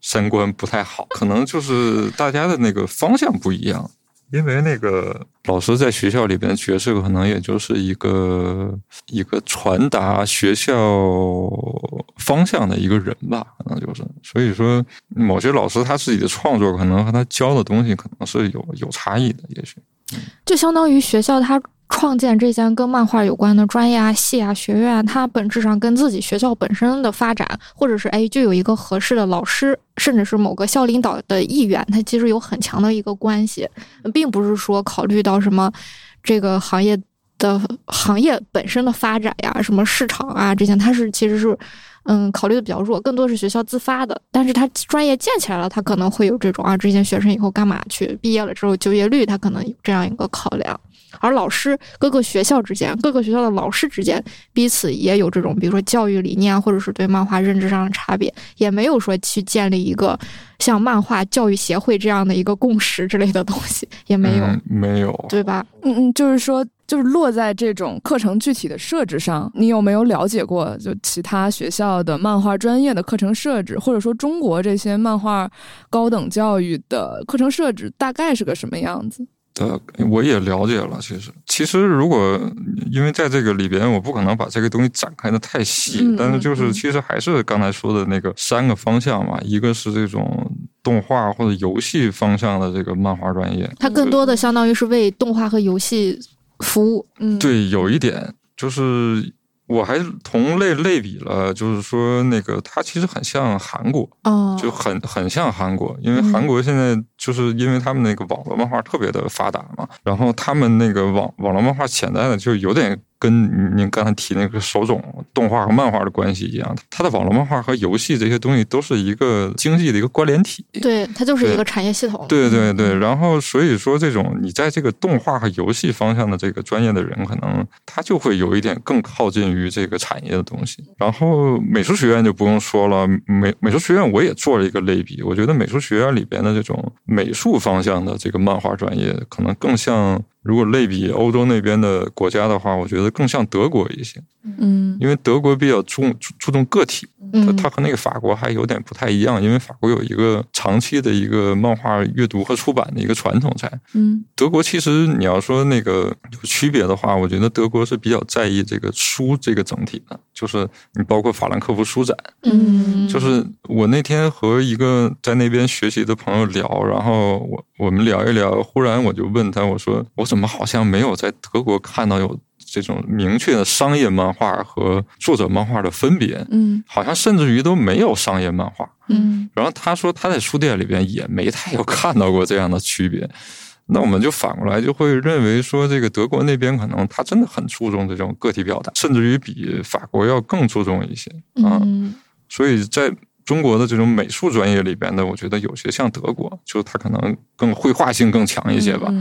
三观不太好，可能就是大家的那个方向不一样。因为那个老师在学校里边的角色，可能也就是一个一个传达学校方向的一个人吧，可能就是。所以说，某些老师他自己的创作，可能和他教的东西，可能是有有差异的，也许。
就相当于学校它创建这些跟漫画有关的专业啊、系啊、学院，它本质上跟自己学校本身的发展，或者是哎，就有一个合适的老师，甚至是某个校领导的意愿，它其实有很强的一个关系，并不是说考虑到什么这个行业的行业本身的发展呀、什么市场啊这些，它是其实是。嗯，考虑的比较弱，更多是学校自发的。但是它专业建起来了，它可能会有这种啊，这些学生以后干嘛去？毕业了之后就业率，他可能有这样一个考量。而老师各个学校之间，各个学校的老师之间彼此也有这种，比如说教育理念啊，或者是对漫画认知上的差别，也没有说去建立一个像漫画教育协会这样的一个共识之类的东西，也没有，
嗯、没有，
对吧？
嗯嗯，就是说，就是落在这种课程具体的设置上，你有没有了解过就其他学校的漫画专业的课程设置，或者说中国这些漫画高等教育的课程设置大概是个什么样子？
呃，我也了解了。其实，其实如果因为在这个里边，我不可能把这个东西展开的太细，
嗯
但是就是其实还是刚才说的那个三个方向嘛，一个是这种动画或者游戏方向的这个漫画专业。
它更多的相当于是为动画和游戏服务。
嗯，
对，有一点就是我还同类类比了，就是说那个它其实很像韩国，
哦，
就很很像韩国，因为韩国现在就是因为他们那个网络漫画特别的发达嘛，然后他们那个网网络漫画潜在的就有点。跟您刚才提那个手冢动画和漫画的关系一样，它的网络漫画和游戏这些东西都是一个经济的一个关联体。
对，它就是一个产业系统。
对对对，然后所以说，这种你在这个动画和游戏方向的这个专业的人，可能他就会有一点更靠近于这个产业的东西。然后美术学院就不用说了，美美术学院我也做了一个类比，我觉得美术学院里边的这种美术方向的这个漫画专业，可能更像。如果类比欧洲那边的国家的话，我觉得更像德国一些。
嗯，
因为德国比较注注重个体，
嗯，
它和那个法国还有点不太一样。因为法国有一个长期的一个漫画阅读和出版的一个传统在。
嗯，
德国其实你要说那个有区别的话，我觉得德国是比较在意这个书这个整体的，就是你包括法兰克福书展，
嗯，
就是我那天和一个在那边学习的朋友聊，然后我我们聊一聊，忽然我就问他，我说我怎么好像没有在德国看到有。这种明确的商业漫画和作者漫画的分别，
嗯，
好像甚至于都没有商业漫画，
嗯。
然后他说他在书店里边也没太有看到过这样的区别。那我们就反过来就会认为说，这个德国那边可能他真的很注重这种个体表达，甚至于比法国要更注重一些啊。所以在中国的这种美术专业里边呢，我觉得有些像德国，就是他可能更绘画性更强一些吧。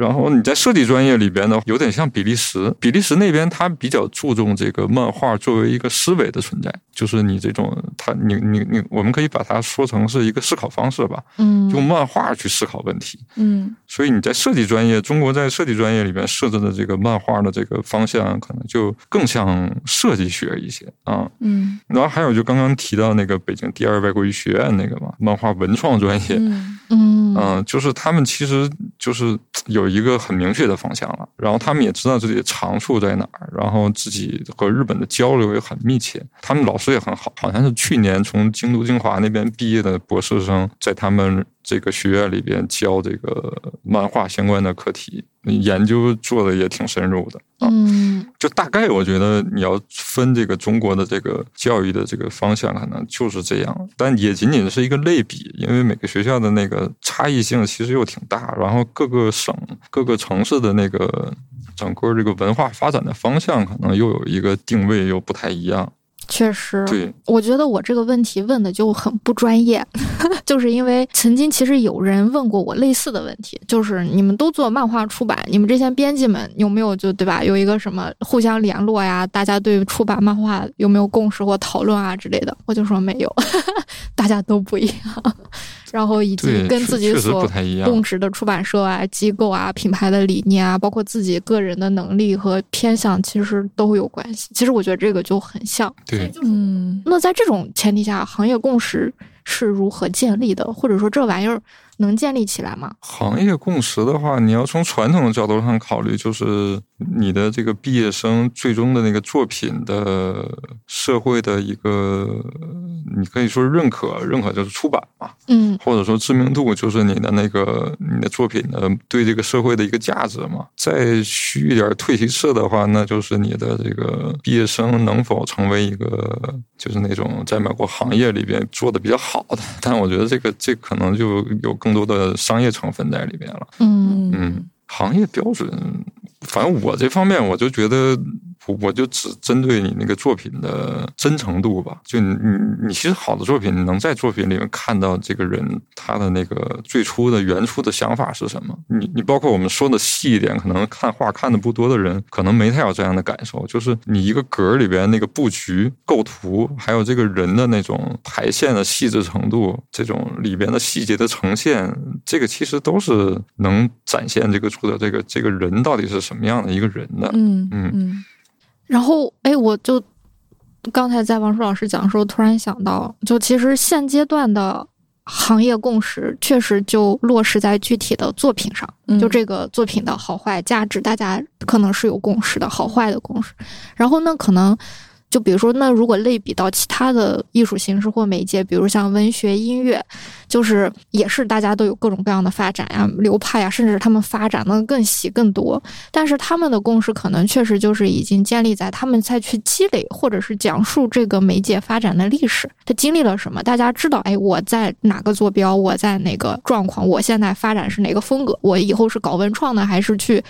然后你在设计专业里边呢，有点像比利时。比利时那边他比较注重这个漫画作为一个思维的存在，就是你这种他你你你，我们可以把它说成是一个思考方式吧。
嗯，
用漫画去思考问题。
嗯，
所以你在设计专业，中国在设计专业里边设置的这个漫画的这个方向，可能就更像设计学一些啊。
嗯，
然后还有就刚刚提到那个北京第二外国语学院那个嘛，漫画文创专业。
嗯
嗯
嗯，就是他们其实就是有一个很明确的方向了，然后他们也知道自己的长处在哪儿，然后自己和日本的交流也很密切，他们老师也很好，好像是去年从京都精华那边毕业的博士生，在他们这个学院里边教这个漫画相关的课题。研究做的也挺深入的，
嗯，
就大概我觉得你要分这个中国的这个教育的这个方向，可能就是这样，但也仅仅是一个类比，因为每个学校的那个差异性其实又挺大，然后各个省、各个城市的那个整个这个文化发展的方向，可能又有一个定位又不太一样。
确实，
对，
我觉得我这个问题问的就很不专业，就是因为曾经其实有人问过我类似的问题，就是你们都做漫画出版，你们这些编辑们有没有就对吧？有一个什么互相联络呀？大家对出版漫画有没有共识或讨论啊之类的？我就说没有，大家都不一样。然后以及跟自己所供职的出版社啊、机构啊、品牌的理念啊，包括自己个人的能力和偏向，其实都有关系。其实我觉得这个就很像。
对，
嗯。
那在这种前提下，行业共识是如何建立的？或者说这玩意儿？能建立起来吗？
行业共识的话，你要从传统的角度上考虑，就是你的这个毕业生最终的那个作品的社会的一个，你可以说认可，认可就是出版嘛，
嗯，
或者说知名度就是你的那个你的作品的对这个社会的一个价值嘛。再虚一点退其次的话，那就是你的这个毕业生能否成为一个，就是那种在美国行业里边做的比较好的。但我觉得这个这可能就有更。更多的商业成分在里边了。
嗯
嗯，行业标准，反正我这方面我就觉得。我我就只针对你那个作品的真诚度吧。就你你你，其实好的作品，你能在作品里面看到这个人他的那个最初的原初的想法是什么。你你包括我们说的细一点，可能看画看的不多的人，可能没太有这样的感受。就是你一个格里边那个布局、构图，还有这个人的那种排线的细致程度，这种里边的细节的呈现，这个其实都是能展现这个作者这个这个人到底是什么样的一个人呢。
嗯嗯嗯。
然后，哎，我就刚才在王舒老师讲的时候，突然想到，就其实现阶段的行业共识，确实就落实在具体的作品上。就这个作品的好坏、价值，大家可能是有共识的，好坏的共识。然后呢，可能就比如说，那如果类比到其他的艺术形式或媒介，比如像文学、音乐，就是也是大家都有各种各样的发展呀、流派呀，甚至他们发展的更细更多。但是他们的共识可能确实就是已经建立在他们再去积累或者是讲述这个媒介发展的历史，它经历了什么，大家知道，哎，我在哪个坐标，我在哪个状况，我现在发展是哪个风格，我以后是搞文创呢，还是去。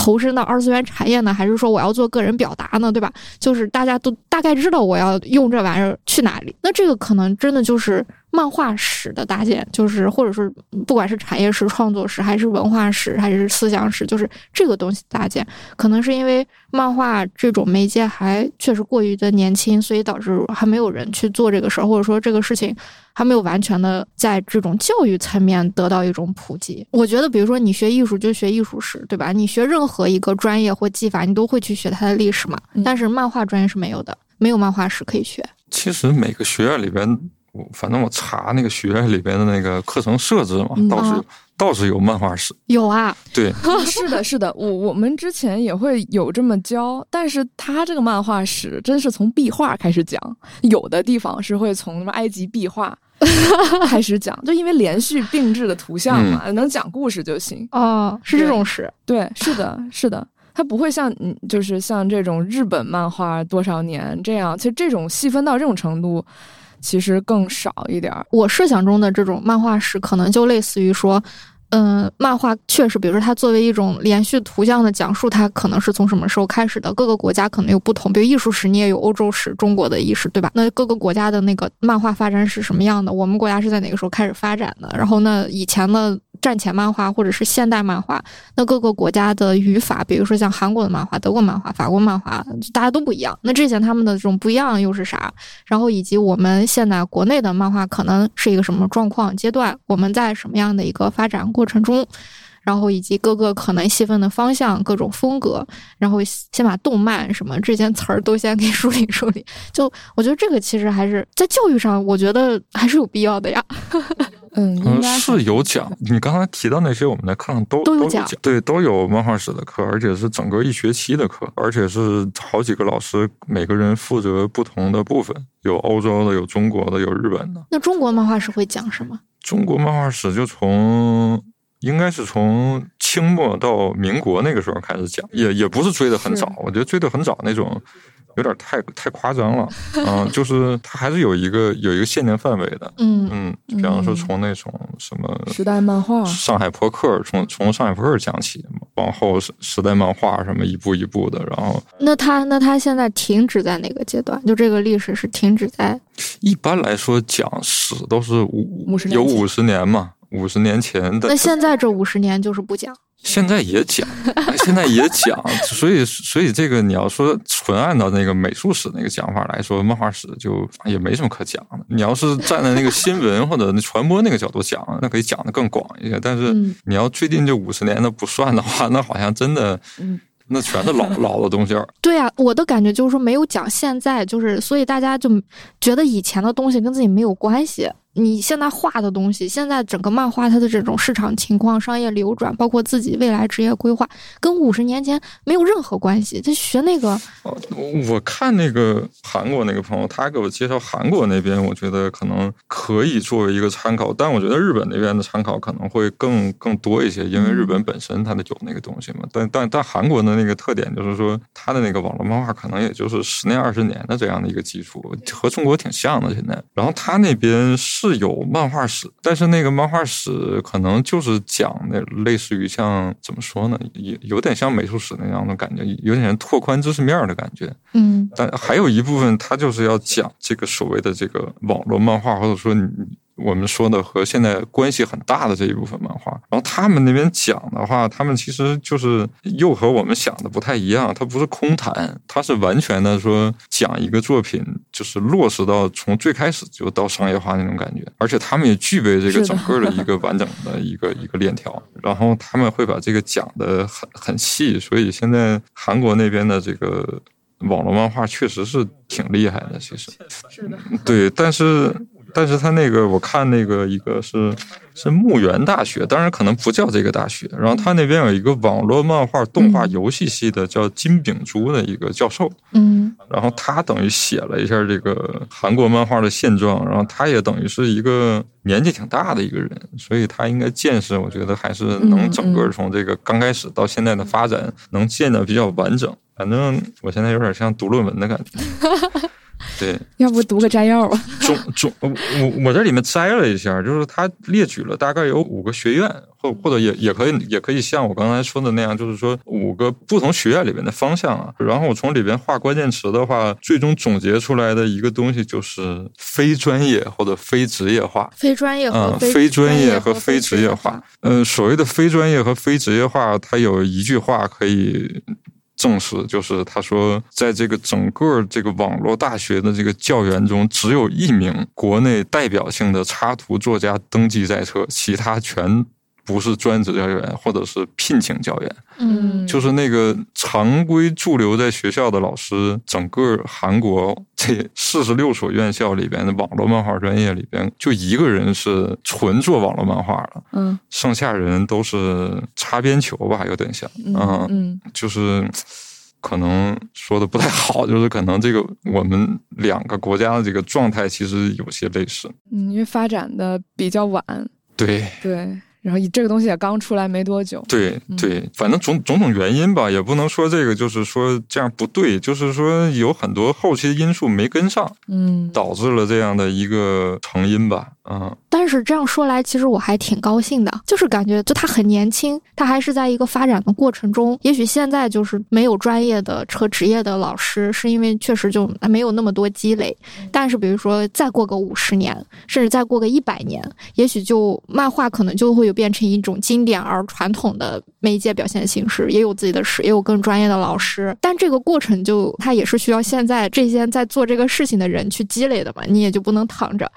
投身到二次元产业呢，还是说我要做个人表达呢？对吧？就是大家都大概知道我要用这玩意儿去哪里。那这个可能真的就是漫画史的搭建，就是或者是不管是产业史、创作史，还是文化史，还是思想史，就是这个东西搭建。可能是因为漫画这种媒介还确实过于的年轻，所以导致还没有人去做这个事儿，或者说这个事情。还没有完全的在这种教育层面得到一种普及。我觉得，比如说你学艺术就学艺术史，对吧？你学任何一个专业或技法，你都会去学它的历史嘛。但是漫画专业是没有的，没有漫画史可以学。
其实每个学院里边，我反正我查那个学院里边的那个课程设置嘛，倒是倒是有漫画史。
有啊，
对，
是的，是的。我我们之前也会有这么教，但是他这个漫画史真是从壁画开始讲，有的地方是会从什么埃及壁画。开始讲，就因为连续并置的图像嘛，能讲故事就行。
哦，是这种史，
对，是的，是的，它不会像嗯，就是像这种日本漫画多少年这样，其实这种细分到这种程度，其实更少一点儿。
我设想中的这种漫画史，可能就类似于说。嗯，漫画确实，比如说它作为一种连续图像的讲述，它可能是从什么时候开始的？各个国家可能有不同，比如艺术史，你也有欧洲史、中国的意识，对吧？那各个国家的那个漫画发展是什么样的？我们国家是在哪个时候开始发展的？然后那以前的。战前漫画或者是现代漫画，那各个国家的语法，比如说像韩国的漫画、德国漫画、法国漫画，大家都不一样。那之前他们的这种不一样又是啥？然后以及我们现在国内的漫画可能是一个什么状况阶段？我们在什么样的一个发展过程中？然后以及各个可能细分的方向、各种风格，然后先把动漫什么这些词儿都先给梳理梳理。就我觉得这个其实还是在教育上，我觉得还是有必要的呀。
嗯，应该
是有讲。你刚才提到那些，我们在课上都
都
有讲，对，都有漫画史的课，而且是整个一学期的课，而且是好几个老师，每个人负责不同的部分，有欧洲的，有中国的，有日本的。
那中国漫画史会讲什么？
中国漫画史就从。应该是从清末到民国那个时候开始讲，也也不是追的很早，我觉得追的很早那种有点太太夸张了，嗯，就是它还是有一个有一个限定范围的，
嗯
嗯，比方说从那种什么
时代漫画、
上海扑克，从从上海扑克讲起，往后时时代漫画什么一步一步的，然后
那他那他现在停止在哪个阶段？就这个历史是停止在？
一般来说讲史都是五有五十年嘛。五十年前的，
那现在这五十年就是不讲，
现在也讲，现在也讲，所以所以这个你要说纯按照那个美术史那个讲法来说，漫画史就也没什么可讲的。你要是站在那个新闻或者那传播那个角度讲，那可以讲的更广一些。但是你要最近这五十年的不算的话，那好像真的，那全是老 老的东西。
对呀，我的感觉就是说没有讲现在，就是所以大家就觉得以前的东西跟自己没有关系。你现在画的东西，现在整个漫画它的这种市场情况、商业流转，包括自己未来职业规划，跟五十年前没有任何关系。他学那个，
我看那个韩国那个朋友，他给我介绍韩国那边，我觉得可能可以作为一个参考，但我觉得日本那边的参考可能会更更多一些，因为日本本身它的有那个东西嘛。但但但韩国的那个特点就是说，它的那个网络漫画可能也就是十年二十年的这样的一个基础，和中国挺像的现在。然后他那边是。是有漫画史，但是那个漫画史可能就是讲那类似于像怎么说呢，有有点像美术史那样的感觉，有点拓宽知识面的感觉。
嗯，
但还有一部分，它就是要讲这个所谓的这个网络漫画，或者说你。我们说的和现在关系很大的这一部分漫画，然后他们那边讲的话，他们其实就是又和我们想的不太一样。它不是空谈，它是完全的说讲一个作品，就是落实到从最开始就到商业化那种感觉。而且他们也具备这个整个的一个完整的一个一个链条，然后他们会把这个讲的很很细。所以现在韩国那边的这个网络漫画确实是挺厉害的，其实
是的，
对，但是。但是他那个我看那个一个是是墓园大学，当然可能不叫这个大学。然后他那边有一个网络漫画动画游戏系的叫金炳珠的一个教授，
嗯
然后他等于写了一下这个韩国漫画的现状，然后他也等于是一个年纪挺大的一个人，所以他应该见识，我觉得还是能整个从这个刚开始到现在的发展能见的比较完整。反正我现在有点像读论文的感觉。对，
要不读个摘要吧？
中中，我我我这里面摘了一下，就是他列举了大概有五个学院，或或者也也可以也可以像我刚才说的那样，就是说五个不同学院里面的方向啊。然后我从里边画关键词的话，最终总结出来的一个东西就是非专业或者非职业化。
非专业和
嗯，
非
非专业
和
和非职业化。呃，所谓的非专业和非职业化，它有一句话可以证实，就是他说，在这个整个这个网络大学的这个教员中，只有一名国内代表性的插图作家登记在册，其他全不是专职教员或者是聘请教员。
嗯。
就是那个常规驻留在学校的老师，整个韩国这四十六所院校里边的网络漫画专业里边，就一个人是纯做网络漫画的，
嗯。
剩下人都是擦边球吧，有点像，
嗯
嗯，
嗯。
就是。可能说的不太好，就是可能这个我们两个国家的这个状态其实有些类似。
嗯，因为发展的比较晚，
对。
对，然后这个东西也刚出来没多久，
对对，反正种种种原因吧，也不能说这个就是说这样不对，就是说有很多后期因素没跟上，
嗯。
导致了这样的一个成因吧。嗯，
但是这样说来，其实我还挺高兴的，就是感觉就他很年轻，他还是在一个发展的过程中。也许现在就是没有专业的和职业的老师，是因为确实就没有那么多积累。但是比如说再过个五十年，甚至再过个一百年，也许就漫画可能就会有变成一种经典而传统的媒介表现形式，也有自己的史，也有更专业的老师。但这个过程就它也是需要现在这些在做这个事情的人去积累的嘛，你也就不能躺着。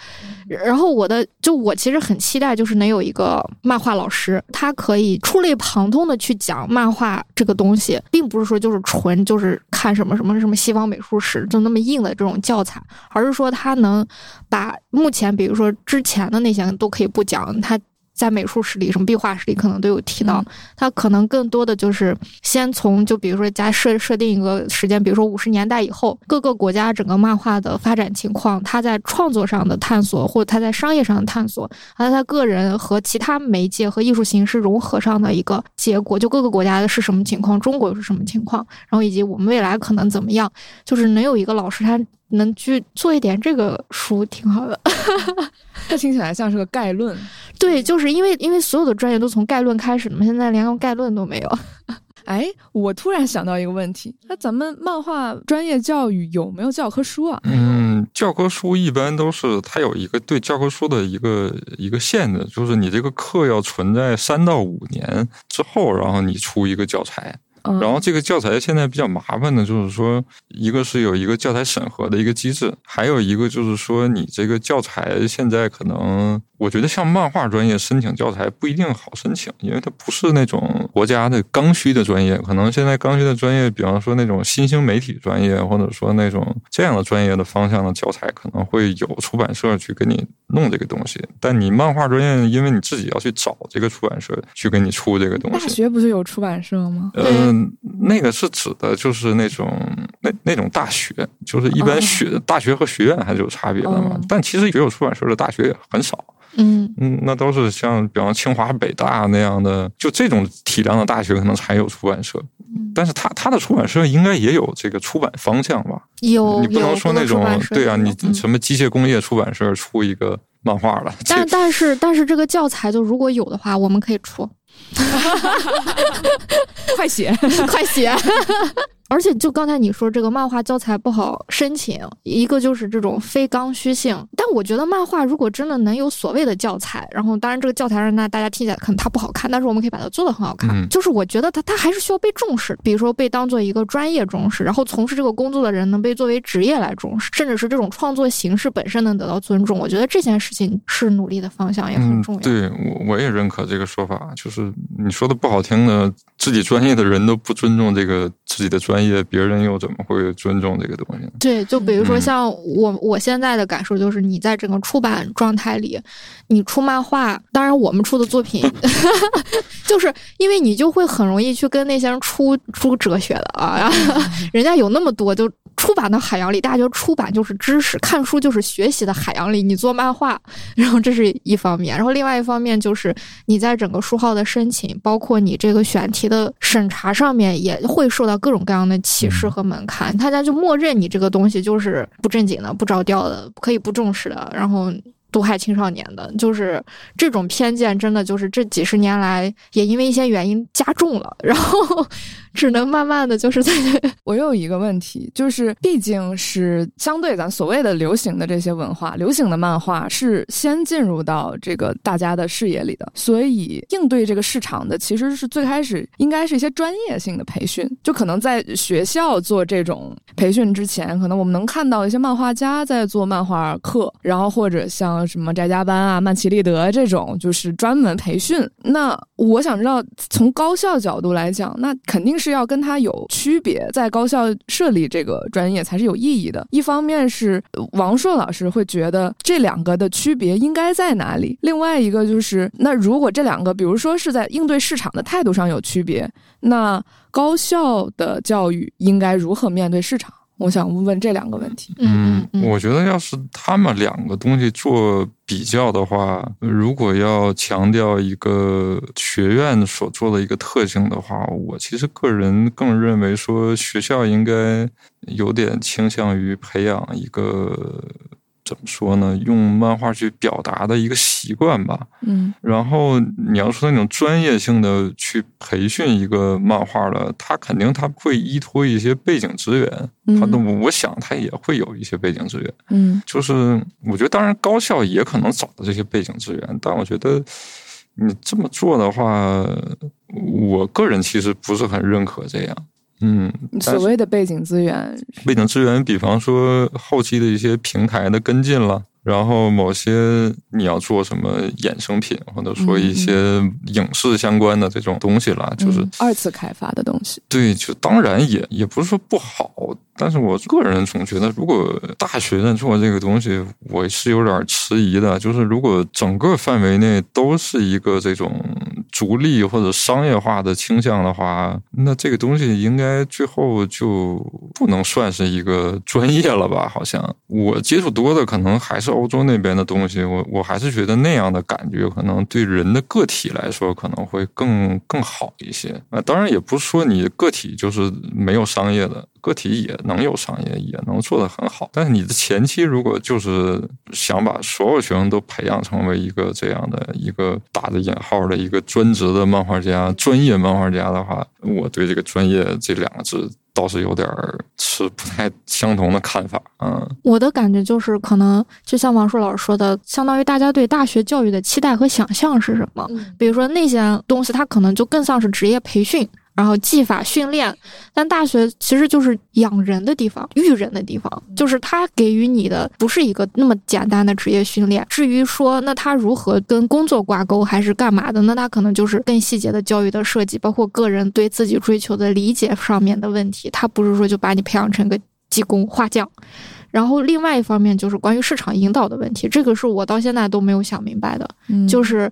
然后我的就我其实很期待，就是能有一个漫画老师，他可以触类旁通的去讲漫画这个东西，并不是说就是纯就是看什么什么什么西方美术史就那么硬的这种教材，而是说他能把目前比如说之前的那些都可以不讲，他。在美术史里，什么壁画史里可能都有提到，他可能更多的就是先从就比如说加设设定一个时间，比如说五十年代以后，各个国家整个漫画的发展情况，他在创作上的探索，或者他在商业上的探索，还有他个人和其他媒介和艺术形式融合上的一个结果，就各个国家的是什么情况，中国是什么情况，然后以及我们未来可能怎么样，就是能有一个老师他能去做一点这个书，挺好的。
这听起来像是个概论。
对，就是因为因为所有的专业都从概论开始的嘛，现在连个概论都没有。
哎，我突然想到一个问题，那咱们漫画专业教育有没有教科书啊？
嗯，教科书一般都是它有一个对教科书的一个一个限制，就是你这个课要存在三到五年之后，然后你出一个教材。然后这个教材现在比较麻烦的，就是说，一个是有一个教材审核的一个机制，还有一个就是说，你这个教材现在可能，我觉得像漫画专业申请教材不一定好申请，因为它不是那种国家的刚需的专业，可能现在刚需的专业，比方说那种新兴媒体专业，或者说那种这样的专业的方向的教材，可能会有出版社去给你弄这个东西，但你漫画专业，因为你自己要去找这个出版社去给你出这个东西
大
西，
学不是有出版社吗？
嗯，那个是指的就是那种那那种大学，就是一般学、大学和学院还是有差别的嘛。
哦
但其实也有出版社的大学也很少，
嗯
嗯，那都是像比方清华、北大那样的，就这种体量的大学可能才有出版社。但是他他的出版社应该也有这个出版方向吧？
有
你不能说那种对啊，你
嗯
什么机械工业出版社出一个漫画了，这
但但是但是这个教材就如果有的话，我们可以出，
快写！
快写。而且就刚才你说这个漫画教材不好申请，一个就是这种非刚需性。但我觉得漫画如果真的能有所谓的教材，然后当然这个教材让大大家听起来可能它不好看，但是我们可以把它做的很好看。
嗯
就是我觉得它它还是需要被重视，比如说被当做一个专业重视，然后从事这个工作的人能被作为职业来重视，甚至是这种创作形式本身能得到尊重。我觉得这件事情是努力的方向，也很
嗯
重要。，
对我我也认可这个说法，就是就是你说的不好听的，自己专业的人都不尊重这个自己的专业，别人又怎么会尊重这个东西呢？
对，就比如说像我我现在的感受就是，你在整个出版状态里，你出漫画，当然我们出的作品，就是因为你就会很容易去跟那些人出出哲学的啊，人家有那么多就。出版的海洋里，大家觉得出版就是知识，看书就是学习的海洋里，你做漫画，然后这是一方面，然后另外一方面就是你在整个书号的申请，包括你这个选题的审查上面，也会受到各种各样的歧视和门槛，大家就默认你这个东西就是不正经的、不着调的、可以不重视的，然后。毒害青少年的，就是这种偏见，真的就是这几十年来也因为一些原因加重了，然后只能慢慢的就是在。
我有一个问题，就是毕竟是相对咱所谓的流行的这些文化，流行的漫画是先进入到这个大家的视野里的，所以应对这个市场的其实是最开始应该是一些专业性的培训，就可能在学校做这种培训之前，可能我们能看到一些漫画家在做漫画课，然后或者像。什么宅家班啊、曼奇利德这种，就是专门培训。那我想知道，从高校角度来讲，那肯定是是要跟它有区别，在高校设立这个专业才是有意义的。一方面是王硕老师会觉得这两个的区别应该在哪里，另外一个就是，那如果这两个，比如说是在应对市场的态度上有区别，那高校的教育应该如何面对市场？我想问问这两个问题。
嗯，我觉得要是他们两个东西做比较的话，如果要强调一个学院所做的一个特性的话，我其实个人更认为说学校应该有点倾向于培养一个。怎么说呢？用漫画去表达的一个习惯吧。
嗯，
然后你要说那种专业性的去培训一个漫画的，他肯定他会依托一些背景资源。他的我想他也会有一些背景资源。
嗯，
就是我觉得，当然高校也可能找到这些背景资源，但我觉得你这么做的话，我个人其实不是很认可这样。嗯，
所谓的背景资源，
背景资源，比方说后期的一些平台的跟进了。然后某些你要做什么衍生品，或者说一些影视相关的这种东西了，就是
二次开发的东西。
对，就当然也也不是说不好，但是我个人总觉得，如果大学在做这个东西，我是有点迟疑的。就是如果整个范围内都是一个这种逐利或者商业化的倾向的话，那这个东西应该最后就不能算是一个专业了吧？好像我接触多的可能还是。欧洲那边的东西，我我还是觉得那样的感觉，可能对人的个体来说可能会更更好一些啊。当然，也不是说你个体就是没有商业的，个体也能有商业，也能做得很好。但是你的前期如果就是想把所有学生都培养成为一个这样的一个打着引号的一个专职的漫画家、专业漫画家的话，我对这个“专业”这两个字。倒是有点持不太相同的看法，嗯，
我的感觉就是，可能就像王硕老师说的，相当于大家对大学教育的期待和想象是什么？比如说那些东西，它可能就更像是职业培训。然后技法训练，但大学其实就是养人的地方、育人的地方，就是他给予你的不是一个那么简单的职业训练。至于说那他如何跟工作挂钩，还是干嘛的，那他可能就是更细节的教育的设计，包括个人对自己追求的理解上面的问题。他不是说就把你培养成个技工、画匠。然后另外一方面就是关于市场引导的问题，这个是我到现在都没有想明白的，就是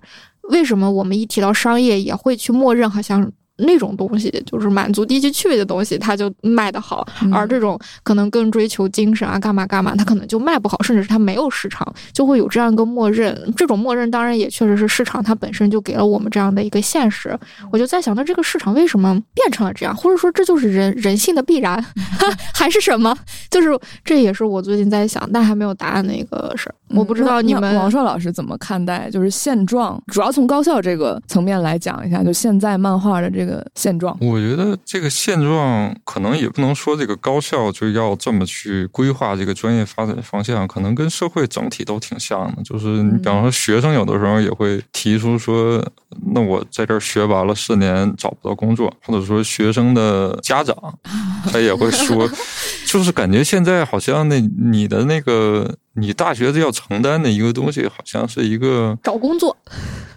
为什么我们一提到商业也会去默认好像。那种东西就是满足低级趣味的东西，它就卖得好；而这种可能更追求精神啊，干嘛干嘛，它可能就卖不好，甚至是它没有市场，就会有这样一个默认。这种默认当然也确实是市场它本身就给了我们这样的一个现实。我就在想，那这个市场为什么变成了这样？或者说这就是人人性的必然，还是什么？就是这也是我最近在想，但还没有答案的一个事儿。我不知道你们
王硕老师怎么看待，就是现状，主要从高校这个层面来讲一下，就现在漫画的这个现状。
我觉得这个现状可能也不能说这个高校就要这么去规划这个专业发展方向，可能跟社会整体都挺像的。就是你比方说学生有的时候也会提出说，那我在这儿学完了四年找不到工作，或者说学生的家长 他也会说，就是感觉现在好像那你的那个。你大学要承担的一个东西，好像是一个
找工作。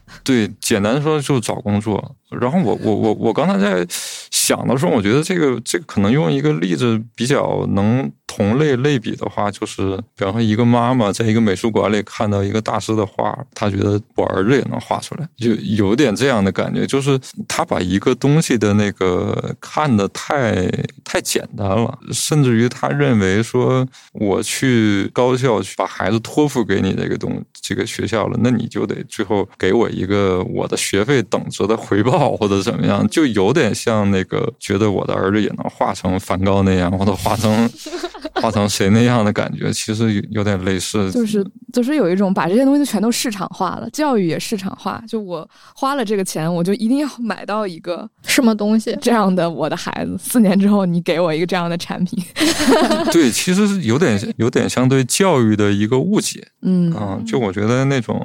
对，简单说就是找工作。然后我我我我刚才在想的时候，我觉得这个这个可能用一个例子比较能同类类比的话，就是比方说一个妈妈在一个美术馆里看到一个大师的画，她觉得我儿子也能画出来，就有点这样的感觉，就是他把一个东西的那个看的太太简单了，甚至于他认为说我去高校去把孩子托付给你这个东这个学校了，那你就得最后给我一个我的学费等值的回报。或者怎么样，就有点像那个觉得我的儿子也能画成梵高那样，或者画成画成谁那样的感觉，其实有有点类似。
就是就是有一种把这些东西全都市场化了，教育也市场化。就我花了这个钱，我就一定要买到一个
什么东西
这样的我的孩子。四年之后，你给我一个这样的产品。
对，其实是有点有点相对教育的一个误解。
嗯
啊，就我觉得那种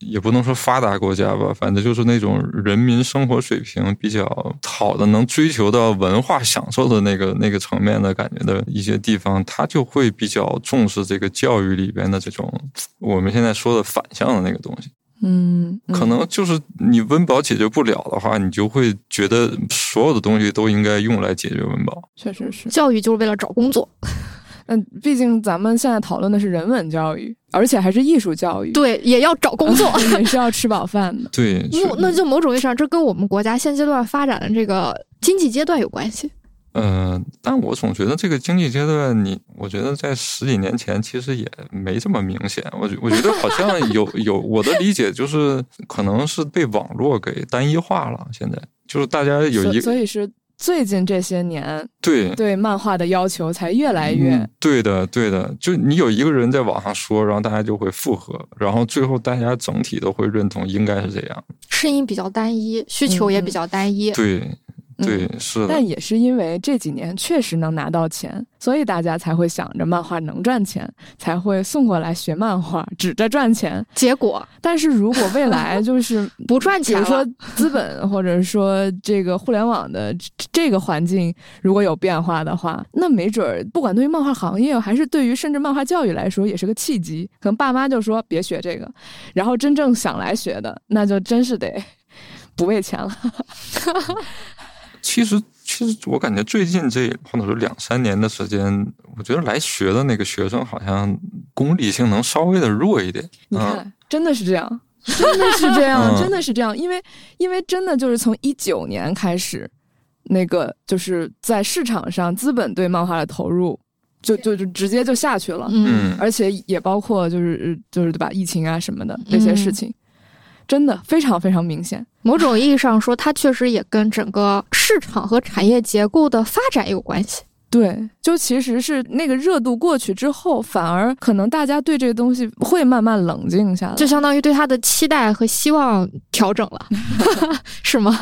也不能说发达国家吧，反正就是那种人民生活水平比较好的，能追求到文化享受的那个那个层面的感觉的一些地方，他就会比较重视这个教育里边的这种我们现在说的反向的那个东西。
嗯，
可能就是你温饱解决不了的话，你就会觉得所有的东西都应该用来解决温饱。
确实是，
教育就是为了找工作。
嗯，毕竟咱们现在讨论的是人文教育，而且还是艺术教育。
对，也要找工作，
也是要吃饱饭的。
对，
那就某种意义上，这跟我们国家现阶段发展的这个经济阶段有关系。
嗯，但我总觉得这个经济阶段，你我觉得在十几年前其实也没这么明显。我我觉得好像有有我的理解就是，可能是被网络给单一化了。现在就是大家有一，
所以是。最近这些年，
对
对漫画的要求才越来越
对的，对的。就你有一个人在网上说，然后大家就会附和，然后最后大家整体都会认同，应该是这样。
声音比较单一，需求也比较单一。
对。对，是，
但也是因为这几年确实能拿到钱，所以大家才会想着漫画能赚钱，才会送过来学漫画，指着赚钱。
结果，
但是如果未来就是
不赚钱，
比如说资本或者说这个互联网的这个环境如果有变化的话，那没准儿不管对于漫画行业还是对于甚至漫画教育来说，也是个契机。可能爸妈就说别学这个，然后真正想来学的，那就真是得 不为钱了。
其实，其实我感觉最近这或者说两三年的时间，我觉得来学的那个学生好像功利性能稍微的弱一点。
你看，真的是这样，真的是这样，真的是这样。因为，因为真的就是从一九年开始，那个就是在市场上资本对漫画的投入，就就就直接就下去了。
嗯，
而且也包括就是就是对吧，疫情啊什么的这些事情。真的非常非常明显，
某种意义上说，它确实也跟整个市场和产业结构的发展有关系。
对，就其实是那个热度过去之后，反而可能大家对这个东西会慢慢冷静下来，
就相当于对他的期待和希望调整了，是吗？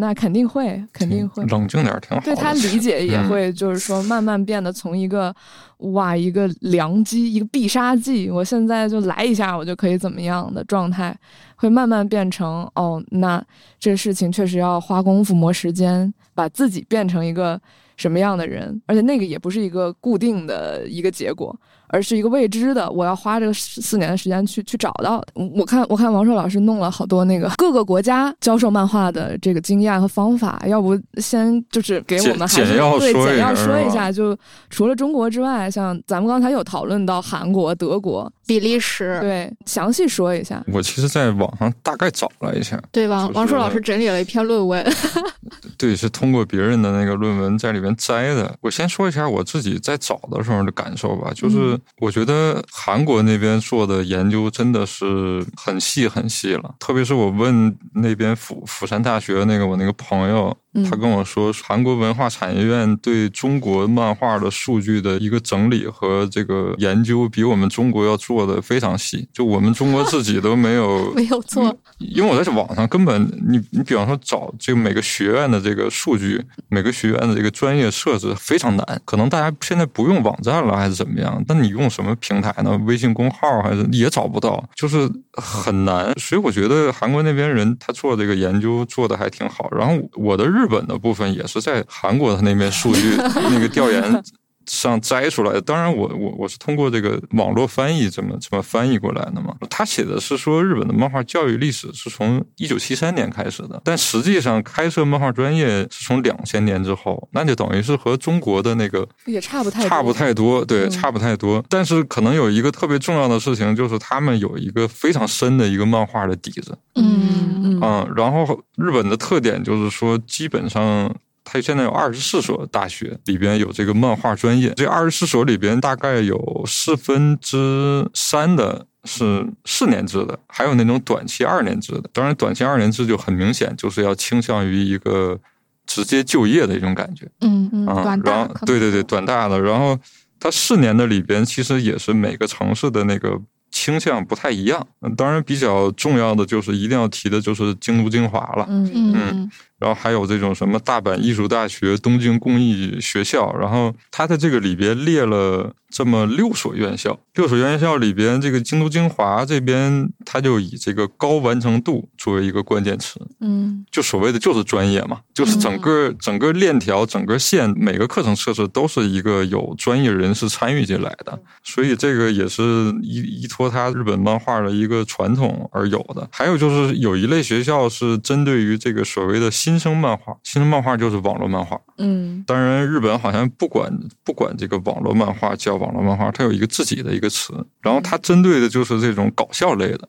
那肯定会，肯定会
冷静点挺好。
对他理解也会，就是说慢慢变得从一个哇一个良机，一个必杀技，我现在就来一下，我就可以怎么样的状态，会慢慢变成哦，那这事情确实要花功夫磨时间，把自己变成一个。什么样的人，而且那个也不是一个固定的一个结果。而是一个未知的，我要花这个四年的时间去去找到。我看我看王硕老师弄了好多那个各个国家教授漫画的这个经验和方法，要不先就是给我们还是对简要说一下，就除了中国之外，像咱们刚才有讨论到韩国、德国、
比利时，
对，详细说一下。
我其实在网上大概找了一下，
对王？王硕老师整理了一篇论文，
对，是通过别人的那个论文在里面摘的。我先说一下我自己在找的时候的感受吧，就是。我觉得韩国那边做的研究真的是很细很细了，特别是我问那边釜釜山大学那个我那个朋友。他跟我说，韩国文化产业院对中国漫画的数据的一个整理和这个研究，比我们中国要做的非常细。就我们中国自己都没有
没有做，
因为我在网上根本你你比方说找这个每个学院的这个数据，每个学院的这个专业设置非常难。可能大家现在不用网站了，还是怎么样？那你用什么平台呢？微信公号还是也找不到，就是很难。所以我觉得韩国那边人他做这个研究做的还挺好。然后我的日。本的部分也是在韩国的那边数据 那个调研上摘出来的。当然我，我我是通过这个网络翻译这么这么翻译过来的嘛。他写的是说，日本的漫画教育历史是从一九七三年开始的，但实际上开设漫画专业是从两千年之后，那就等于是和中国的那个
也差不太
差不太多，对，
嗯
差不太多。但是可能有一个特别重要的事情，就是他们有一个非常深的一个漫画的底子。
嗯
嗯
嗯，然后日本的特点就是说，基本上它现在有二十四所大学，里边有这个漫画专业。这二十四所里边大概有四分之三的是四年制的，还有那种短期二年制的。当然，短期二年制就很明显就是要倾向于一个直接就业的一种感觉。
嗯
嗯
啊，
短大
然后对对对，短大的，然后它四年的里边其实也是每个城市的那个倾向不太一样。嗯当然，比较重要的就是一定要提的就是京都精华了，
嗯
嗯
嗯然后还有这种什么大阪艺术大学、东京工艺学校，然后它在这个里边列了这么六所院校，六所院校里边，这个京都精华这边，它就以这个高完成度作为一个关键词，
嗯。
就所谓的就是专业嘛，就是整个、整个链条、整个线每个课程设置都是一个有专业人士参与进来的，所以这个也是依依托它日本漫画的一个传统而有的。还有就是有一类学校是针对于这个所谓的新生漫画，新生漫画就是网络漫画。
嗯
当然，日本好像不管不管这个网络漫画叫网络漫画，它有一个自己的一个词，然后它针对的就是这种搞笑类的。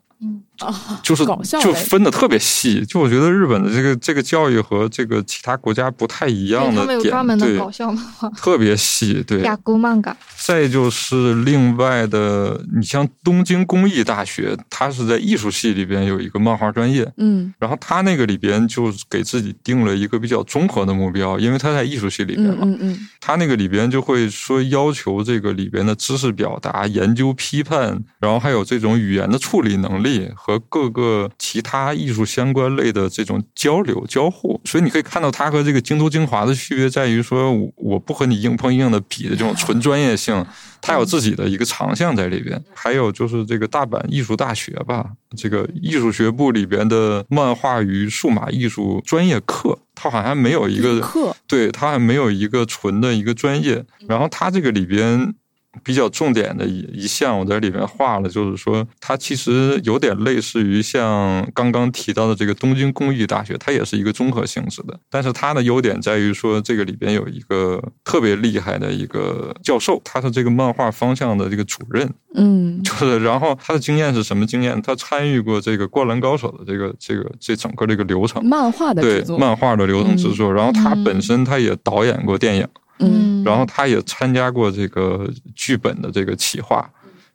啊，
就是
搞笑
就分的特别细，就我觉得日本的这个这个教育和这个其他国家不太一样
对他们有
的点，
专门的
对，
搞笑漫画，
特别细，对。
雅古漫画。
再就是另外的，你像东京工艺大学，它是在艺术系里边有一个漫画专业，
嗯
然后它那个里边就给自己定了一个比较综合的目标，因为它在艺术系里边嘛，
嗯嗯
它那个里边就会说要求这个里边的知识表达、研究批判，然后还有这种语言的处理能力和各个其他艺术相关类的这种交流交互。所以你可以看到它和这个京都精华的区别在于说，我不和你硬碰硬的比的这种纯专业性，它有自己的一个长项在里边。还有就是这个大阪艺术大学吧，这个艺术学部里边的漫画与数码艺术专业课，它好像没有一个，
课
对，它还没有一个纯的一个专业。然后它这个里边比较重点的一一项，我在里面画了，就是说它其实有点类似于像刚刚提到的这个东京工艺大学，它也是一个综合性质的。但是它的优点在于说，这个里边有一个特别厉害的一个教授，他是这个漫画方向的这个主任，
嗯
就是然后他的经验是什么经验？他参与过这个《灌篮高手》的这个这个这整个这个流程。
漫画的
对漫画的流程制作，然后他
嗯
本身他也导演过电影，
嗯
然后他也参加过这个剧本的这个企划、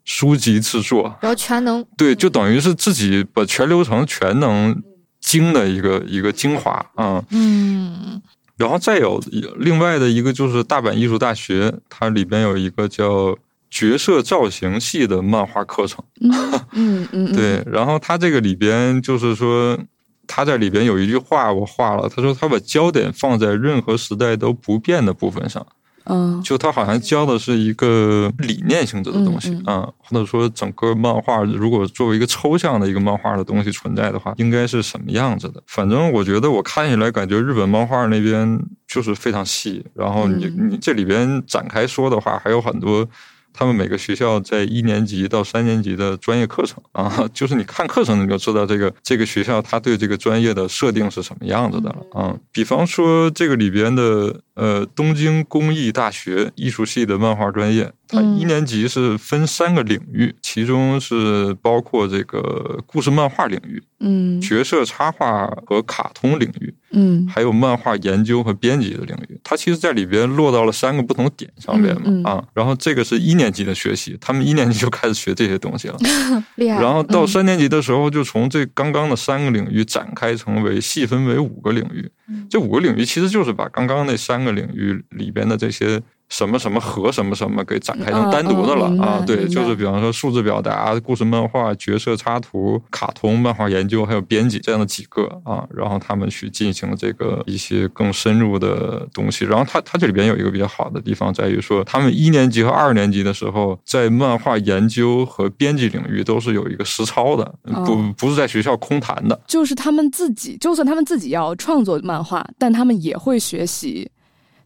书籍制作，
然后全能，
对，就等于是自己把全流程全能精的一个一个精华啊、
嗯。
然后再有另外的一个就是大阪艺术大学，它里边有一个叫角色造型系的漫画课程。
嗯嗯嗯，
对，然后它这个里边就是说，他在里边有一句话我画了，他说他把焦点放在任何时代都不变的部分上，
嗯
就他好像教的是一个理念性质的东西
嗯
啊、或者说整个漫画如果作为一个抽象的一个漫画的东西存在的话，应该是什么样子的？反正我觉得我看起来感觉日本漫画那边就是非常细，然后你、
嗯
你这里边展开说的话，还有很多。他们每个学校在一年级到三年级的专业课程啊，就是你看课程你就知道这个这个学校它对这个专业的设定是什么样子的了啊。比方说这个里边的呃东京工艺大学艺术系的漫画专业，它
嗯
一年级是分三个领域，其中是包括这个故事漫画领域、
嗯
角色插画和卡通领域，
嗯
还有漫画研究和编辑的领域，它其实在里边落到了三个不同点上面嘛、
嗯嗯
啊。然后这个是一年级的学习，他们一年级就开始学这些东西了。
厉害。
然后到三年级的时候，就从这刚刚的三个领域展开成为细分为五个领域。这五个领域其实就是把刚刚那三个领域里边的这些什么什么和什么什么给展开成单独的了啊。对，就是比方说数字表达、故事漫画、角色插图、卡通、漫画研究还有编辑这样的几个啊，然后他们去进行这个一些更深入的东西。然后他他这里边有一个比较好的地方在于说，他们一年级和二年级的时候，在漫画研究和编辑领域都是有一个实操的，不
哦
不是在学校空谈的。
就是他们自己，就算他们自己要创作漫画，但他们也会学习，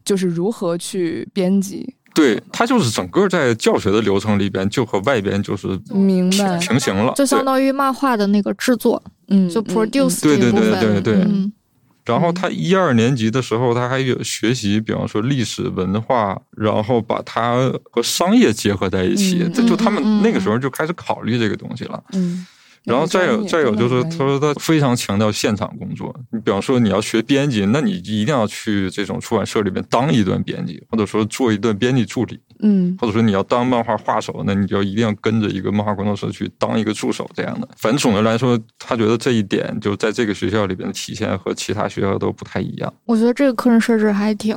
就是如何去编辑。
对，它就是整个在教学的流程里边，就和外边就是
明白，
平行了，
就相当于漫画的那个制作，
嗯，
就
嗯
produce
对对对对对
嗯
然后他一二年级的时候，他还有学习，比方说历史文化，然后把它和商业结合在一起。
嗯
这就他们那个时候就开始考虑这个东西了。
嗯，
然后再有再有就是，他
他
说他非常强调现场工作。你比方说你要学编辑，那你一定要去这种出版社里面当一段编辑，或者说做一段编辑助理，
嗯
或者说你要当漫画画手，那你就一定要跟着一个漫画工作室去当一个助手这样的。反正总的来说，他觉得这一点就在这个学校里边的体现和其他学校都不太一样。
我觉得这个课程设置还挺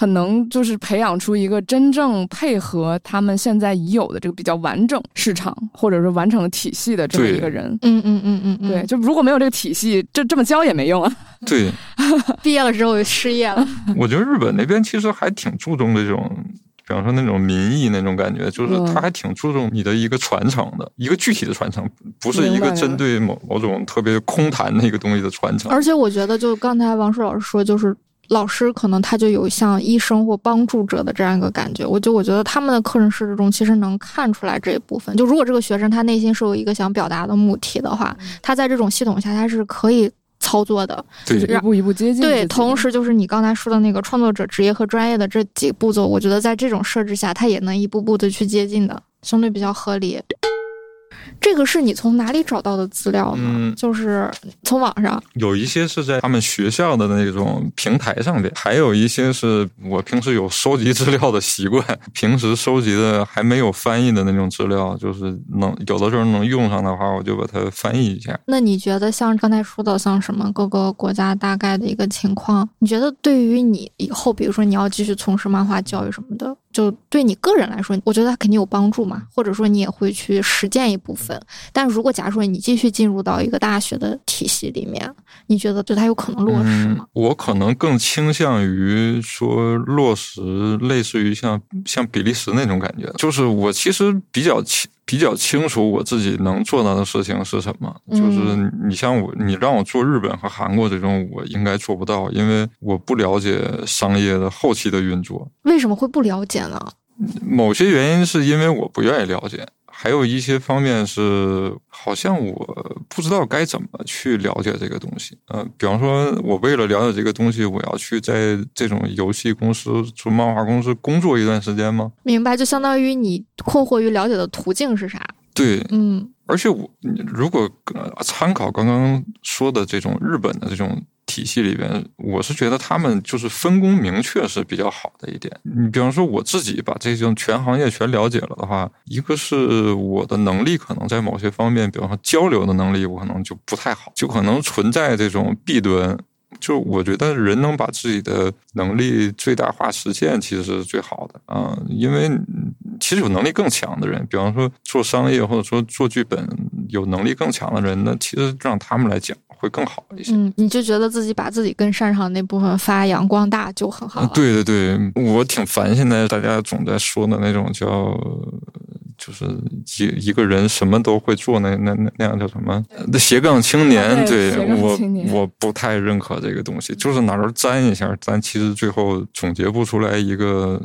很能就是培养出一个真正配合他们现在已有的这个比较完整市场或者是完整的体系的这么一个人。
嗯嗯嗯嗯嗯，
对，就如果没有这个体系，这这么教也没用啊。
对，
毕业了之后就失业了，
我觉得日本那边其实还挺注重这种，比方说那种民意那种感觉，就是
嗯
他还挺注重你的一个传承的，一个具体的传承，不是一个针对某某种特别空谈的一个东西的传承。
而且我觉得就刚才王硕老师说，就是。老师可能他就有像医生或帮助者的这样一个感觉，我就我觉得他们的课程设置中其实能看出来这一部分。就如果这个学生他内心是有一个想表达的目的的话，他在这种系统下他是可以操作的。
对
一步一步接近。
对，同时就是你刚才说的那个创作者职业和专业的这几步骤，我觉得在这种设置下，他也能一步步的去接近的，相对比较合理。这个是你从哪里找到的资料呢？
嗯
就是从网上。
有一些是在他们学校的那种平台上边，还有一些是我平时有收集资料的习惯，平时收集的还没有翻译的那种资料，就是能有的时候能用上的话，我就把它翻译一下。
那你觉得像刚才说的，像什么各个国家大概的一个情况，你觉得对于你以后，比如说你要继续从事漫画教育什么的，就对你个人来说，我觉得它肯定有帮助嘛，或者说你也会去实践一部分。但如果假如说你继续进入到一个大学的体系里面，你觉得对它有可能落实吗？
嗯？我可能更倾向于说落实类似于像像比利时那种感觉，就是我其实比较清比较清楚我自己能做到的事情是什么。
嗯
就是你像我，你让我做日本和韩国这种，我应该做不到，因为我不了解商业的后期的运作。
为什么会不了解呢？
某些原因是因为我不愿意了解，还有一些方面是好像我不知道该怎么去了解这个东西。呃，比方说，我为了了解这个东西，我要去在这种游戏公司、做漫画公司工作一段时间吗？
明白，就相当于你困惑于了解的途径是啥？
对，
嗯
而且我如果呃参考刚刚说的这种日本的这种体系里边，我是觉得他们就是分工明确是比较好的一点。你比方说我自己把这种全行业全了解了的话，一个是我的能力可能在某些方面，比方说交流的能力，我可能就不太好，就可能存在这种弊端。就我觉得人能把自己的能力最大化实现，其实是最好的啊、因为嗯其实有能力更强的人，比方说做商业或者说做剧本有能力更强的人，那其实让他们来讲会更好一些。
嗯，你就觉得自己把自己更擅长的那部分发扬光大就很好
对对对，我挺烦现在大家总在说的那种叫，就是一一个人什么都会做那那那那样叫什么？呃斜杠青年。
啊对
我我不太认可这个东西，就是哪儿沾一下，咱其实最后总结不出来一个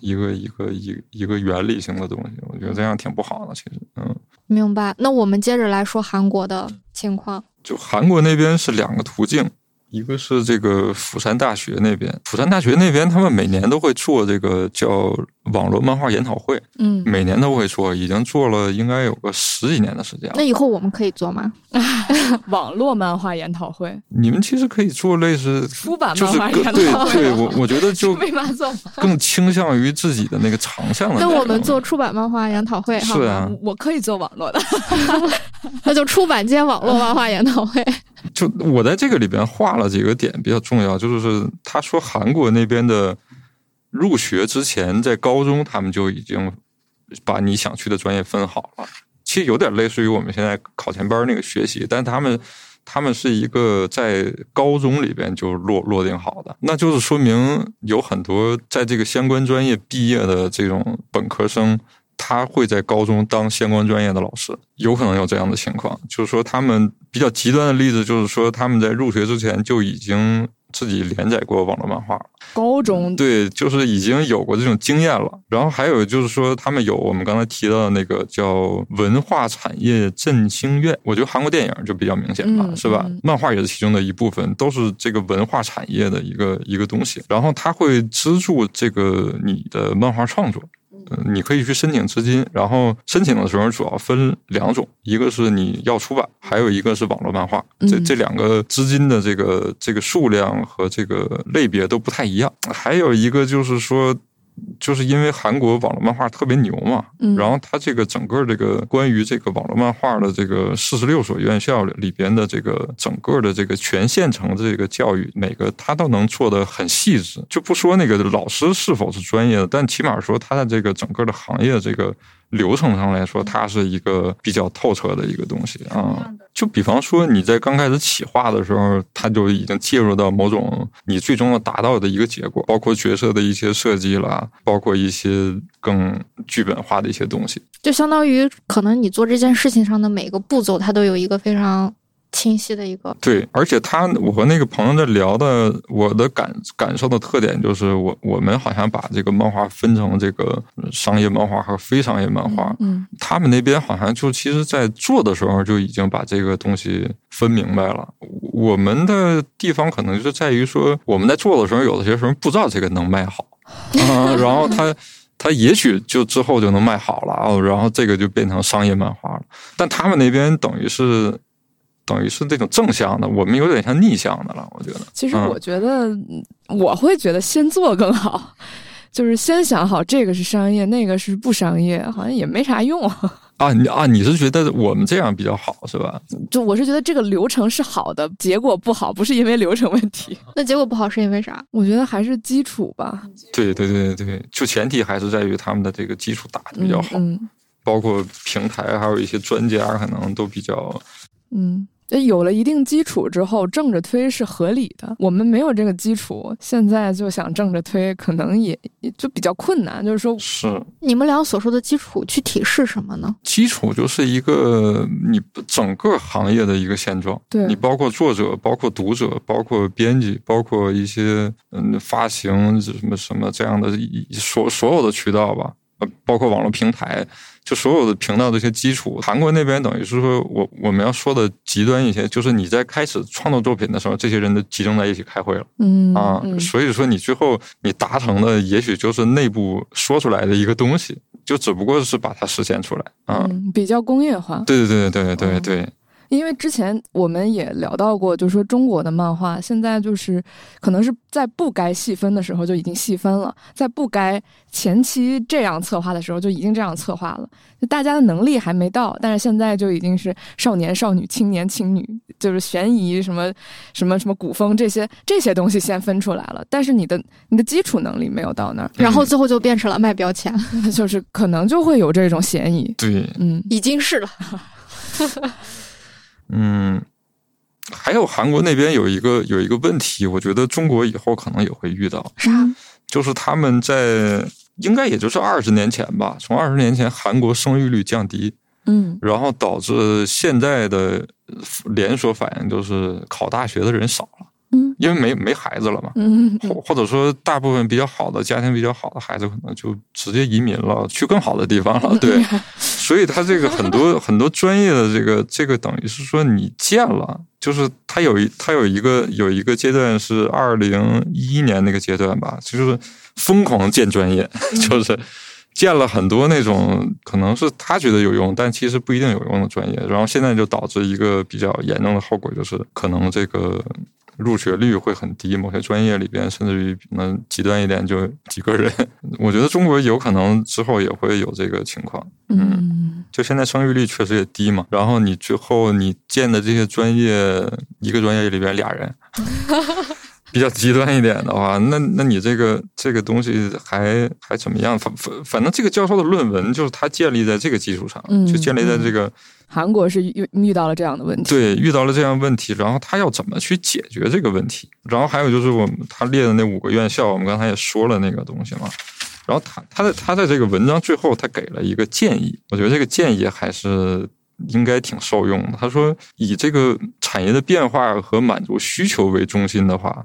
一个一个一个一个原理性的东西，我觉得这样挺不好的。其实，嗯。
明白。那我们接着来说韩国的情况。
就韩国那边是两个途径，一个是这个釜山大学那边，釜山大学那边他们每年都会做这个叫网络漫画研讨会，
嗯，
每年都会做，已经做了应该有个十几年的时间了
那。以后我们可以做吗？
网络漫画研讨会、
你们其实可以做类似，
出版漫画研讨会，
对，我 我觉得就
为嘛做？
更倾向于自己的那个长项的
那。我们做出版漫画研讨会，
是啊，
我可以做网络的，
那就出版兼网络漫画研讨会。
就我在这个里边画了几个点比较重要，就是他说韩国那边的入学之前，在高中他们就已经把你想去的专业分好了，其实有点类似于我们现在考前班那个学习，但他们他们是一个在高中里边就落落定好的，那就是说明有很多在这个相关专业毕业的这种本科生。他会在高中当相关专业的老师，有可能有这样的情况，就是说他们比较极端的例子，就是说他们在入学之前就已经自己连载过网络漫画，
高中
对，就是已经有过这种经验了。然后还有就是说，他们有我们刚才提到的那个叫文化产业振兴院，我觉得韩国电影就比较明显了，
嗯
是吧？
嗯
漫画也是其中的一部分，都是这个文化产业的一个一个东西。然后他会资助这个你的漫画创作。呃你可以去申请资金，然后申请的时候主要分两种，一个是你要出版，还有一个是网络漫画。这
嗯
这两个资金的这个这个数量和这个类别都不太一样。还有一个就是说。就是因为韩国网络漫画特别牛嘛，
嗯
然后它这个整个这个关于这个网络漫画的这个四十六所院校里里边的这个整个的这个全县城的这个教育，每个它都能做的很细致。就不说那个老师是否是专业的，但起码说它的这个整个的行业这个流程上来说，它是一个比较透彻的一个东西啊。就比方说你在刚开始企划的时候，它就已经介入到某种你最终要达到的一个结果，包括角色的一些设计啦，包括一些更剧本化的一些东西。
就相当于可能你做这件事情上的每个步骤，它都有一个非常清晰的一个。
对，而且他，我和那个朋友在聊的，我的感感受的特点就是我，我们好像把这个漫画分成这个商业漫画和非商业漫画。
嗯
他们那边好像就其实，在做的时候就已经把这个东西分明白了。我们的地方可能就是在于说，我们在做的时候，有的些时候不知道这个能卖好，啊、然后他他也许就之后就能卖好了啊，然后这个就变成商业漫画了。但他们那边等于是等于是这种正向的，我们有点像逆向的了，我觉得。
其实
嗯
我觉得，我会觉得先做更好，就是先想好这个是商业，那个是不商业，好像也没啥用。
啊，你啊，你是觉得我们这样比较好是吧？
就我是觉得这个流程是好的，结果不好，不是因为流程问题。
那结果不好是因为啥？
我觉得还是基础吧，
对对对对对，就前提还是在于他们的这个基础打的比较好，
嗯
包括平台还有一些专家可能都比较
嗯。嗯有了一定基础之后，正着推是合理的。我们没有这个基础，现在就想正着推，可能也也就比较困难。就是说，
是
你们俩所说的基础具体是什么呢？
基础，就是一个你整个行业的一个现状。
对
你包括作者，包括读者，包括编辑，包括一些嗯发行什么什么这样的一所所有的渠道吧，呃，包括网络平台，就所有的频道的一些基础。韩国那边等于是说我我们要说的极端一些，就是你在开始创作作品的时候，这些人都集中在一起开会了。
嗯
啊，
嗯
所以说你最后你达成的也许就是内部说出来的一个东西，就只不过是把它实现出来啊。
嗯，比较工业化。
对对对对对
对
对，
因为之前我们也聊到过，就是说中国的漫画现在就是可能是在不该细分的时候就已经细分了，在不该前期这样策划的时候就已经这样策划了，就大家的能力还没到，但是现在就已经是少年少女、青年青女，就是悬疑什么什么什么古风这些这些东西先分出来了，但是你的你的基础能力没有到那儿，
然后最后就变成了卖标签，
就是可能就会有这种嫌疑。
对，
嗯
已经是了。
嗯，还有韩国那边有一个有一个问题，我觉得中国以后可能也会遇到，
啥？
就是他们在应该也就是二十年前吧，从二十年前韩国生育率降低，
嗯。
然后导致现在的连锁反应就是考大学的人少了，
嗯
因为没没孩子了嘛。
嗯
或或者说，大部分比较好的家庭比较好的孩子，可能就直接移民了，去更好的地方了。对，所以他这个很多 很多专业的这个这个等于是说你建了，就是他有一他有一个有一个阶段是二零一一年那个阶段吧，就是疯狂建专业，就是建了很多那种可能是他觉得有用，但其实不一定有用的专业，然后现在就导致一个比较严重的后果，就是可能这个。入学率会很低，某些专业里边甚至于可能极端一点就几个人。我觉得中国有可能之后也会有这个情况。
嗯
就现在生育率确实也低嘛，然后你最后你建的这些专业，一个专业里边俩人，比较极端一点的话，那那你这个这个东西还还怎么样？反反反正这个教授的论文就是他建立在这个基础上，
嗯
就建立在这个。
韩国是遇遇到了这样的问题。
对，遇到了这样问题，然后他要怎么去解决这个问题？然后还有就是我们他列的那五个院校，我们刚才也说了那个东西嘛。然后他他在他在这个文章最后他给了一个建议，我觉得这个建议还是应该挺受用的。他说，以这个产业的变化和满足需求为中心的话，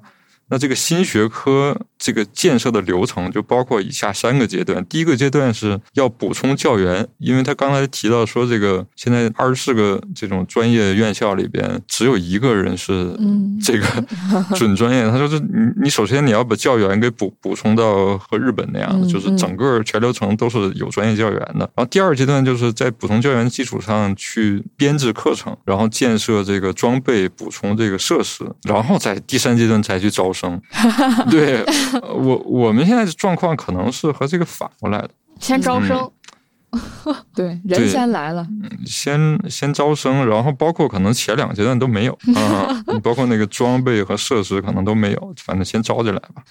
那这个新学科这个建设的流程就包括以下三个阶段。第一个阶段是要补充教员，因为他刚才提到说，这个现在二十四个这种专业院校里边，只有一个人是这个 准专业。他说：“这你你首先你要把教员给补补充到和日本那样的，就是整个全流程都是有专业教员的。然后第二阶段就是在补充教员基础上去编制课程，然后建设这个装备，补充这个设施，然后在第三阶段才去招生。”生，对我我们现在的状况可能是和这个反过来的，
先招生，
对人先来了，
先先招生，然后包括可能前两个阶段都没有 啊，包括那个装备和设施可能都没有，反正先招进来吧。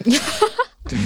对。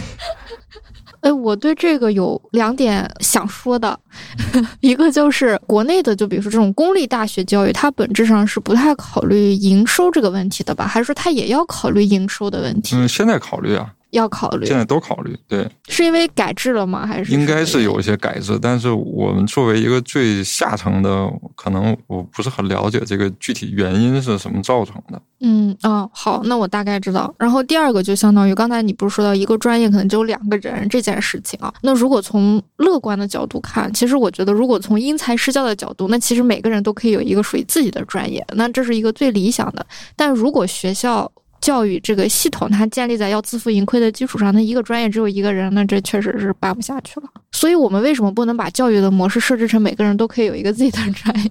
哎，我对这个有两点想说的，一个就是国内的，就比如说这种公立大学教育，它本质上是不太考虑营收这个问题的吧？还是说它也要考虑营收的问题？
嗯，现在考虑啊。
要考虑，
现在都考虑，对，
是因为改制了吗？还是
应该是有一些改制，但是我们作为一个最下层的，可能我不是很了解这个具体原因是什么造成的。
嗯，哦，好，那我大概知道。然后第二个就相当于刚才你不是说到一个专业可能只有两个人这件事情啊？那如果从乐观的角度看，其实我觉得，如果从因材施教的角度，那其实每个人都可以有一个属于自己的专业，那这是一个最理想的。但如果学校，教育这个系统，它建立在要自负盈亏的基础上，那一个专业只有一个人，那这确实是办不下去了。所以，我们为什么不能把教育的模式设置成每个人都可以有一个自己的专业？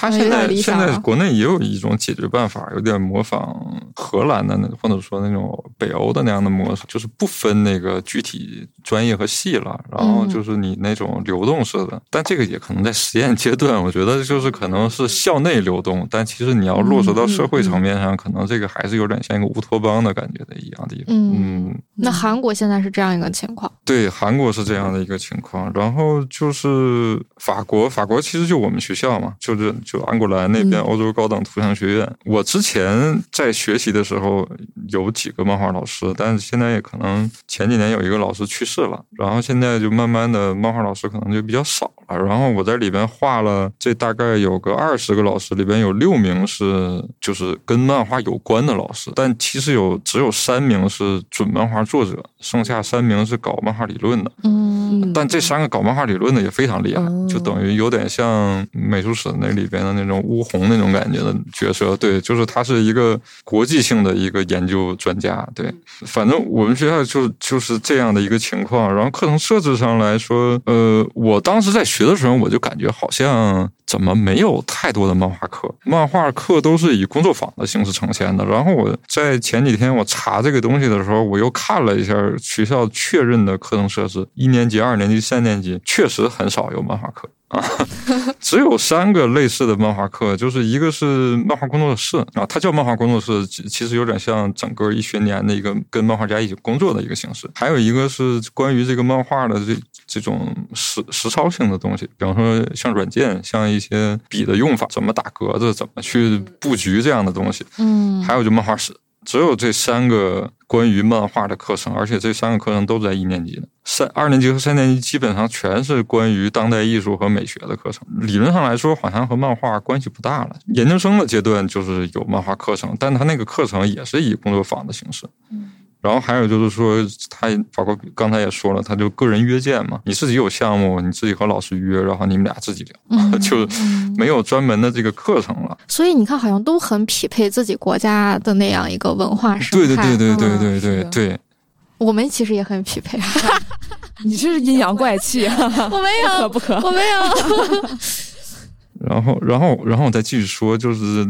他现在现在国内也有一种解决办法，有点模仿荷兰的那或者说那种北欧的那样的模式，就是不分那个具体专业和系了，然后就是你那种流动式的。但这个也可能在实验阶段，我觉得就是可能是校内流动，但其实你要落实到社会层面上，可能这个还是有点像一个乌托邦的感觉的一样的。嗯，
那韩国现在是这样一个情况？
对，韩国是这样的一个情况。然后就是法国，法国其实就我们学校嘛，就是。就安古兰那边欧洲高等图像学院，我之前在学习的时候有几个漫画老师，但是现在也可能前几年有一个老师去世了，然后现在就慢慢的漫画老师可能就比较少了。然后我在里边画了，这大概有个二十个老师，里边有六名是就是跟漫画有关的老师，但其实有只有三名是准漫画作者，剩下三名是搞漫画理论的。
嗯，
但这三个搞漫画理论的也非常厉害，就等于有点像美术史那里边的那种乌红那种感觉的角色。对，就是他是一个国际性的一个研究专家。对，反正我们学校就就是这样的一个情况。然后课程设置上来说，呃，我当时在。学的时候我就感觉好像怎么没有太多的漫画课，漫画课都是以工作坊的形式呈现的。然后我在前几天我查这个东西的时候，我又看了一下学校确认的课程设置，一年级、二年级、三年级确实很少有漫画课。啊，只有三个类似的漫画课，就是一个是漫画工作室啊，它叫漫画工作室，其实有点像整个一学年的一个跟漫画家一起工作的一个形式。还有一个是关于这个漫画的这这种实实操性的东西，比方说像软件，像一些笔的用法，怎么打格子，怎么去布局这样的东西。
嗯，
还有就漫画史。只有这三个关于漫画的课程，而且这三个课程都在一年级的。三二年级和三年级基本上全是关于当代艺术和美学的课程。理论上来说，好像和漫画关系不大了。研究生的阶段就是有漫画课程，但他那个课程也是以工作坊的形式。
嗯。
然后还有就是说，他法国刚才也说了，他就个人约见嘛，你自己有项目，你自己和老师约，然后你们俩自己聊，就没有专门的这个课程了。
所以你看，好像都很匹配自己国家的那样一个文化生
态。对对对对对对对对。
我们其实也很匹配。
你这是阴阳怪气，
我没有，
不可不可，
我没有。
然后，然后，然后我再继续说，就是。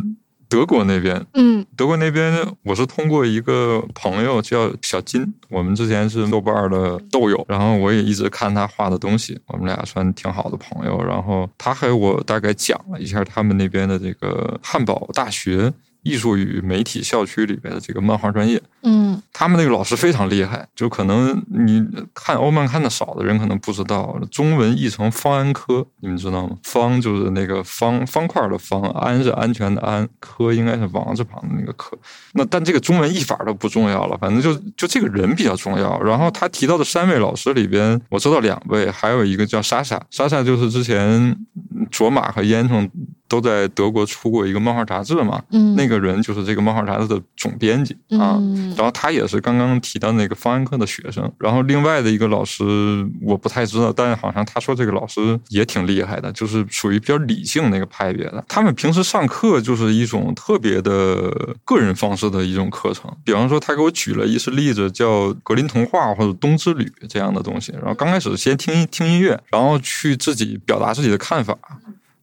德国那边，
嗯，
德国那边，我是通过一个朋友叫小金，我们之前是豆瓣的豆友，然后我也一直看他画的东西，我们俩算挺好的朋友。然后他还我大概讲了一下他们那边的这个汉堡大学。艺术与媒体校区里边的这个漫画专业，
嗯，
他们那个老师非常厉害，就可能你看欧漫看的少的人可能不知道，中文译成方安科，你们知道吗？方就是那个方方块的方，安是安全的安，科应该是王字旁的那个科。那但这个中文译法都不重要了，反正就就这个人比较重要。然后他提到的三位老师里边，我知道两位，还有一个叫莎莎，莎莎就是之前卓玛和烟囱。都在德国出过一个漫画杂志嘛，
嗯，
那个人就是这个漫画杂志的总编辑啊。
嗯
然后他也是刚刚提到那个方案课的学生，然后另外的一个老师我不太知道，但是好像他说这个老师也挺厉害的，就是属于比较理性那个派别的。他们平时上课就是一种特别的个人方式的一种课程，比方说他给我举了一次例子，叫格林童话或者冬之旅这样的东西。然后刚开始先听听音乐，然后去自己表达自己的看法，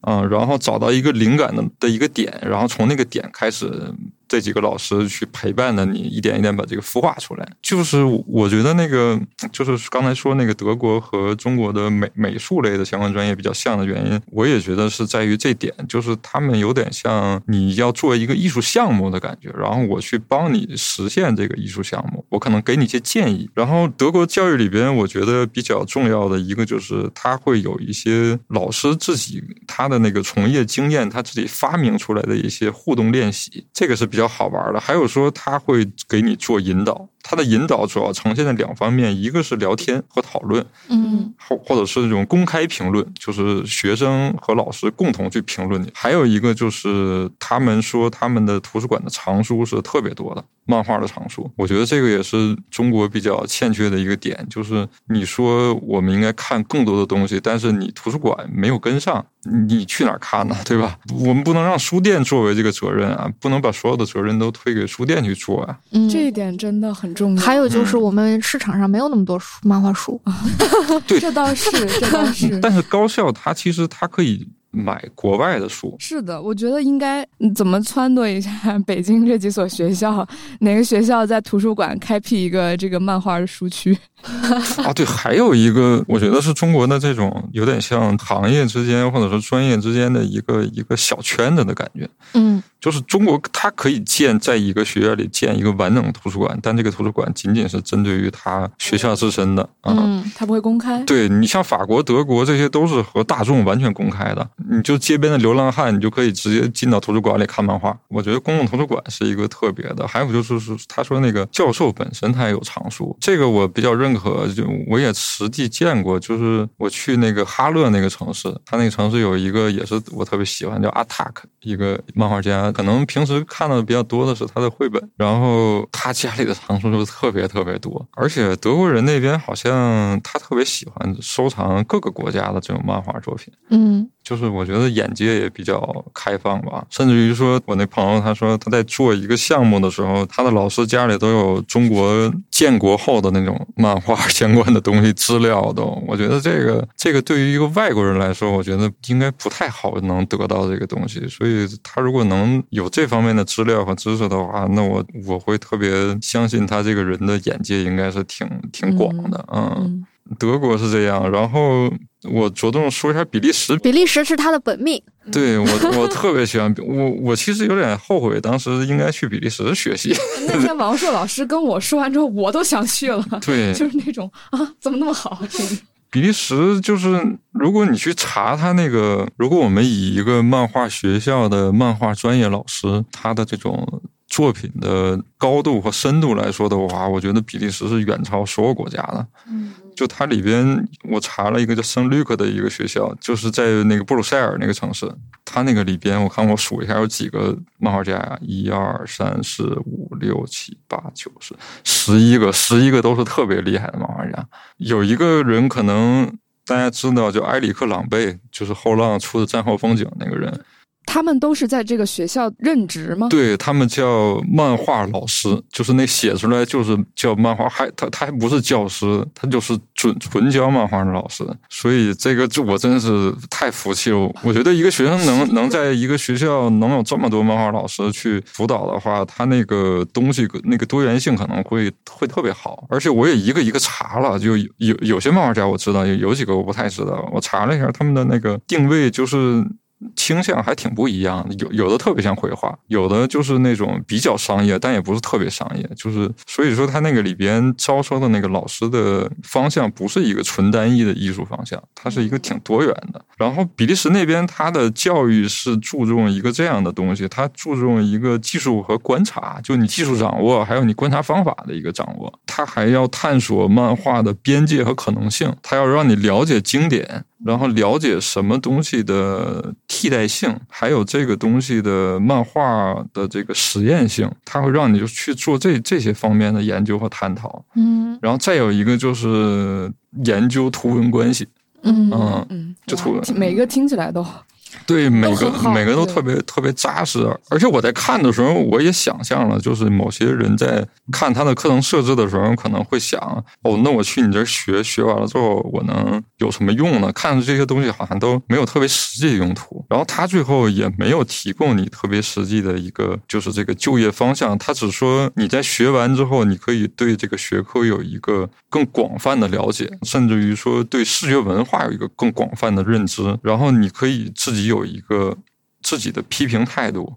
嗯，然后找到一个灵感的的一个点，然后从那个点开始，这几个老师去陪伴着你，一点一点把这个孵化出来。就是我觉得那个，就是刚才说那个德国和中国的美美术类的相关专业比较像的原因，我也觉得是在于这点，就是他们有点像你要做一个艺术项目的感觉，然后我去帮你实现这个艺术项目，我可能给你一些建议。然后德国教育里边，我觉得比较重要的一个就是他会有一些老师自己他的那个从业经验，他自己发明出来的一些互动练习，这个是比比较好玩的。还有说他会给你做引导，他的引导主要呈现在两方面，一个是聊天和讨论，
嗯
或或者是这种公开评论，就是学生和老师共同去评论你。还有一个就是他们说他们的图书馆的藏书是特别多的，漫画的藏书。我觉得这个也是中国比较欠缺的一个点，就是你说我们应该看更多的东西，但是你图书馆没有跟上，你去哪儿看呢？对吧？我们不能让书店作为这个责任啊，不能把所有的责任都推给书店去做啊。
嗯，
这一点真的很重要。
还有就是我们市场上没有那么多书漫画书，
对
这倒是，这倒是。
但是高校它其实它可以买国外的书，
是的，我觉得应该嗯怎么撺掇一下 北京这几所学校，哪个学校在图书馆开辟一个这个漫画的书区？
啊，对，还有一个，我觉得是中国的这种有点像行业之间或者说专业之间的一个一个小圈子的感觉。
嗯
就是中国，它可以建在一个学院里建一个完整的图书馆，但这个图书馆仅仅是针对于它学校自身的啊。
嗯
它不会公开。
对你像法国、德国这些都是和大众完全公开的，你就街边的流浪汉，你就可以直接进到图书馆里看漫画。我觉得公共图书馆是一个特别的，还有就是是他说那个教授本身他也有藏书，这个我比较认可，就我也实际见过，就是我去那个哈勒那个城市，他那个城市有一个也是我特别喜欢，叫阿塔克，一个漫画家，可能平时看到的比较多的是他的绘本，然后他家里的藏书就特别特别多，而且德国人那边好像他特别喜欢收藏各个国家的这种漫画作品。
嗯
就是我觉得眼界也比较开放吧，甚至于说我那朋友他说他在做一个项目的时候，他的老师家里都有中国建国后的那种漫画相关的东西资料都。我觉得这个这个对于一个外国人来说，我觉得应该不太好能得到这个东西，所以他如果能有这方面的资料和知识的话，那我我会特别相信他这个人的眼界应该是挺挺广的，嗯
嗯，
德国是这样，然后我着重说一下比利时。
比利时是他的本命。
对我，我特别喜欢比我，我其实有点后悔，当时应该去比利时学习。
那天王硕老师跟我说完之后，我都想去了。
对，
就是那种啊，怎么那么好？
比利时就是，如果你去查他那个，如果我们以一个漫画学校的漫画专业老师他的这种作品的高度和深度来说的话，我觉得比利时是远超所有国家的。
嗯
就它里边，我查了一个叫圣吕克的一个学校，就是在那个布鲁塞尔那个城市。它那个里边，我看我数一下有几个漫画家呀，一二三四五六七八九十，十一个，十一个都是特别厉害的漫画家。有一个人可能大家知道，就埃里克·朗贝，就是后浪出的《战后风景》那个人。
他们都是在这个学校任职吗？
对他们叫漫画老师，就是那写出来就是叫漫画，还他他还不是教师，他就是纯纯教漫画的老师。所以这个就我真是太服气了。我觉得一个学生能 能在一个学校能有这么多漫画老师去辅导的话，他那个东西那个多元性可能会会特别好。而且我也一个一个查了，就有有有些漫画家我知道，有有几个我不太知道。我查了一下他们的那个定位，就是。倾向还挺不一样的，有有的特别像绘画，有的就是那种比较商业，但也不是特别商业。就是所以说，他那个里边招收的那个老师的方向不是一个纯单一的艺术方向，它是一个挺多元的。然后比利时那边，它的教育是注重一个这样的东西，它注重一个技术和观察，就你技术掌握，还有你观察方法的一个掌握。它还要探索漫画的边界和可能性，它要让你了解经典。然后了解什么东西的替代性，还有这个东西的漫画的这个实验性，它会让你就去做这这些方面的研究和探讨。
嗯。
然后再有一个就是研究图文关系，
嗯。
嗯，
嗯，
就图
哇听每个听起来都
对每个每个都特别特别扎实，而且我在看的时候，我也想象了，就是某些人在看他的课程设置的时候，可能会想，哦，那我去你这儿学，学完了之后，我能有什么用呢？看着这些东西好像都没有特别实际的用途，然后他最后也没有提供你特别实际的一个，就是这个就业方向，他只说你在学完之后，你可以对这个学科有一个更广泛的了解，甚至于说对视觉文化有一个更广泛的认知，然后你可以自己有一个自己的批评态度，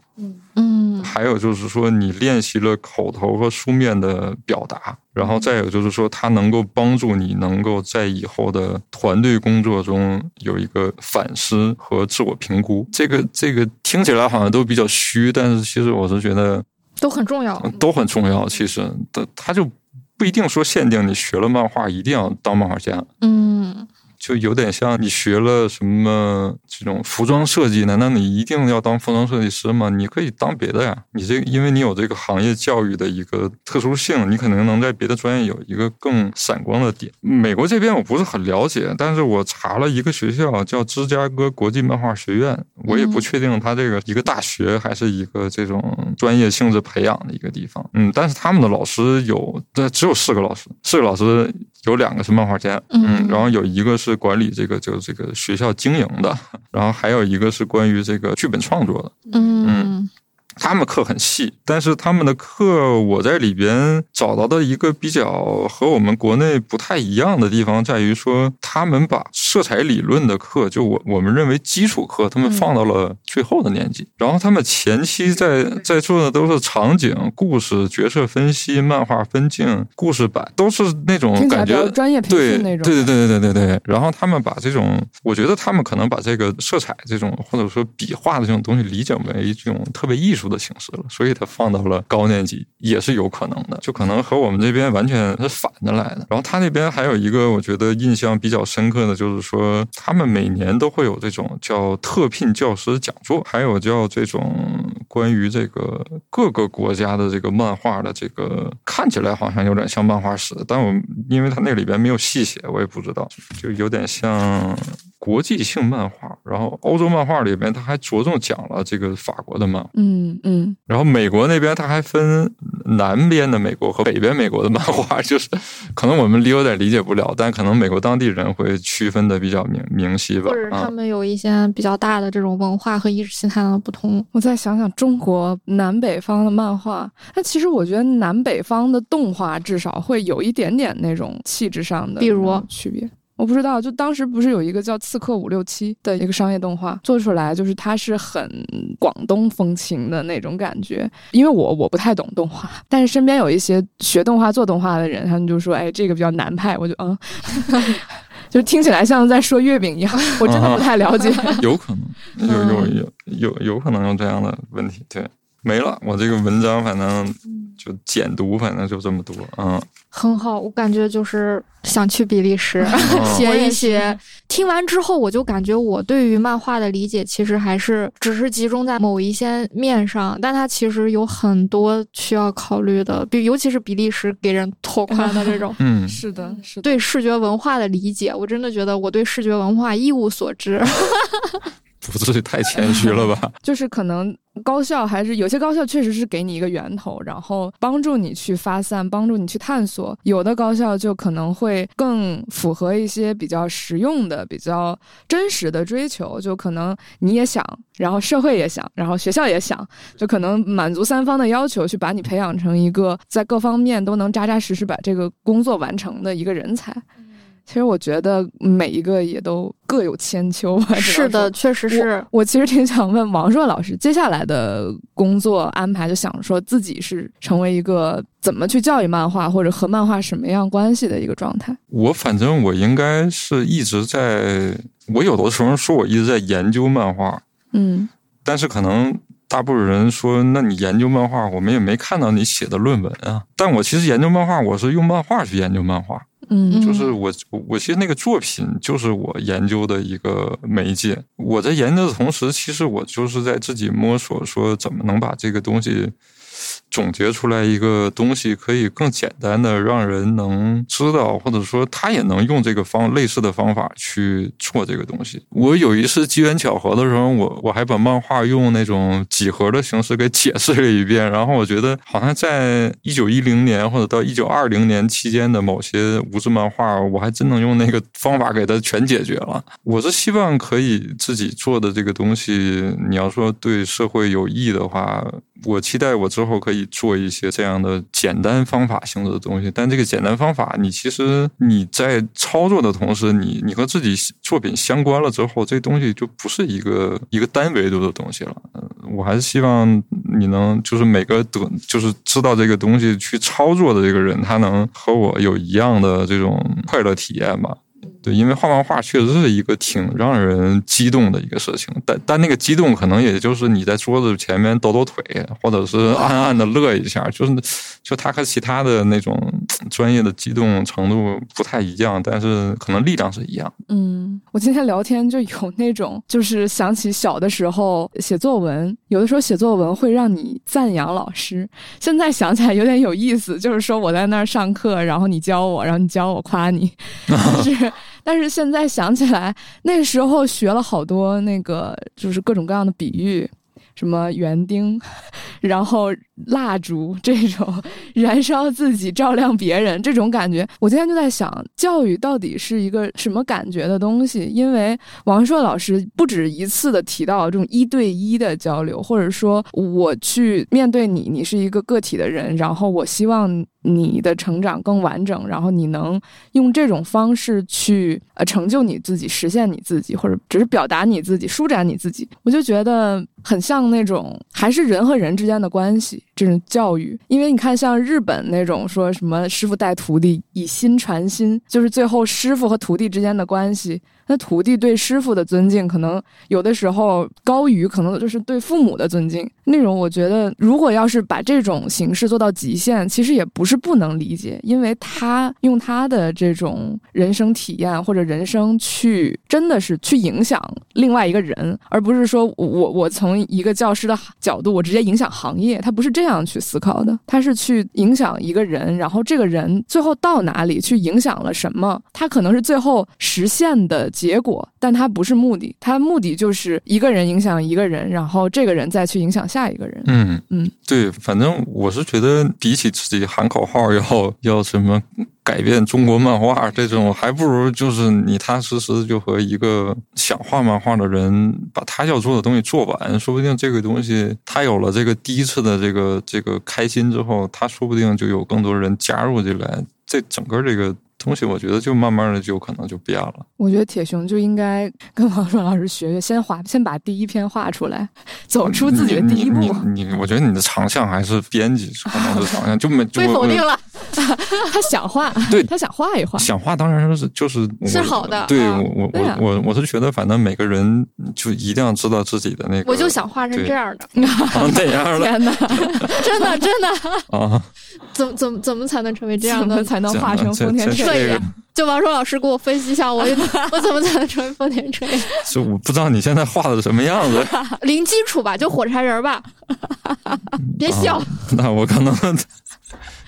嗯
还有就是说你练习了口头和书面的表达，然后再有就是说它能够帮助你能够在以后的团队工作中有一个反思和自我评估。这个这个听起来好像都比较虚，但是其实我是觉得
都很重要。
都很重要。其实它它就不一定说限定你学了漫画一定要当漫画家，
嗯
就有点像你学了什么这种服装设计，难道你一定要当服装设计师吗？你可以当别的呀。你这因为你有这个行业教育的一个特殊性，你可能能在别的专业有一个更闪光的点。美国这边我不是很了解，但是我查了一个学校叫芝加哥国际漫画学院，我也不确定它这个一个大学还是一个这种专业性质培养的一个地方。嗯，但是他们的老师有，这只有四个老师，四个老师有两个是漫画家，
嗯
嗯，然后有一个是管理这个就这个学校经营的，然后还有一个是关于这个剧本创作的。
嗯
他们课很细，但是他们的课我在里边找到的一个比较和我们国内不太一样的地方，在于说他们把色彩理论的课，就我我们认为基础课，他们放到了最后的年级，然后他们前期在在做的都是场景、故事、角色分析、漫画分镜、故事版，都是那种感觉
专业培
对
训那种。
对对对对对对对。然后他们把这种，我觉得他们可能把这个色彩这种或者说笔画的这种东西理解为一种特别艺术的形式了，所以他放到了高年级也是有可能的，就可能和我们这边完全是反着来的。然后他那边还有一个我觉得印象比较深刻的就是说，他们每年都会有这种叫特聘教师讲座，还有叫这种关于这个各个国家的这个漫画的这个看起来好像有点像漫画史，但我因为他那里边没有细写，我也不知道，就有点像国际性漫画。然后欧洲漫画里边，他还着重讲了这个法国的漫画，
嗯嗯，
然后美国那边他还分南边的美国和北边美国的漫画，就是可能我们有点理解不了，但可能美国当地人会区分的比较明明晰吧
或者是。
啊
他，们有一些比较大的这种文化和意识形态的不同。
我再想想中国南北方的漫画，那其实我觉得南北方的动画至少会有一点点那种气质上的
比如
区别。我不知道，就当时不是有一个叫《刺客伍六七》的一个商业动画做出来，就是它是很广东风情的那种感觉。因为我我不太懂动画，但是身边有一些学动画做动画的人，他们就说：“哎，这个比较南派。”我就嗯，就听起来像在说月饼一样，我真的不太了解。
有可能，有有有有有可能有这样的问题。对，没了，我这个文章反正就简读，反正就这么多。嗯，
很好，我感觉就是想去比利时
哦
学一学。听完之后，我就感觉我对于漫画的理解其实还是只是集中在某一些面上，但它其实有很多需要考虑的，比尤其是比利时给人拓宽的这种
嗯，
是的，是的。
对视觉文化的理解，我真的觉得我对视觉文化一无所知。
不至于太谦虚了吧？
就是可能高校还是有些高校确实是给你一个源头，然后帮助你去发散，帮助你去探索。有的高校就可能会更符合一些比较实用的、比较真实的追求，就可能你也想，然后社会也想，然后学校也想，就可能满足三方的要求，去把你培养成一个在各方面都能扎扎实实把这个工作完成的一个人才。其实我觉得每一个也都各有千秋吧。
是的，确实是。
我其实挺想问王硕老师，接下来的工作安排，就想说自己是成为一个怎么去教育漫画，或者和漫画什么样关系的一个状态。
我反正我应该是一直在，我有的时候说我一直在研究漫画，
嗯
但是可能大部分人说，那你研究漫画，我们也没看到你写的论文啊。但我其实研究漫画，我是用漫画去研究漫画。
嗯
就是我我其实那个作品就是我研究的一个媒介。我在研究的同时，其实我就是在自己摸索，说怎么能把这个东西。总结出来一个东西，可以更简单的让人能知道，或者说他也能用这个方类似的方法去做这个东西。我有一次机缘巧合的时候，我我还把漫画用那种几何的形式给解释了一遍，然后我觉得好像在一九一零年或者到一九二零年期间的某些无字漫画，我还真能用那个方法给它全解决了。我是希望可以自己做的这个东西，你要说对社会有益的话。我期待我之后可以做一些这样的简单方法性质的东西，但这个简单方法，你其实你在操作的同时，你你和自己作品相关了之后，这东西就不是一个一个单维度的东西了。我还是希望你能就是每个得就是知道这个东西去操作的这个人，他能和我有一样的这种快乐体验吧。对，因为画漫画确实是一个挺让人激动的一个事情，但但那个激动可能也就是你在桌子前面抖抖腿，或者是暗暗的乐一下，就是就它和其他的那种专业的激动程度不太一样，但是可能力量是一样。
嗯，我今天聊天就有那种，就是想起小的时候写作文，有的时候写作文会让你赞扬老师，现在想起来有点有意思，就是说我在那儿上课，然后你教我，然后你教我夸你，就是。但是现在想起来，那时候学了好多那个，就是各种各样的比喻。什么园丁，然后蜡烛这种燃烧自己照亮别人这种感觉，我今天就在想，教育到底是一个什么感觉的东西？因为王硕老师不止一次的提到这种一对一的交流，或者说我去面对你，你是一个个体的人，然后我希望你的成长更完整，然后你能用这种方式去呃成就你自己，实现你自己，或者只是表达你自己，舒展你自己，我就觉得很像。那种还是人和人之间的关系，这种教育，因为你看，像日本那种说什么师傅带徒弟，以心传心，就是最后师傅和徒弟之间的关系。那徒弟对师傅的尊敬，可能有的时候高于可能就是对父母的尊敬。那种我觉得，如果要是把这种形式做到极限，其实也不是不能理解，因为他用他的这种人生体验或者人生去，真的是去影响另外一个人，而不是说我我从一个教师的角度，我直接影响行业。他不是这样去思考的，他是去影响一个人，然后这个人最后到哪里去影响了什么，他可能是最后实现的。结果，但他不是目的，他目的就是一个人影响一个人，然后这个人再去影响下一个人。
嗯
嗯，
对，反正我是觉得，比起自己喊口号要 要什么改变中国漫画这种，还不如就是你踏踏实实就和一个想画漫画的人把他要做的东西做完，说不定这个东西他有了这个第一次的这个这个开心之后，他说不定就有更多人加入进来，这整个这个。东西我觉得就慢慢的就可能就变了。
我觉得铁熊就应该跟王硕老师学学，先画，先把第一篇画出来，走出自己的第一步。
你，我觉得你的长项还是编辑，可能是长项，就没
被否定了。
他想画，
对
他想画一画，
想画当然是就是
是好的。
对我我我我我是觉得，反正每个人就一定要知道自己的那个。
我就想画成这样的。
哪样的？
天哪！
真的真的
啊！
怎怎么怎么才能成为这样的？
才能画成丰田彻？
对，就王硕老师给我分析一下，我 我怎么才能成为丰田车？
就我不知道你现在画的什么样子，
零基础吧，就火柴人吧。别笑。
那我可能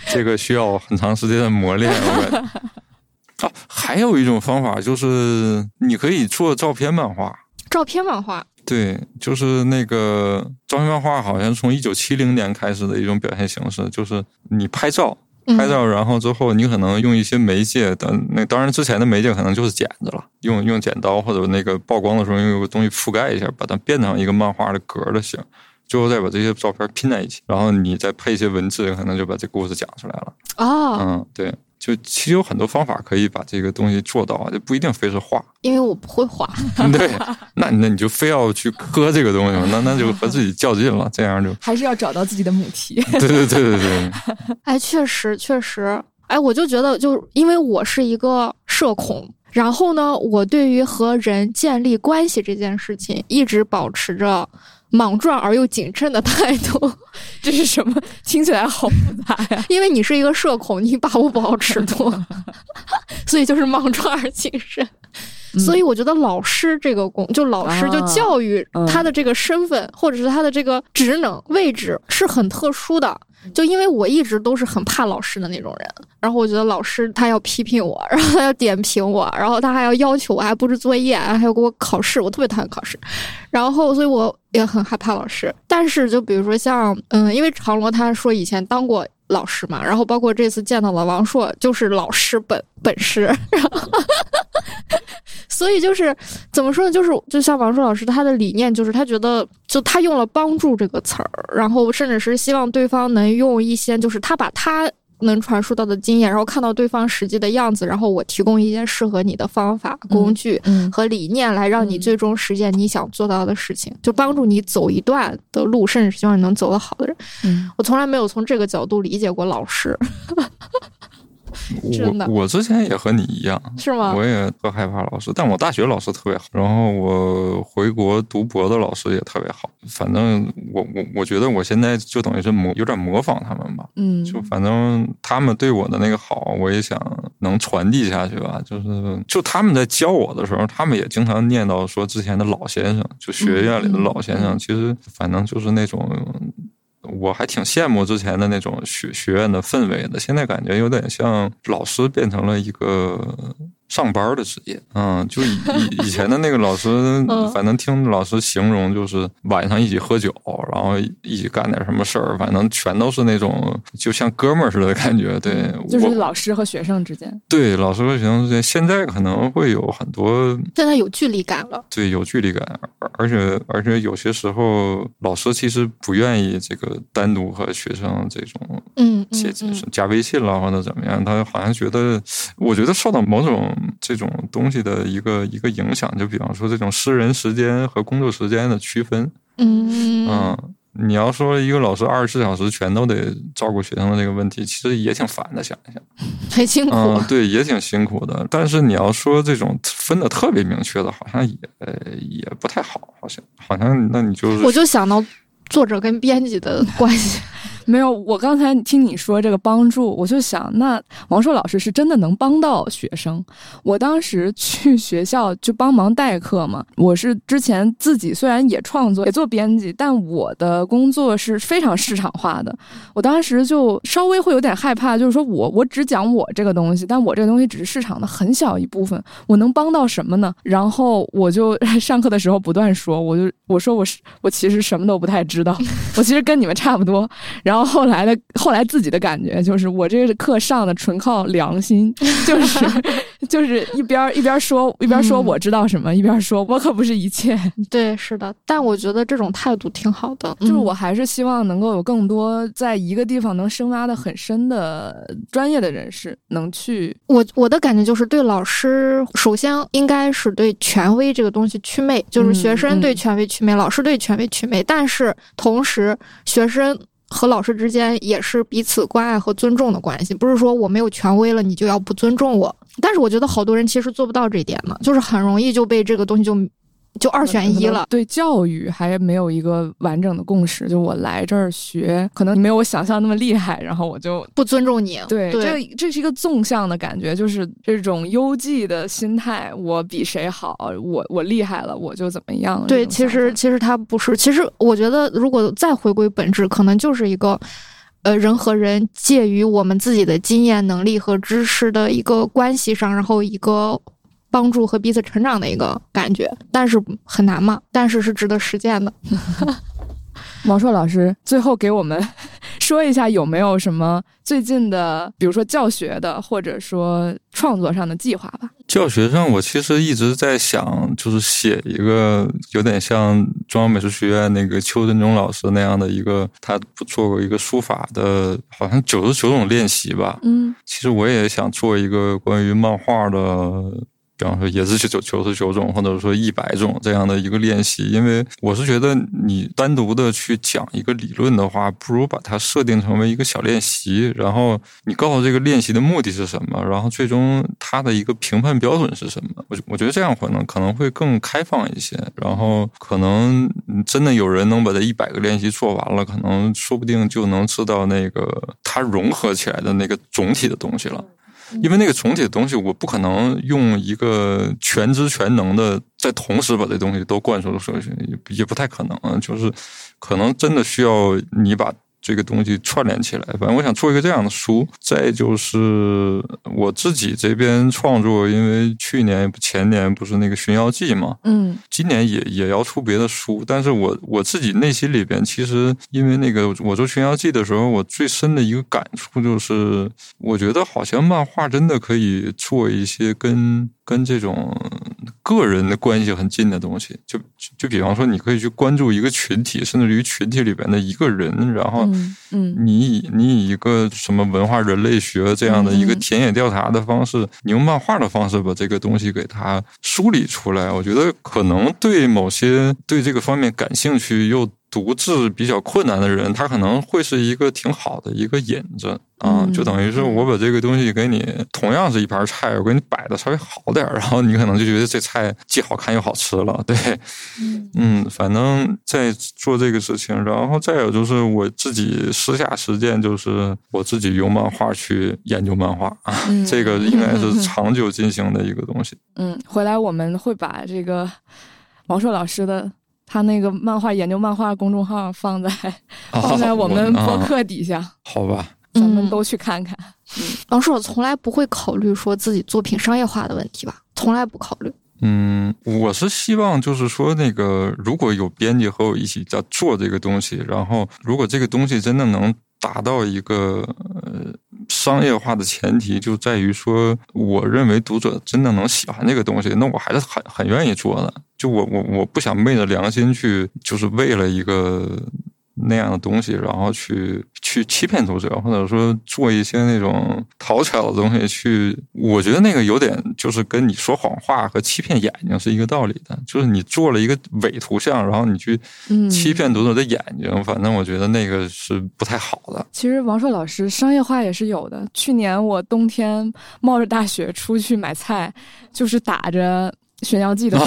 这个需要很长时间的磨练。啊，还有一种方法就是你可以做照片漫画。
照片漫画。
对，就是那个照片漫画，好像从一九七零年开始的一种表现形式，就是你拍照。拍照，然后之后你可能用一些媒介的，那当然之前的媒介可能就是剪子了，用用剪刀或者那个曝光的时候用个东西覆盖一下，把它变成一个漫画的格的形，最后再把这些照片拼在一起，然后你再配一些文字，可能就把这故事讲出来了。
哦，
嗯，对。就其实有很多方法可以把这个东西做到，就不一定非是画。
因为我不会画。
对，那那你就非要去磕这个东西，那那就和自己较劲了。这样就
还是要找到自己的母题。
对对对对对。
哎，确实确实，哎，我就觉得，就因为我是一个社恐，然后呢，我对于和人建立关系这件事情，一直保持着。莽撞而又谨慎的态度，
这是什么？听起来好复杂呀！
因为你是一个社恐，你把握不好尺度。所以就是莽撞而谨慎。所以我觉得老师这个工，就老师就教育他的这个身份，或者是他的这个职能位置是很特殊的。就因为我一直都是很怕老师的那种人，然后我觉得老师他要批评我，然后他要点评我，然后他还要要求我还布置作业，还要给我考试，我特别讨厌考试。然后所以我也很害怕老师。但是就比如说像嗯，因为长罗他说以前当过。老师嘛，然后包括这次见到了王硕，就是老师本本师，所以就是怎么说呢？就是就像王硕老师，他的理念就是他觉得，就他用了“帮助”这个词儿，然后甚至是希望对方能用一些，就是他把他。能传输到的经验，然后看到对方实际的样子，然后我提供一些适合你的方法、工具和理念，来让你最终实现你想做到的事情，就帮助你走一段的路，甚至是希望你能走得好的人。我从来没有从这个角度理解过老师。
我我之前也和你一样，
是吗？
我也特害怕老师，但我大学老师特别好，然后我回国读博的老师也特别好。反正我我我觉得我现在就等于是模有点模仿他们吧，
嗯，
就反正他们对我的那个好，我也想能传递下去吧。就是就他们在教我的时候，他们也经常念叨说之前的老先生，就学院里的老先生，其实反正就是那种。我还挺羡慕之前的那种学学院的氛围的，现在感觉有点像老师变成了一个。上班的职业，嗯，就以以以前的那个老师，反正听老师形容，就是晚上一起喝酒，然后一起干点什么事儿，反正全都是那种就像哥们儿似的感觉。对，
就是老师和学生之间。
对，老师和学生之间，现在可能会有很多，
现在有距离感了。
对，有距离感，而且而且有些时候，老师其实不愿意这个单独和学生这种，
嗯，
加加微信了或者怎么样，他好像觉得，我觉得受到某种。这种东西的一个一个影响，就比方说这种私人时间和工作时间的区分，
嗯
嗯，你要说一个老师二十四小时全都得照顾学生的这个问题，其实也挺烦的，想一想，
很辛苦，
对，也挺辛苦的。但是你要说这种分的特别明确的，好像也也不太好，好像好像那你就是，
我就想到作者跟编辑的关系。
没有，我刚才听你说这个帮助，我就想，那王硕老师是真的能帮到学生。我当时去学校就帮忙代课嘛，我是之前自己虽然也创作也做编辑，但我的工作是非常市场化的。我当时就稍微会有点害怕，就是说我我只讲我这个东西，但我这个东西只是市场的很小一部分，我能帮到什么呢？然后我就 上课的时候不断说，我就我说我是我其实什么都不太知道，我其实跟你们差不多。然后后来的后来自己的感觉就是，我这个课上的纯靠良心，就是 就是一边一边说一边说我知道什么，一边说我可不是一切。
对，是的。但我觉得这种态度挺好的，
就是我还是希望能够有更多在一个地方能深挖的很深的专业的人士能去。
我我的感觉就是，对老师首先应该是对权威这个东西祛魅，就是学生对权威祛魅，老师对权威祛魅。但是同时，学生。和老师之间也是彼此关爱和尊重的关系，不是说我没有权威了，你就要不尊重我。但是我觉得好多人其实做不到这一点呢，就是很容易就被这个东西就。就二选一了，
对教育还没有一个完整的共识。就我来这儿学，可能没有我想象那么厉害，然后我就
不尊重你。
对，这这是一个纵向的感觉，就是这种优绩的心态。我比谁好，我我厉害了，我就怎么样？
对，其实其实他不是。其实我觉得，如果再回归本质，可能就是一个，呃，人和人介于我们自己的经验、能力和知识的一个关系上，然后一个。帮助和彼此成长的一个感觉，但是很难嘛？但是是值得实践的。
毛硕老师，最后给我们说一下，有没有什么最近的，比如说教学的，或者说创作上的计划吧？
教学上，我其实一直在想，就是写一个有点像中央美术学院那个邱振中老师那样的一个，他做过一个书法的，好像九十九种练习吧。
嗯，
其实我也想做一个关于漫画的。比方说，也是九九十九种，或者说一百种这样的一个练习，因为我是觉得你单独的去讲一个理论的话，不如把它设定成为一个小练习，然后你告诉这个练习的目的是什么，然后最终它的一个评判标准是什么。我我觉得这样可能可能会更开放一些，然后可能真的有人能把这一百个练习做完了，可能说不定就能知道那个它融合起来的那个总体的东西了。因为那个总体的东西，我不可能用一个全知全能的，在同时把这东西都灌输出去，也也不太可能。就是可能真的需要你把。这个东西串联起来，反正我想做一个这样的书。再就是我自己这边创作，因为去年前年不是那个《寻妖记》嘛，
嗯，
今年也也要出别的书。但是我我自己内心里边，其实因为那个我做《寻妖记》的时候，我最深的一个感触就是，我觉得好像漫画真的可以做一些跟。跟这种个人的关系很近的东西，就就比方说，你可以去关注一个群体，甚至于群体里边的一个人，然后，
嗯，
你以你以一个什么文化人类学这样的一个田野调查的方式，你用漫画的方式把这个东西给它梳理出来，我觉得可能对某些对这个方面感兴趣又。独自比较困难的人，他可能会是一个挺好的一个引子啊，就等于是我把这个东西给你，同样是一盘菜，我给你摆的稍微好点儿然后你可能就觉得这菜既好看又好吃了。对，嗯，反正在做这个事情，然后再有就是我自己私下实践，就是我自己用漫画去研究漫画啊，这个应该是 长久进行的一个东西。
嗯，回来我们会把这个王硕老师的。他那个漫画研究漫画公众号放在放在我们博客底下，
好吧，
咱们都去看看。
老师，我从来不会考虑说自己作品商业化的问题吧，从来不考虑。
嗯，我是希望就是说，那个如果有编辑和我一起在做这个东西，然后如果这个东西真的能达到一个呃。商业化的前提就在于说，我认为读者真的能喜欢这个东西，那我还是很很愿意做的。就我我我不想昧着良心去，就是为了一个。那样的东西，然后去去欺骗读者，或者说做一些那种讨巧的东西，去我觉得那个有点就是跟你说谎话和欺骗眼睛是一个道理的，就是你做了一个伪图像，然后你去欺骗读者的眼睛，反正我觉得那个是不太好的。
其实王硕老师商业化也是有的。去年我冬天冒着大雪出去买菜，就是打着《炫耀记》的，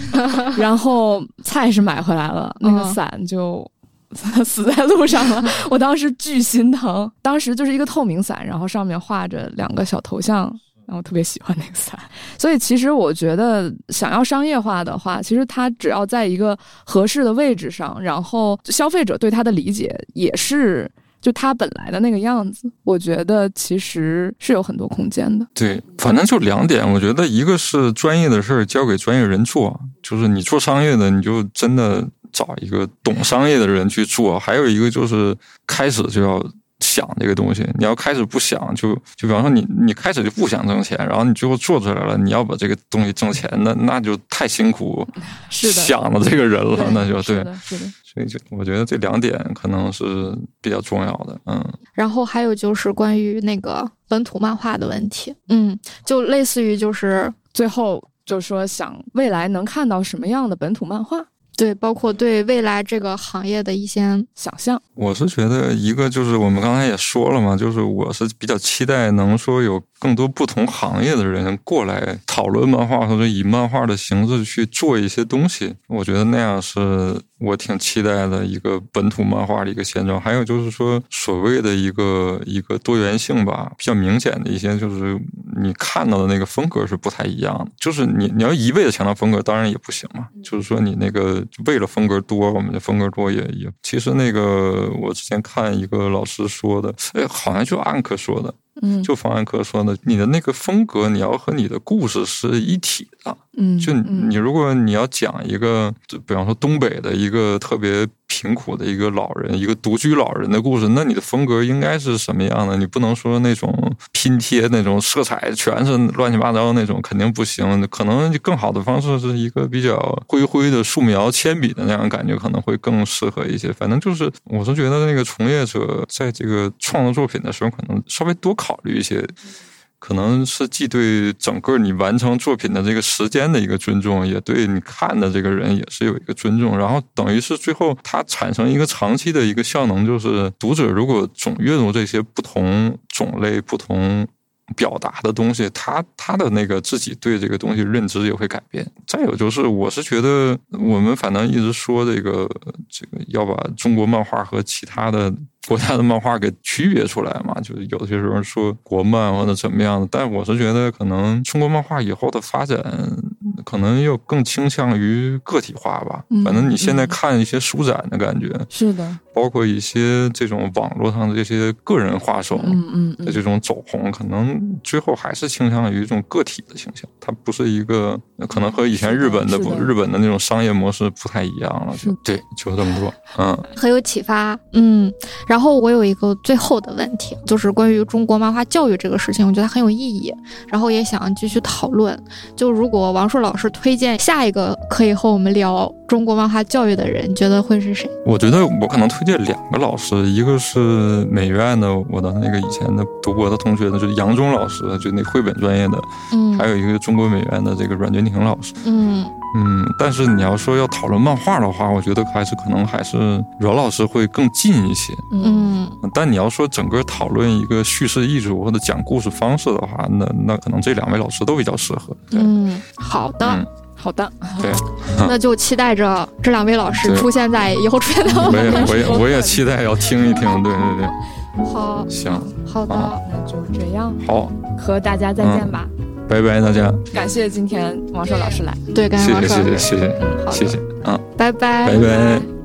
然后菜是买回来了，那个伞就。死在路上了，我当时巨心疼。当时就是一个透明伞，然后上面画着两个小头像，然后特别喜欢那个伞。所以其实我觉得，想要商业化的话，其实它只要在一个合适的位置上，然后消费者对它的理解也是就它本来的那个样子，我觉得其实是有很多空间的。
对，反正就两点，我觉得一个是专业的事儿交给专业人做，就是你做商业的，你就真的。找一个懂商业的人去做，还有一个就是开始就要想这个东西。你要开始不想，就就比方说你你开始就不想挣钱，然后你最后做出来了，你要把这个东西挣钱，那那就太辛苦，
是的，
想了这个人了，那就对，
是的。
所以就我觉得这两点可能是比较重要的，嗯。
然后还有就是关于那个本土漫画的问题，嗯，就类似于就是
最后就说想未来能看到什么样的本土漫画。
对，包括对未来这个行业的一些想象，
我是觉得一个就是我们刚才也说了嘛，就是我是比较期待能说有。更多不同行业的人过来讨论漫画，或者以漫画的形式去做一些东西，我觉得那样是我挺期待的一个本土漫画的一个现状。还有就是说，所谓的一个一个多元性吧，比较明显的一些，就是你看到的那个风格是不太一样的。就是你你要一味的强调风格，当然也不行嘛。就是说，你那个为了风格多，我们的风格多也也。其实那个我之前看一个老师说的，哎，好像就安克说的。
嗯，
就方案科说呢，你的那个风格，你要和你的故事是一体的。
嗯，
就你如果你要讲一个，就比方说东北的一个特别贫苦的一个老人，一个独居老人的故事，那你的风格应该是什么样的？你不能说那种拼贴那种色彩全是乱七八糟的那种，肯定不行。可能更好的方式是一个比较灰灰的素描铅笔的那样感觉，可能会更适合一些。反正就是，我是觉得那个从业者在这个创作作品的时候，可能稍微多考虑一些。可能是既对整个你完成作品的这个时间的一个尊重，也对你看的这个人也是有一个尊重。然后等于是最后它产生一个长期的一个效能，就是读者如果总阅读这些不同种类、不同表达的东西，他他的那个自己对这个东西认知也会改变。再有就是，我是觉得我们反正一直说这个这个要把中国漫画和其他的。国家的漫画给区别出来嘛，就是有些时候说国漫或者怎么样的，但我是觉得可能中国漫画以后的发展可能又更倾向于个体化吧。反正你现在看一些书展的感觉，
是的，
包括一些这种网络上的这些个人画手嗯嗯的这种走红，可能最后还是倾向于一种个体的形象，它不是一个可能和以前日本的不日本的那种商业模式不太一样了。就对，就这么多，嗯，
很有启发，嗯。然后我有一个最后的问题，就是关于中国漫画教育这个事情，我觉得很有意义，然后也想继续讨论。就如果王硕老师推荐下一个可以和我们聊中国漫画教育的人，你觉得会是谁？
我觉得我可能推荐两个老师，一个是美院的我的那个以前的读博的同学呢，就是杨忠老师，就那绘本专业的，嗯，还有一个中国美院的这个阮娟婷老师，嗯。嗯，但是你要说要讨论漫画的话，我觉得还是可能还是阮老师会更近一些。嗯，但你要说整个讨论一个叙事艺术或者讲故事方式的话，那那可能这两位老师都比较适合。
嗯，好的，好的，
对，
那就期待着这两位老师出现在以后出现的。
我也我也我也期待要听一听，对对
对。好，
行，
好的，
那就这样。
好，
和大家再见吧。
拜拜，大家！
感谢今天王硕老师来，
对，感
谢
王硕
谢谢谢谢谢，
好，
谢谢，嗯，
拜拜，
拜拜。